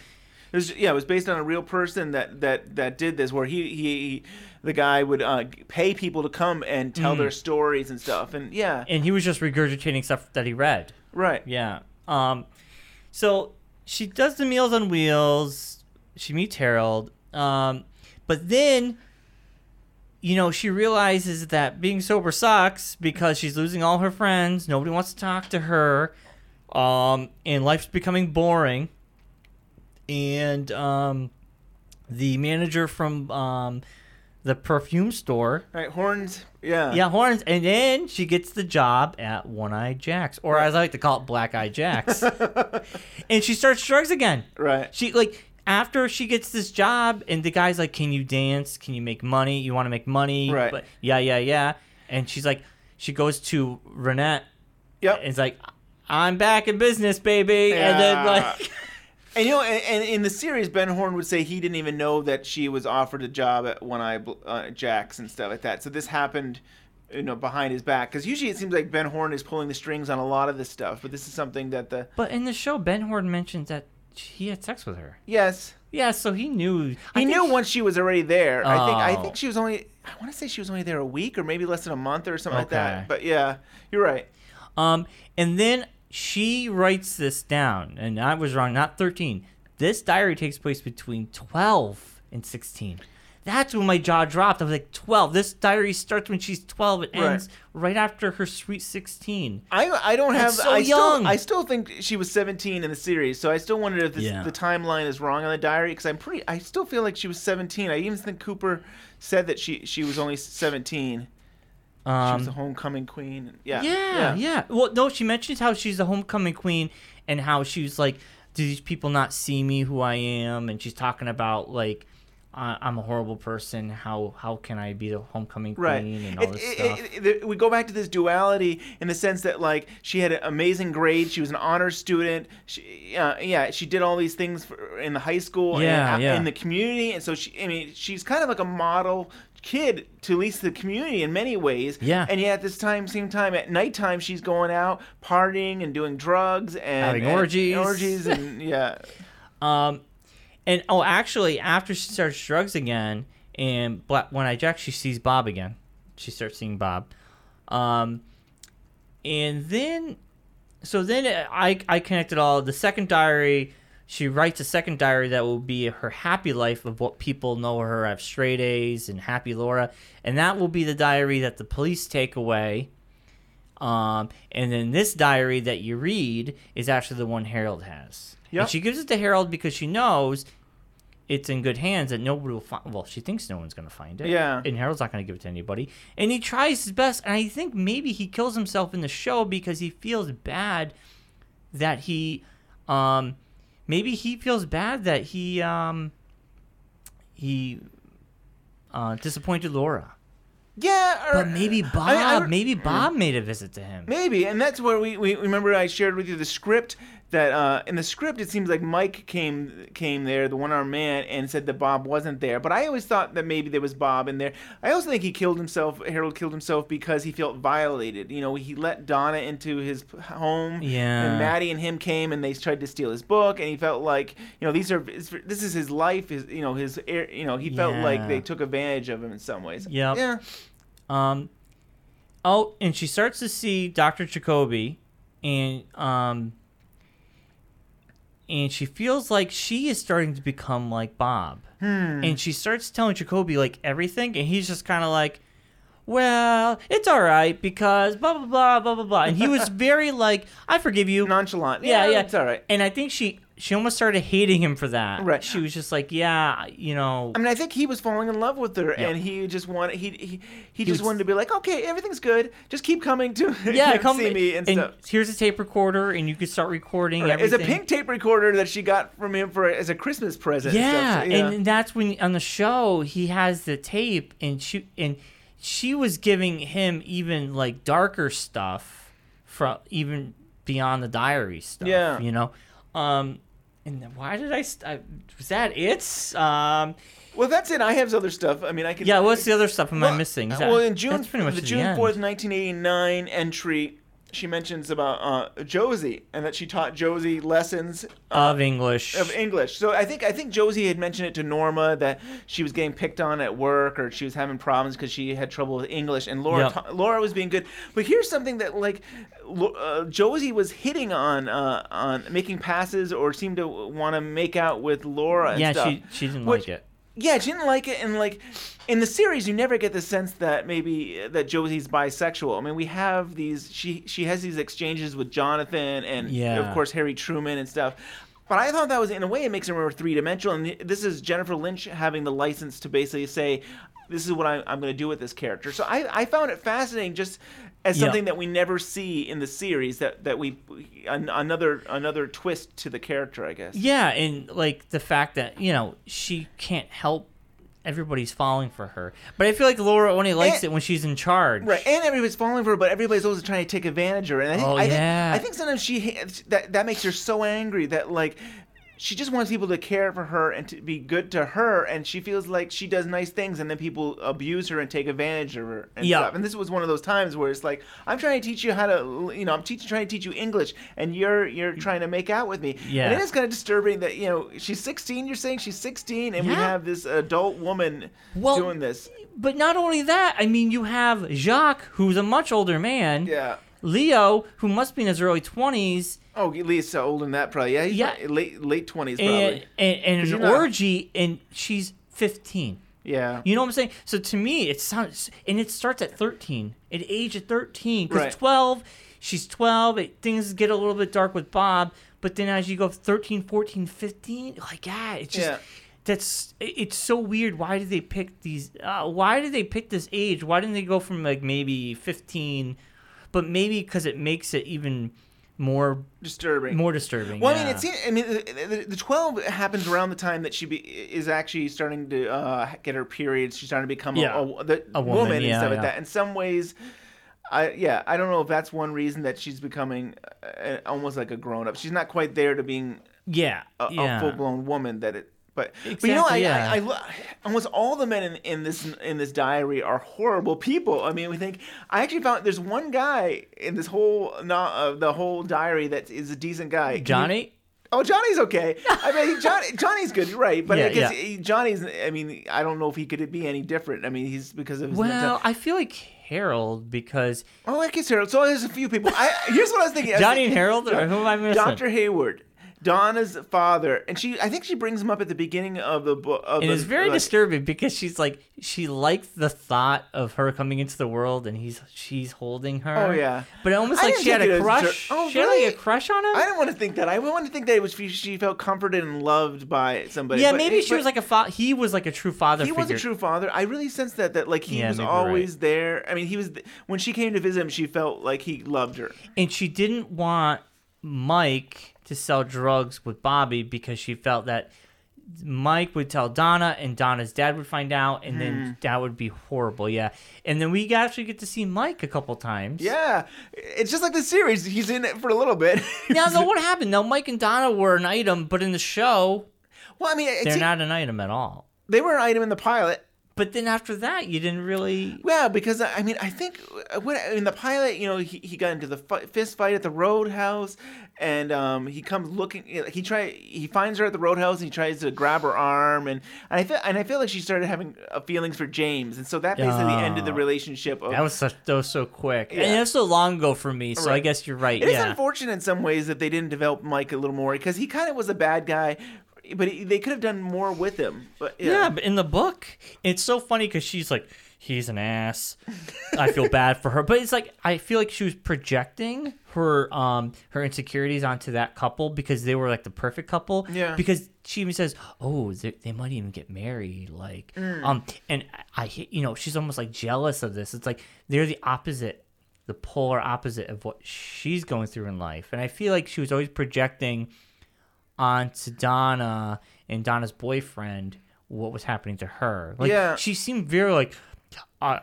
It was, yeah, it was based on a real person that that that did this, where he he, he the guy would uh, pay people to come and tell Mm. their stories and stuff, and yeah, and he was just regurgitating stuff that he read. right, Yeah. Um, so she does the Meals on Wheels. She meets Harold. Um, but then, you know, she realizes that being sober sucks because she's losing all her friends. Nobody wants to talk to her. Um, and life's becoming boring. And um, the manager from um, the perfume store right. Horne's, yeah, yeah, Horne's. And then she gets the job at One Eye Jack's, or as I like to call it, Black Eye Jack's. and she starts drugs again. right, She like after she gets this job, and the guy's like, "Can you dance? Can you make money? You want to make money?" Right. But yeah, yeah, yeah. And she's like, she goes to Ronette. Yep. And it's like, "I'm back in business, baby." Yeah. And then like, And you know, and, and in the series, Ben Horne would say he didn't even know that she was offered a job at One Eye uh, Jacks and stuff like that. So this happened, you know, behind his back. Because usually it seems like Ben Horne is pulling the strings on a lot of this stuff, but this is something that the but in the show, Ben Horne mentions that he had sex with her. yes, Yeah, so he knew. He think knew once she was already there. I think I Oh. think she was only I want to say she was only there a week or maybe less than a month or something like Okay. that. But yeah, you're right. Um, and then she writes this down, and I was wrong, not 13. This diary takes place between 12 and 16. That's when my jaw dropped. I was like, 12. This diary starts when she's 12. It ends right after her sweet 16. I I don't have so I young. still I still think she was 17 in the series. So I still wonder if this, Yeah. the timeline is wrong on the diary because I'm pretty I still feel like she was 17. I even think Cooper said that she she was only 17. she was the Um, homecoming queen. Yeah. yeah, yeah, Well, no, she mentions how she's the homecoming queen and how she's like, do these people not see me who I am? And she's talking about like, I'm a horrible person. How how can I be the homecoming queen Right. and all It- this stuff? it- it- we go back to this duality in the sense that like she had an amazing grades. She was an honor student. She, uh, yeah, she did all these things for, in the high school Yeah, and yeah. in the community, and so she. I mean, she's kind of like a model kid to at least the community in many ways. Yeah. And yet at this time, same time at nighttime, she's going out partying and doing drugs and Having and orgies. orgies, and yeah. Um, and oh, actually, after she starts drugs again and Black One Eye Jack, she sees Bob again. She starts seeing Bob. Um, and then, so then I I connected all the second diary. She writes a second diary that will be her happy life of what people know her as straight A's and happy Laura, and that will be the diary that the police take away. Um, and then this diary that you read is actually the one Harold has. Yep. And she gives it to Harold because she knows it's in good hands that nobody will find. Well, she thinks no one's going to find it. Yeah. And Harold's not going to give it to anybody. And he tries his best. And I think maybe he kills himself in the show because he feels bad that he, um, maybe he feels bad that he, um, he, uh, disappointed Laura. Yeah, or, But maybe Bob, I- I- maybe Bob made a visit to him. Maybe, and that's where we, we remember I shared with you the script that uh, in the script it seems like Mike came came there, the one armed man, and said that Bob wasn't there. But I always thought that maybe there was Bob in there. I also think he killed himself. Harold killed himself because he felt violated. You know, he let Donna into his home, Yeah. and Maddy and him came and they tried to steal his book, and he felt like you know these are this is his life. His you know his air- you know he felt like they took advantage of him in some ways. Yep. Yeah. Um, oh, and she starts to see Dr. Jacoby, and um, and she feels like she is starting to become like Bob. Hmm. And she starts telling Jacoby like everything, and he's just kind of like, "Well, it's all right because blah blah blah blah blah blah." And he was very like, "I forgive you." Nonchalant. Yeah, Yeah, yeah, it's all right. And I think she she almost started hating him for that. Right. She was just like, "Yeah, you know." I mean, I think he was falling in love with her, Yeah. and he just wanted he he, he, He just was- wanted to be like, okay, everything's good, just keep coming to yeah, come see me and, stuff. here's a tape recorder, and you can start recording Right. It's a pink tape recorder that she got from him for as a Christmas present. and Yeah, stuff, so, yeah. and that's when on the show he has the tape, and she and she was giving him even like darker stuff from even beyond the diary stuff. Yeah. you know. Um, and then why did I? St- I was that it? Um, well, that's it. I have other stuff. I mean, I can. yeah. What's the other stuff am I missing? Is that- well, in June, that's pretty much the the June fourth, nineteen eighty nine entry, she mentions about uh, Josie and that she taught Josie lessons uh, of English. of English. So I think I think Josie had mentioned it to Norma that she was getting picked on at work or she was having problems because she had trouble with English, and Laura Yep. ta- Laura was being good. But here's something that like uh, Josie was hitting on uh, on making passes or seemed to want to make out with Laura. And yeah, stuff, she she didn't which- like it. Yeah, she didn't like it, and like in the series, you never get the sense that maybe uh, that Josie's bisexual. I mean, we have these. She she has these exchanges with Jonathan and Yeah. of course Harry Truman and stuff. But I thought that was in a way it makes her more three dimensional, and this is Jennifer Lynch having the license to basically say, "This is what I, I'm going to do with this character." So I, I found it fascinating, just as Yeah. something that we never see in the series. That that we an, another another twist to the character, I guess. Yeah, and like the fact that you know she can't help everybody's falling for her, but I feel like Laura only likes And- it when she's in charge. Right, and everybody's falling for her, but everybody's also trying to take advantage of her. And I think, Oh, I think, yeah. I think sometimes she that that makes her so angry that like she just wants people to care for her and to be good to her, and she feels like she does nice things, and then people abuse her and take advantage of her and Yeah. stuff. And this was one of those times where it's like, I'm trying to teach you how to, you know, I'm teaching, trying to teach you English, and you're you're trying to make out with me. Yeah. And it is kind of disturbing that you know she's 16. You're saying she's 16, and we have this adult woman Well, doing this. But not only that, I mean, you have Jacques, who's a much older man. Yeah. Leo, who must be in his early twenties. Oh, Leo's least older than that, probably. Yeah, he's Yeah. late late twenties, probably. And, and, and an you're not- orgy, and she's 15. Yeah. You know what I'm saying? So to me, it sounds, and it starts at 13. At age of 13, because Right. 12, she's 12. It, things get a little bit dark with Bob, but then as you go 13, 14, 15, like yeah, it's just. Yeah. That's it's so weird. Why did they pick these? Uh, why did they pick this age? Why didn't they go from like maybe 15? But maybe because it makes it even more disturbing. More disturbing. Well, I mean, it seems. I mean, the, the, the twelve happens around the time that she be, is actually starting to uh, get her periods. She's starting to become Yeah. a, a, the A woman, woman, and yeah, stuff like that. In some ways, I yeah, I don't know if that's one reason that she's becoming uh, almost like a grown up. She's not quite there to being yeah, a, yeah. full blown woman. That it. But but you know, I, Exactly, yeah. I, I, almost all the men in, in this in this diary are horrible people. I mean, we think I actually found there's one guy in this whole not uh, the whole diary that is a decent guy. Can you- Johnny. Oh, Johnny's okay. I mean, Johnny, Johnny's good, right? But Yeah, I guess yeah. Johnny's. I mean, I don't know if he could be any different. I mean, he's because of his. mental- Well, I feel like Harold because Oh, I guess Harold. So there's a few people. I, here's what I was thinking. I was Johnny thinking- and Harold, or who am I missing? Dr. Hayward, Donna's father, and she. I think she brings him up at the beginning of the book. Of And the, it's very like- disturbing because she's like she likes the thought of her coming into the world and he's she's holding her. Oh, yeah. But almost I like she had a crush. Oh, she had really? like a crush on him. I didn't want to think that. I wanted to think that it was she, felt comforted and loved by somebody. yeah, But- maybe she was like a fa- he was like a true father He figure. was a true father. I really sense that that like he Yeah, was you're right. always there. I mean, he was when she came to visit him. She felt like he loved her. and she didn't want Mike to sell drugs with Bobby because she felt that Mike would tell Donna and Donna's dad would find out and then that would be horrible. Yeah. And then we actually get to see Mike a couple times. Yeah, it's just like the series. He's in it for a little bit. Now, though, what happened? Now, Mike and Donna were an item, but in the show, well, I mean, they're not an item at all. they were an item in the pilot. But then after that, you didn't really. Yeah, because I mean, I think uh, when in the pilot, you know, he, he got into the fi- fist fight at the roadhouse, and um, he comes looking. He try he finds her at the roadhouse, and he tries to grab her arm, and, and I feel and I feel like she started having uh, feelings for James, and so that basically ended the relationship. Of, That was such that was so quick, Yeah. and it was so long ago for me. So I guess you're right. It is yeah, unfortunate in some ways that they didn't develop Mike a little more because he kind of was a bad guy, but they could have done more with him. But yeah, yeah. But in the book, it's so funny because she's like, "He's an ass." I feel bad for her, but it's like I feel like she was projecting her um her insecurities onto that couple because they were like the perfect couple. Yeah. Because she even says, "Oh, they, they might even get married." Like, Mm. um, and I, you know, she's almost like jealous of this. It's like they're the opposite, the polar opposite of what she's going through in life, and I feel like she was always projecting onto Donna and Donna's boyfriend what was happening to her. Like, Yeah. she seemed very like, uh,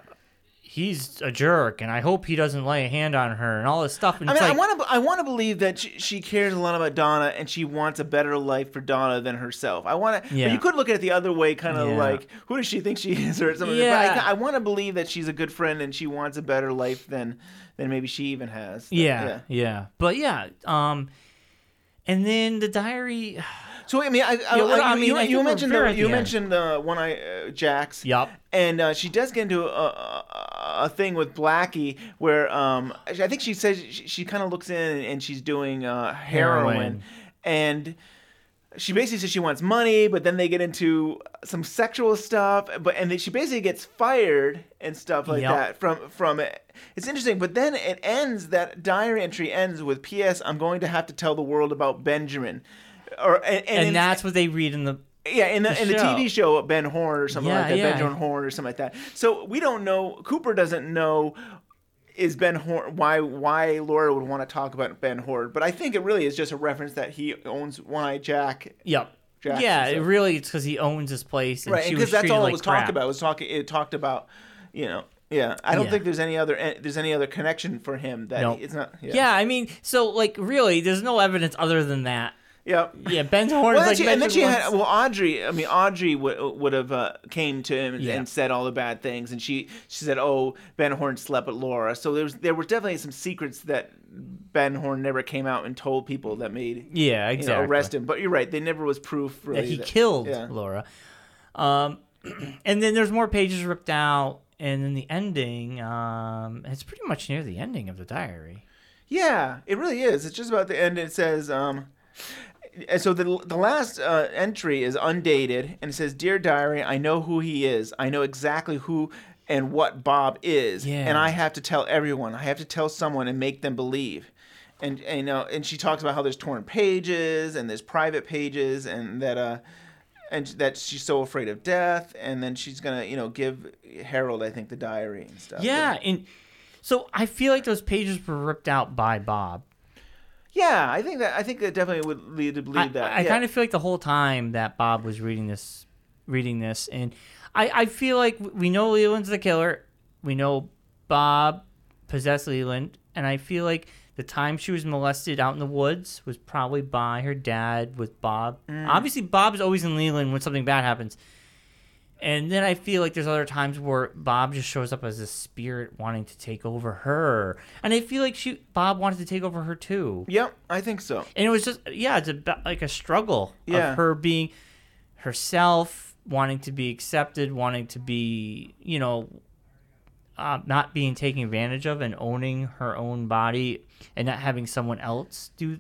he's a jerk, and I hope he doesn't lay a hand on her and all this stuff. And I mean, like, I want to. I want to believe that she, she cares a lot about Donna, and she wants a better life for Donna than herself. I want to. Yeah. But you could look at it the other way, kind of Yeah. like, who does she think she is, or something. Yeah. But I, I want to believe that she's a good friend, and she wants a better life than than maybe she even has. yeah, yeah, but yeah, um, and then the diary. So I mean, I, I, Yeah, well, I, I mean, you, you mentioned the, you mentioned the one I uh, Jack's. Yup. And uh, she does get into a, a, a thing with Blackie where um, I think she says she, she kind of looks in and she's doing uh, heroin. Heroin. and she basically says she wants money, but then they get into some sexual stuff. But and then she basically gets fired and stuff like Yep. that from from it. It's interesting, but then it ends. That diary entry ends with P.S. I'm going to have to tell the world about Benjamin. Or and, and, And in- that's what they read in the. yeah, in the, the in the. TV show Ben Horne or something Yeah, like that, yeah. Benjamin Horne or something like that. So we don't know. Cooper doesn't know. Is Ben Horne why why Laura would want to talk about Ben Horne? But I think it really is just a reference that he owns One Eye Jack. Yep. Jackson, yeah, so- it really it's because he owns this place, and right, she because that's all like it was crap. talked about. It was talking. It talked about, you know. Yeah, I don't Yeah. think there's any other eh, there's any other connection for him that Nope. it's not. Yeah. Yeah. I mean, so like really, there's no evidence other than that. Yeah. Yeah, Ben Horne Well, is like she, and then she had well Audrey. I mean Audrey would would have uh, came to him and, Yeah. and said all the bad things, and she she said, "Oh, Ben Horne slept with Laura." So there was there were definitely some secrets that Ben Horne never came out and told people that made Yeah, you know, arrest him. But you're right, they never was proof really that he that- killed Yeah. Laura. Um, and then there's more pages ripped out, and then the ending. Um, it's pretty much near the ending of the diary. Yeah, it really is. It's just about the end. It says, um, so the the last uh, entry is undated, and it says, "Dear diary, I know who he is. I know exactly who and what Bob is, Yeah. and I have to tell everyone. I have to tell someone and make them believe." And and you know, and she talks about how there's torn pages and there's private pages, and that uh. And that she's so afraid of death, and then she's gonna, you know, give Harold, I think, the diary and stuff. Yeah, and so I feel like those pages were ripped out by Bob. Yeah, I think that I think that definitely would lead to believe I, that. I yeah. kind of feel like the whole time that Bob was reading this, reading this, and I, I feel like we know Leland's the killer. We know Bob possessed Leland, and I feel like the time she was molested out in the woods was probably by her dad with Bob. Mm. Obviously, Bob's always in Leland when something bad happens. And then I feel like there's other times where Bob just shows up as a spirit wanting to take over her, and I feel like she Bob wanted to take over her too. Yep, I think so. And it was just yeah, it's about like a struggle Yeah. of her being herself, wanting to be accepted, wanting to be you know uh, not being taken advantage of, and owning her own body, and not having someone else do.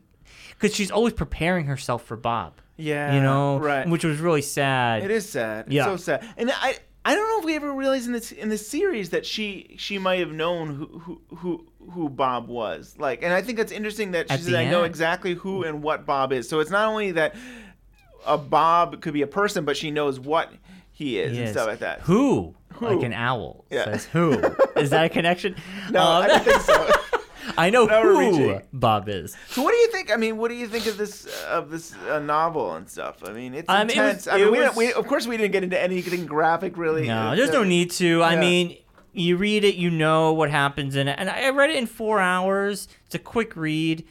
Because she's always preparing herself for Bob. Yeah, you know, right. Which was really sad. It is sad. It's Yeah. so sad. And I I don't know if we ever realized in this in this series that she she might have known who who who, who Bob was. Like and I think that's interesting that she said I know exactly who and what Bob is. So it's not only that a Bob could be a person, but she knows what he is and Yes. stuff like that. Who? Who? Like an owl Yeah. says who. is that a connection? No, Um, I don't think so. I know Now who. Bob is. So what do you think? I mean, what do you think of this of this uh, novel and stuff? I mean, it's I mean, it was- intense. I mean, we, was- we of course we didn't get into anything graphic really. No, there's no need to. I mean, you read it, you know what happens in it, and I read it in four hours. It's a quick read,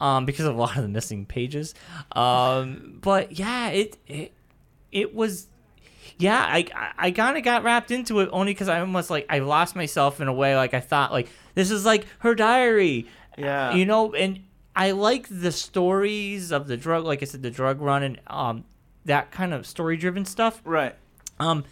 um, because of a lot of the missing pages. Um, but yeah, it it it was. Yeah, I I- I kind of got wrapped into it only because I almost like I lost myself in a way. Like I thought like this is like her diary. Yeah. you know, and I like the stories of the drug. Like I said, the drug run and um that kind of story driven stuff. Right. Um,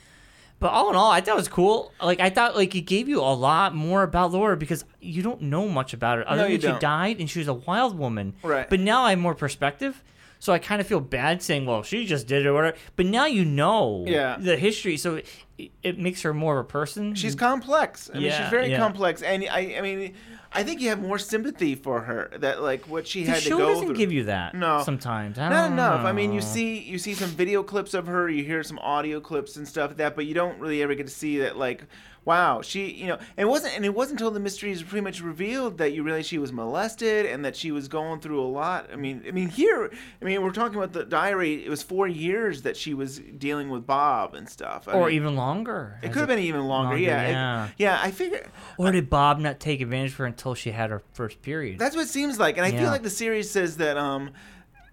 but all in all, I thought it was cool. Like I thought, like it gave you a lot more about Laura because you don't know much about her other No, than she don't. died and she was a wild woman. Right. But now I have more perspective, so I kind of feel bad saying, "Well, she just did it," or whatever. But now you know Yeah. the history, so it, it makes her more of a person. She's complex. I mean, she's very yeah. complex, and I, I mean, I think you have more sympathy for her that like what she the had to show go doesn't through. give you that. No. sometimes I Not enough. I mean, you see, you see some video clips of her, you hear some audio clips and stuff like that, but you don't really ever get to see that, like, wow, she, you know, and it wasn't, and it wasn't until the mystery is pretty much revealed that you realize she was molested and that she was going through a lot. I mean, I mean, here, I mean, we're talking about the diary. It was four years that she was dealing with Bob and stuff, I or mean, even longer. It could have been even longer. longer, yeah, it- yeah. yeah. I figure. Or did Bob not take advantage of her until she had her first period? That's what it seems like, and I feel like the series says that, um,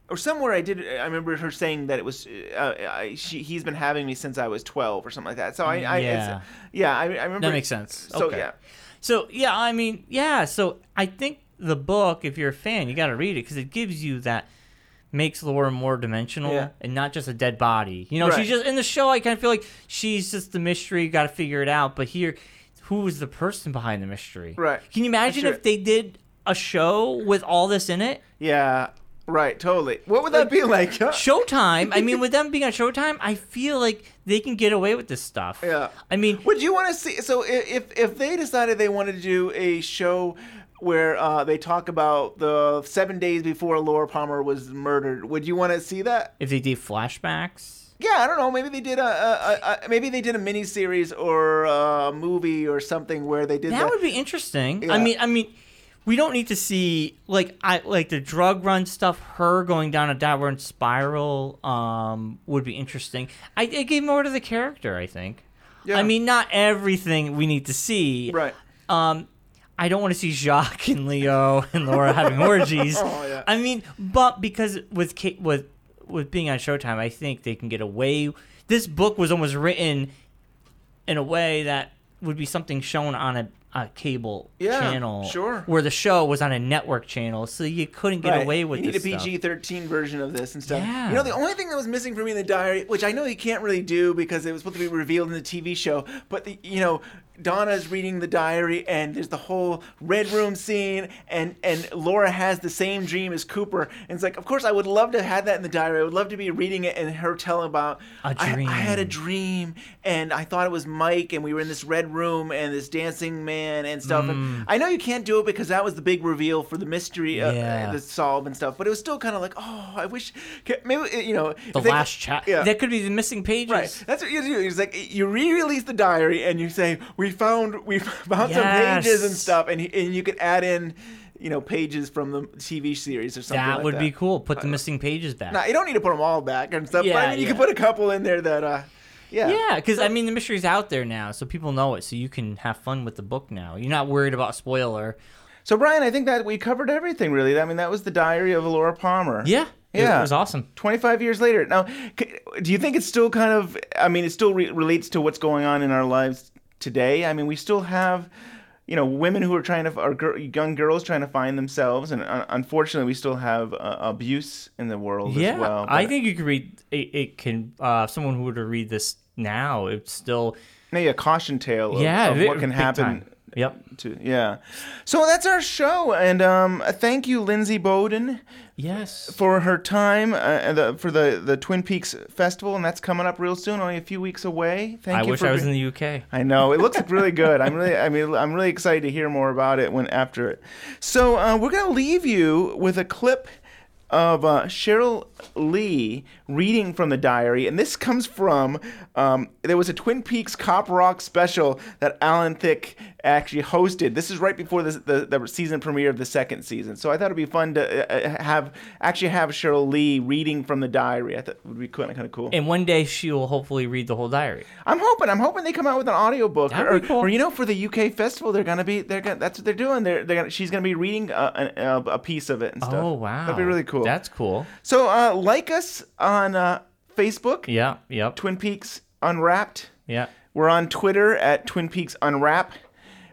or somewhere I did. I remember her saying that it was, uh, I, she, he's been having me since I was twelve or something like that. So I, I Yeah. it's, yeah, I, I remember That makes sense. So Okay. yeah, So yeah, I mean, yeah. So I think the book, if you're a fan, you got to read it because it gives you that makes Laura more dimensional Yeah. and not just a dead body. You know, Right. she's just in the show. I kind of feel like she's just the mystery. Got to figure it out. But here, who is the person behind the mystery? Right. Can you imagine Sure. if they did a show with all this in it? yeah, right, totally. What would that be like? Showtime. I mean, with them being on Showtime, I feel like they can get away with this stuff. Yeah. I mean, Would you want to see? So if if they decided they wanted to do a show where uh, they talk about the seven days before Laura Palmer was murdered, would you want to see that? if they did flashbacks. Yeah, I don't know. Maybe they did a, a, a, a maybe they did a mini series or a movie or something where they did that. That would be interesting. Yeah. I mean, I mean, we don't need to see like I like the drug run stuff. Her going down a downward spiral um, would be interesting. I it gave more to the character. I think. Yeah. I mean, not everything we need to see. Right. Um, I don't want to see Jacques and Leo and Laura having orgies. Oh, yeah. I mean, but because with with with being on Showtime, I think they can get away. This book was almost written in a way that would be something shown on a, a cable Yeah, channel, sure. where the show was on a network channel, so you couldn't get Right. away with you need this a. PG thirteen version of this and stuff. Yeah. You know, the only thing that was missing for me in the diary, which I know you can't really do because it was supposed to be revealed in the TV show, but the, you know, Donna's reading the diary and there's the whole red room scene and and Laura has the same dream as Cooper and it's like of course I would love to have that in the diary I would love to be reading it and her telling about i had a dream. and I thought it was Mike and we were in this red room and this dancing man and stuff and mm. I know you can't do it because that was the big reveal for the mystery uh, uh Yeah. the solve and stuff but it was still kind of like oh I wish maybe uh, you know the they- last chat. yeah. That could be the missing pages. Right. That's what you do. It's like you re-release the diary and you say we found we found some pages and stuff, and and you could add in, you know, pages from the TV series or something. That like would that. be cool. Put the missing pages back. Now you don't need to put them all back and stuff, but Yeah, I mean you can put a couple in there that, uh, yeah, Yeah, because I mean the mystery's out there now, so people know it. So you can have fun with the book now. You're not worried about spoiler. So Bryon, I think that we covered everything really. I mean, that was the diary of Laura Palmer. Yeah. yeah, It was awesome. 25 years later. Now, do you think it's still kind of, I mean, it still re- relates to what's going on in our lives today? I mean, we still have, you know, women who are trying to, or gir- young girls trying to find themselves. And uh, unfortunately, we still have uh, abuse in the world Yeah, as well. I think you could read it. it can uh, someone who were to read this now, it's still maybe a caution tale of, Yeah, of what can happen. time. Yep. To, yeah. So that's our show. And um, thank you, Lindsay Bowden. Yes. For her time uh, the, for the, the Twin Peaks Festival, and that's coming up real soon, only a few weeks away. Thank I you I wish for I was be- in the UK. I know it looks really good. I'm really, I mean, I'm really excited to hear more about it when after it. So uh, we're gonna leave you with a clip of uh, Sheryl Lee reading from the diary, and this comes from um, there was a Twin Peaks cop rock special that Alan Thicke actually hosted. This is right before this, the the season premiere of the second season, so I thought it'd be fun to uh, have actually have Sheryl Lee reading from the diary. I thought it would be kind of kind of cool. And one day she will hopefully read the whole diary. I'm hoping. I'm hoping they come out with an audiobook, That'd or, be cool. or you know, for the UK festival, they're gonna be. They're gonna. That's what they're doing. They're. They're gonna. She's gonna be reading a, a, a piece of it and stuff. Oh wow, that'd be really cool. That's cool. So, uh, like us on uh, Facebook. Yeah. Yep. Twin Peaks Unwrapped. Yeah. We're on Twitter at Twin Peaks Unwrap.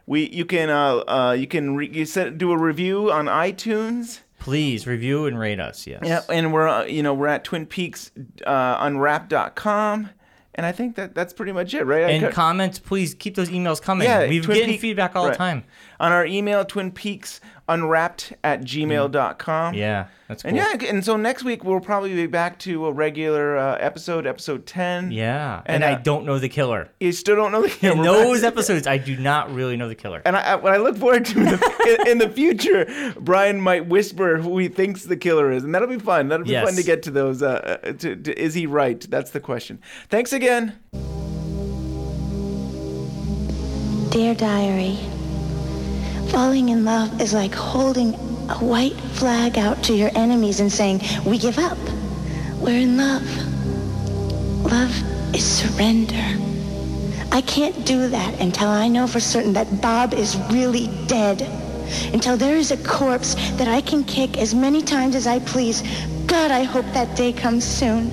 We. You can. Uh. uh you can. Re- you set, do a review on iTunes. Please review and rate us. Yes. Yeah, and we're uh, you know we're at Twin Peaks uh, Unwrap.com, and I think that that's pretty much it, right? And comments, please keep those emails coming. Yeah, We've Twin getting Peak- feedback all right. the time. on our email twin peaks unwrapped at gmail.com Yeah, that's cool. and yeah and so next week we'll probably be back to a regular uh, episode episode 10 Yeah, And, and, I uh, don't know the killer. you still don't know the killer. In those episodes, I do not really know the killer. and I, I, what I look forward to in the, in, in the future, Bryon might whisper who he thinks the killer is, and that'll be fun. That'll be Yes. fun to get to those. Uh, uh, to, to, is he right? That's the question. Thanks again. Dear Diary, falling in love is like holding a white flag out to your enemies and saying, We give up. We're in love. Love is surrender. I can't do that until I know for certain that Bob is really dead. Until there is a corpse that I can kick as many times as I please. God, I hope that day comes soon.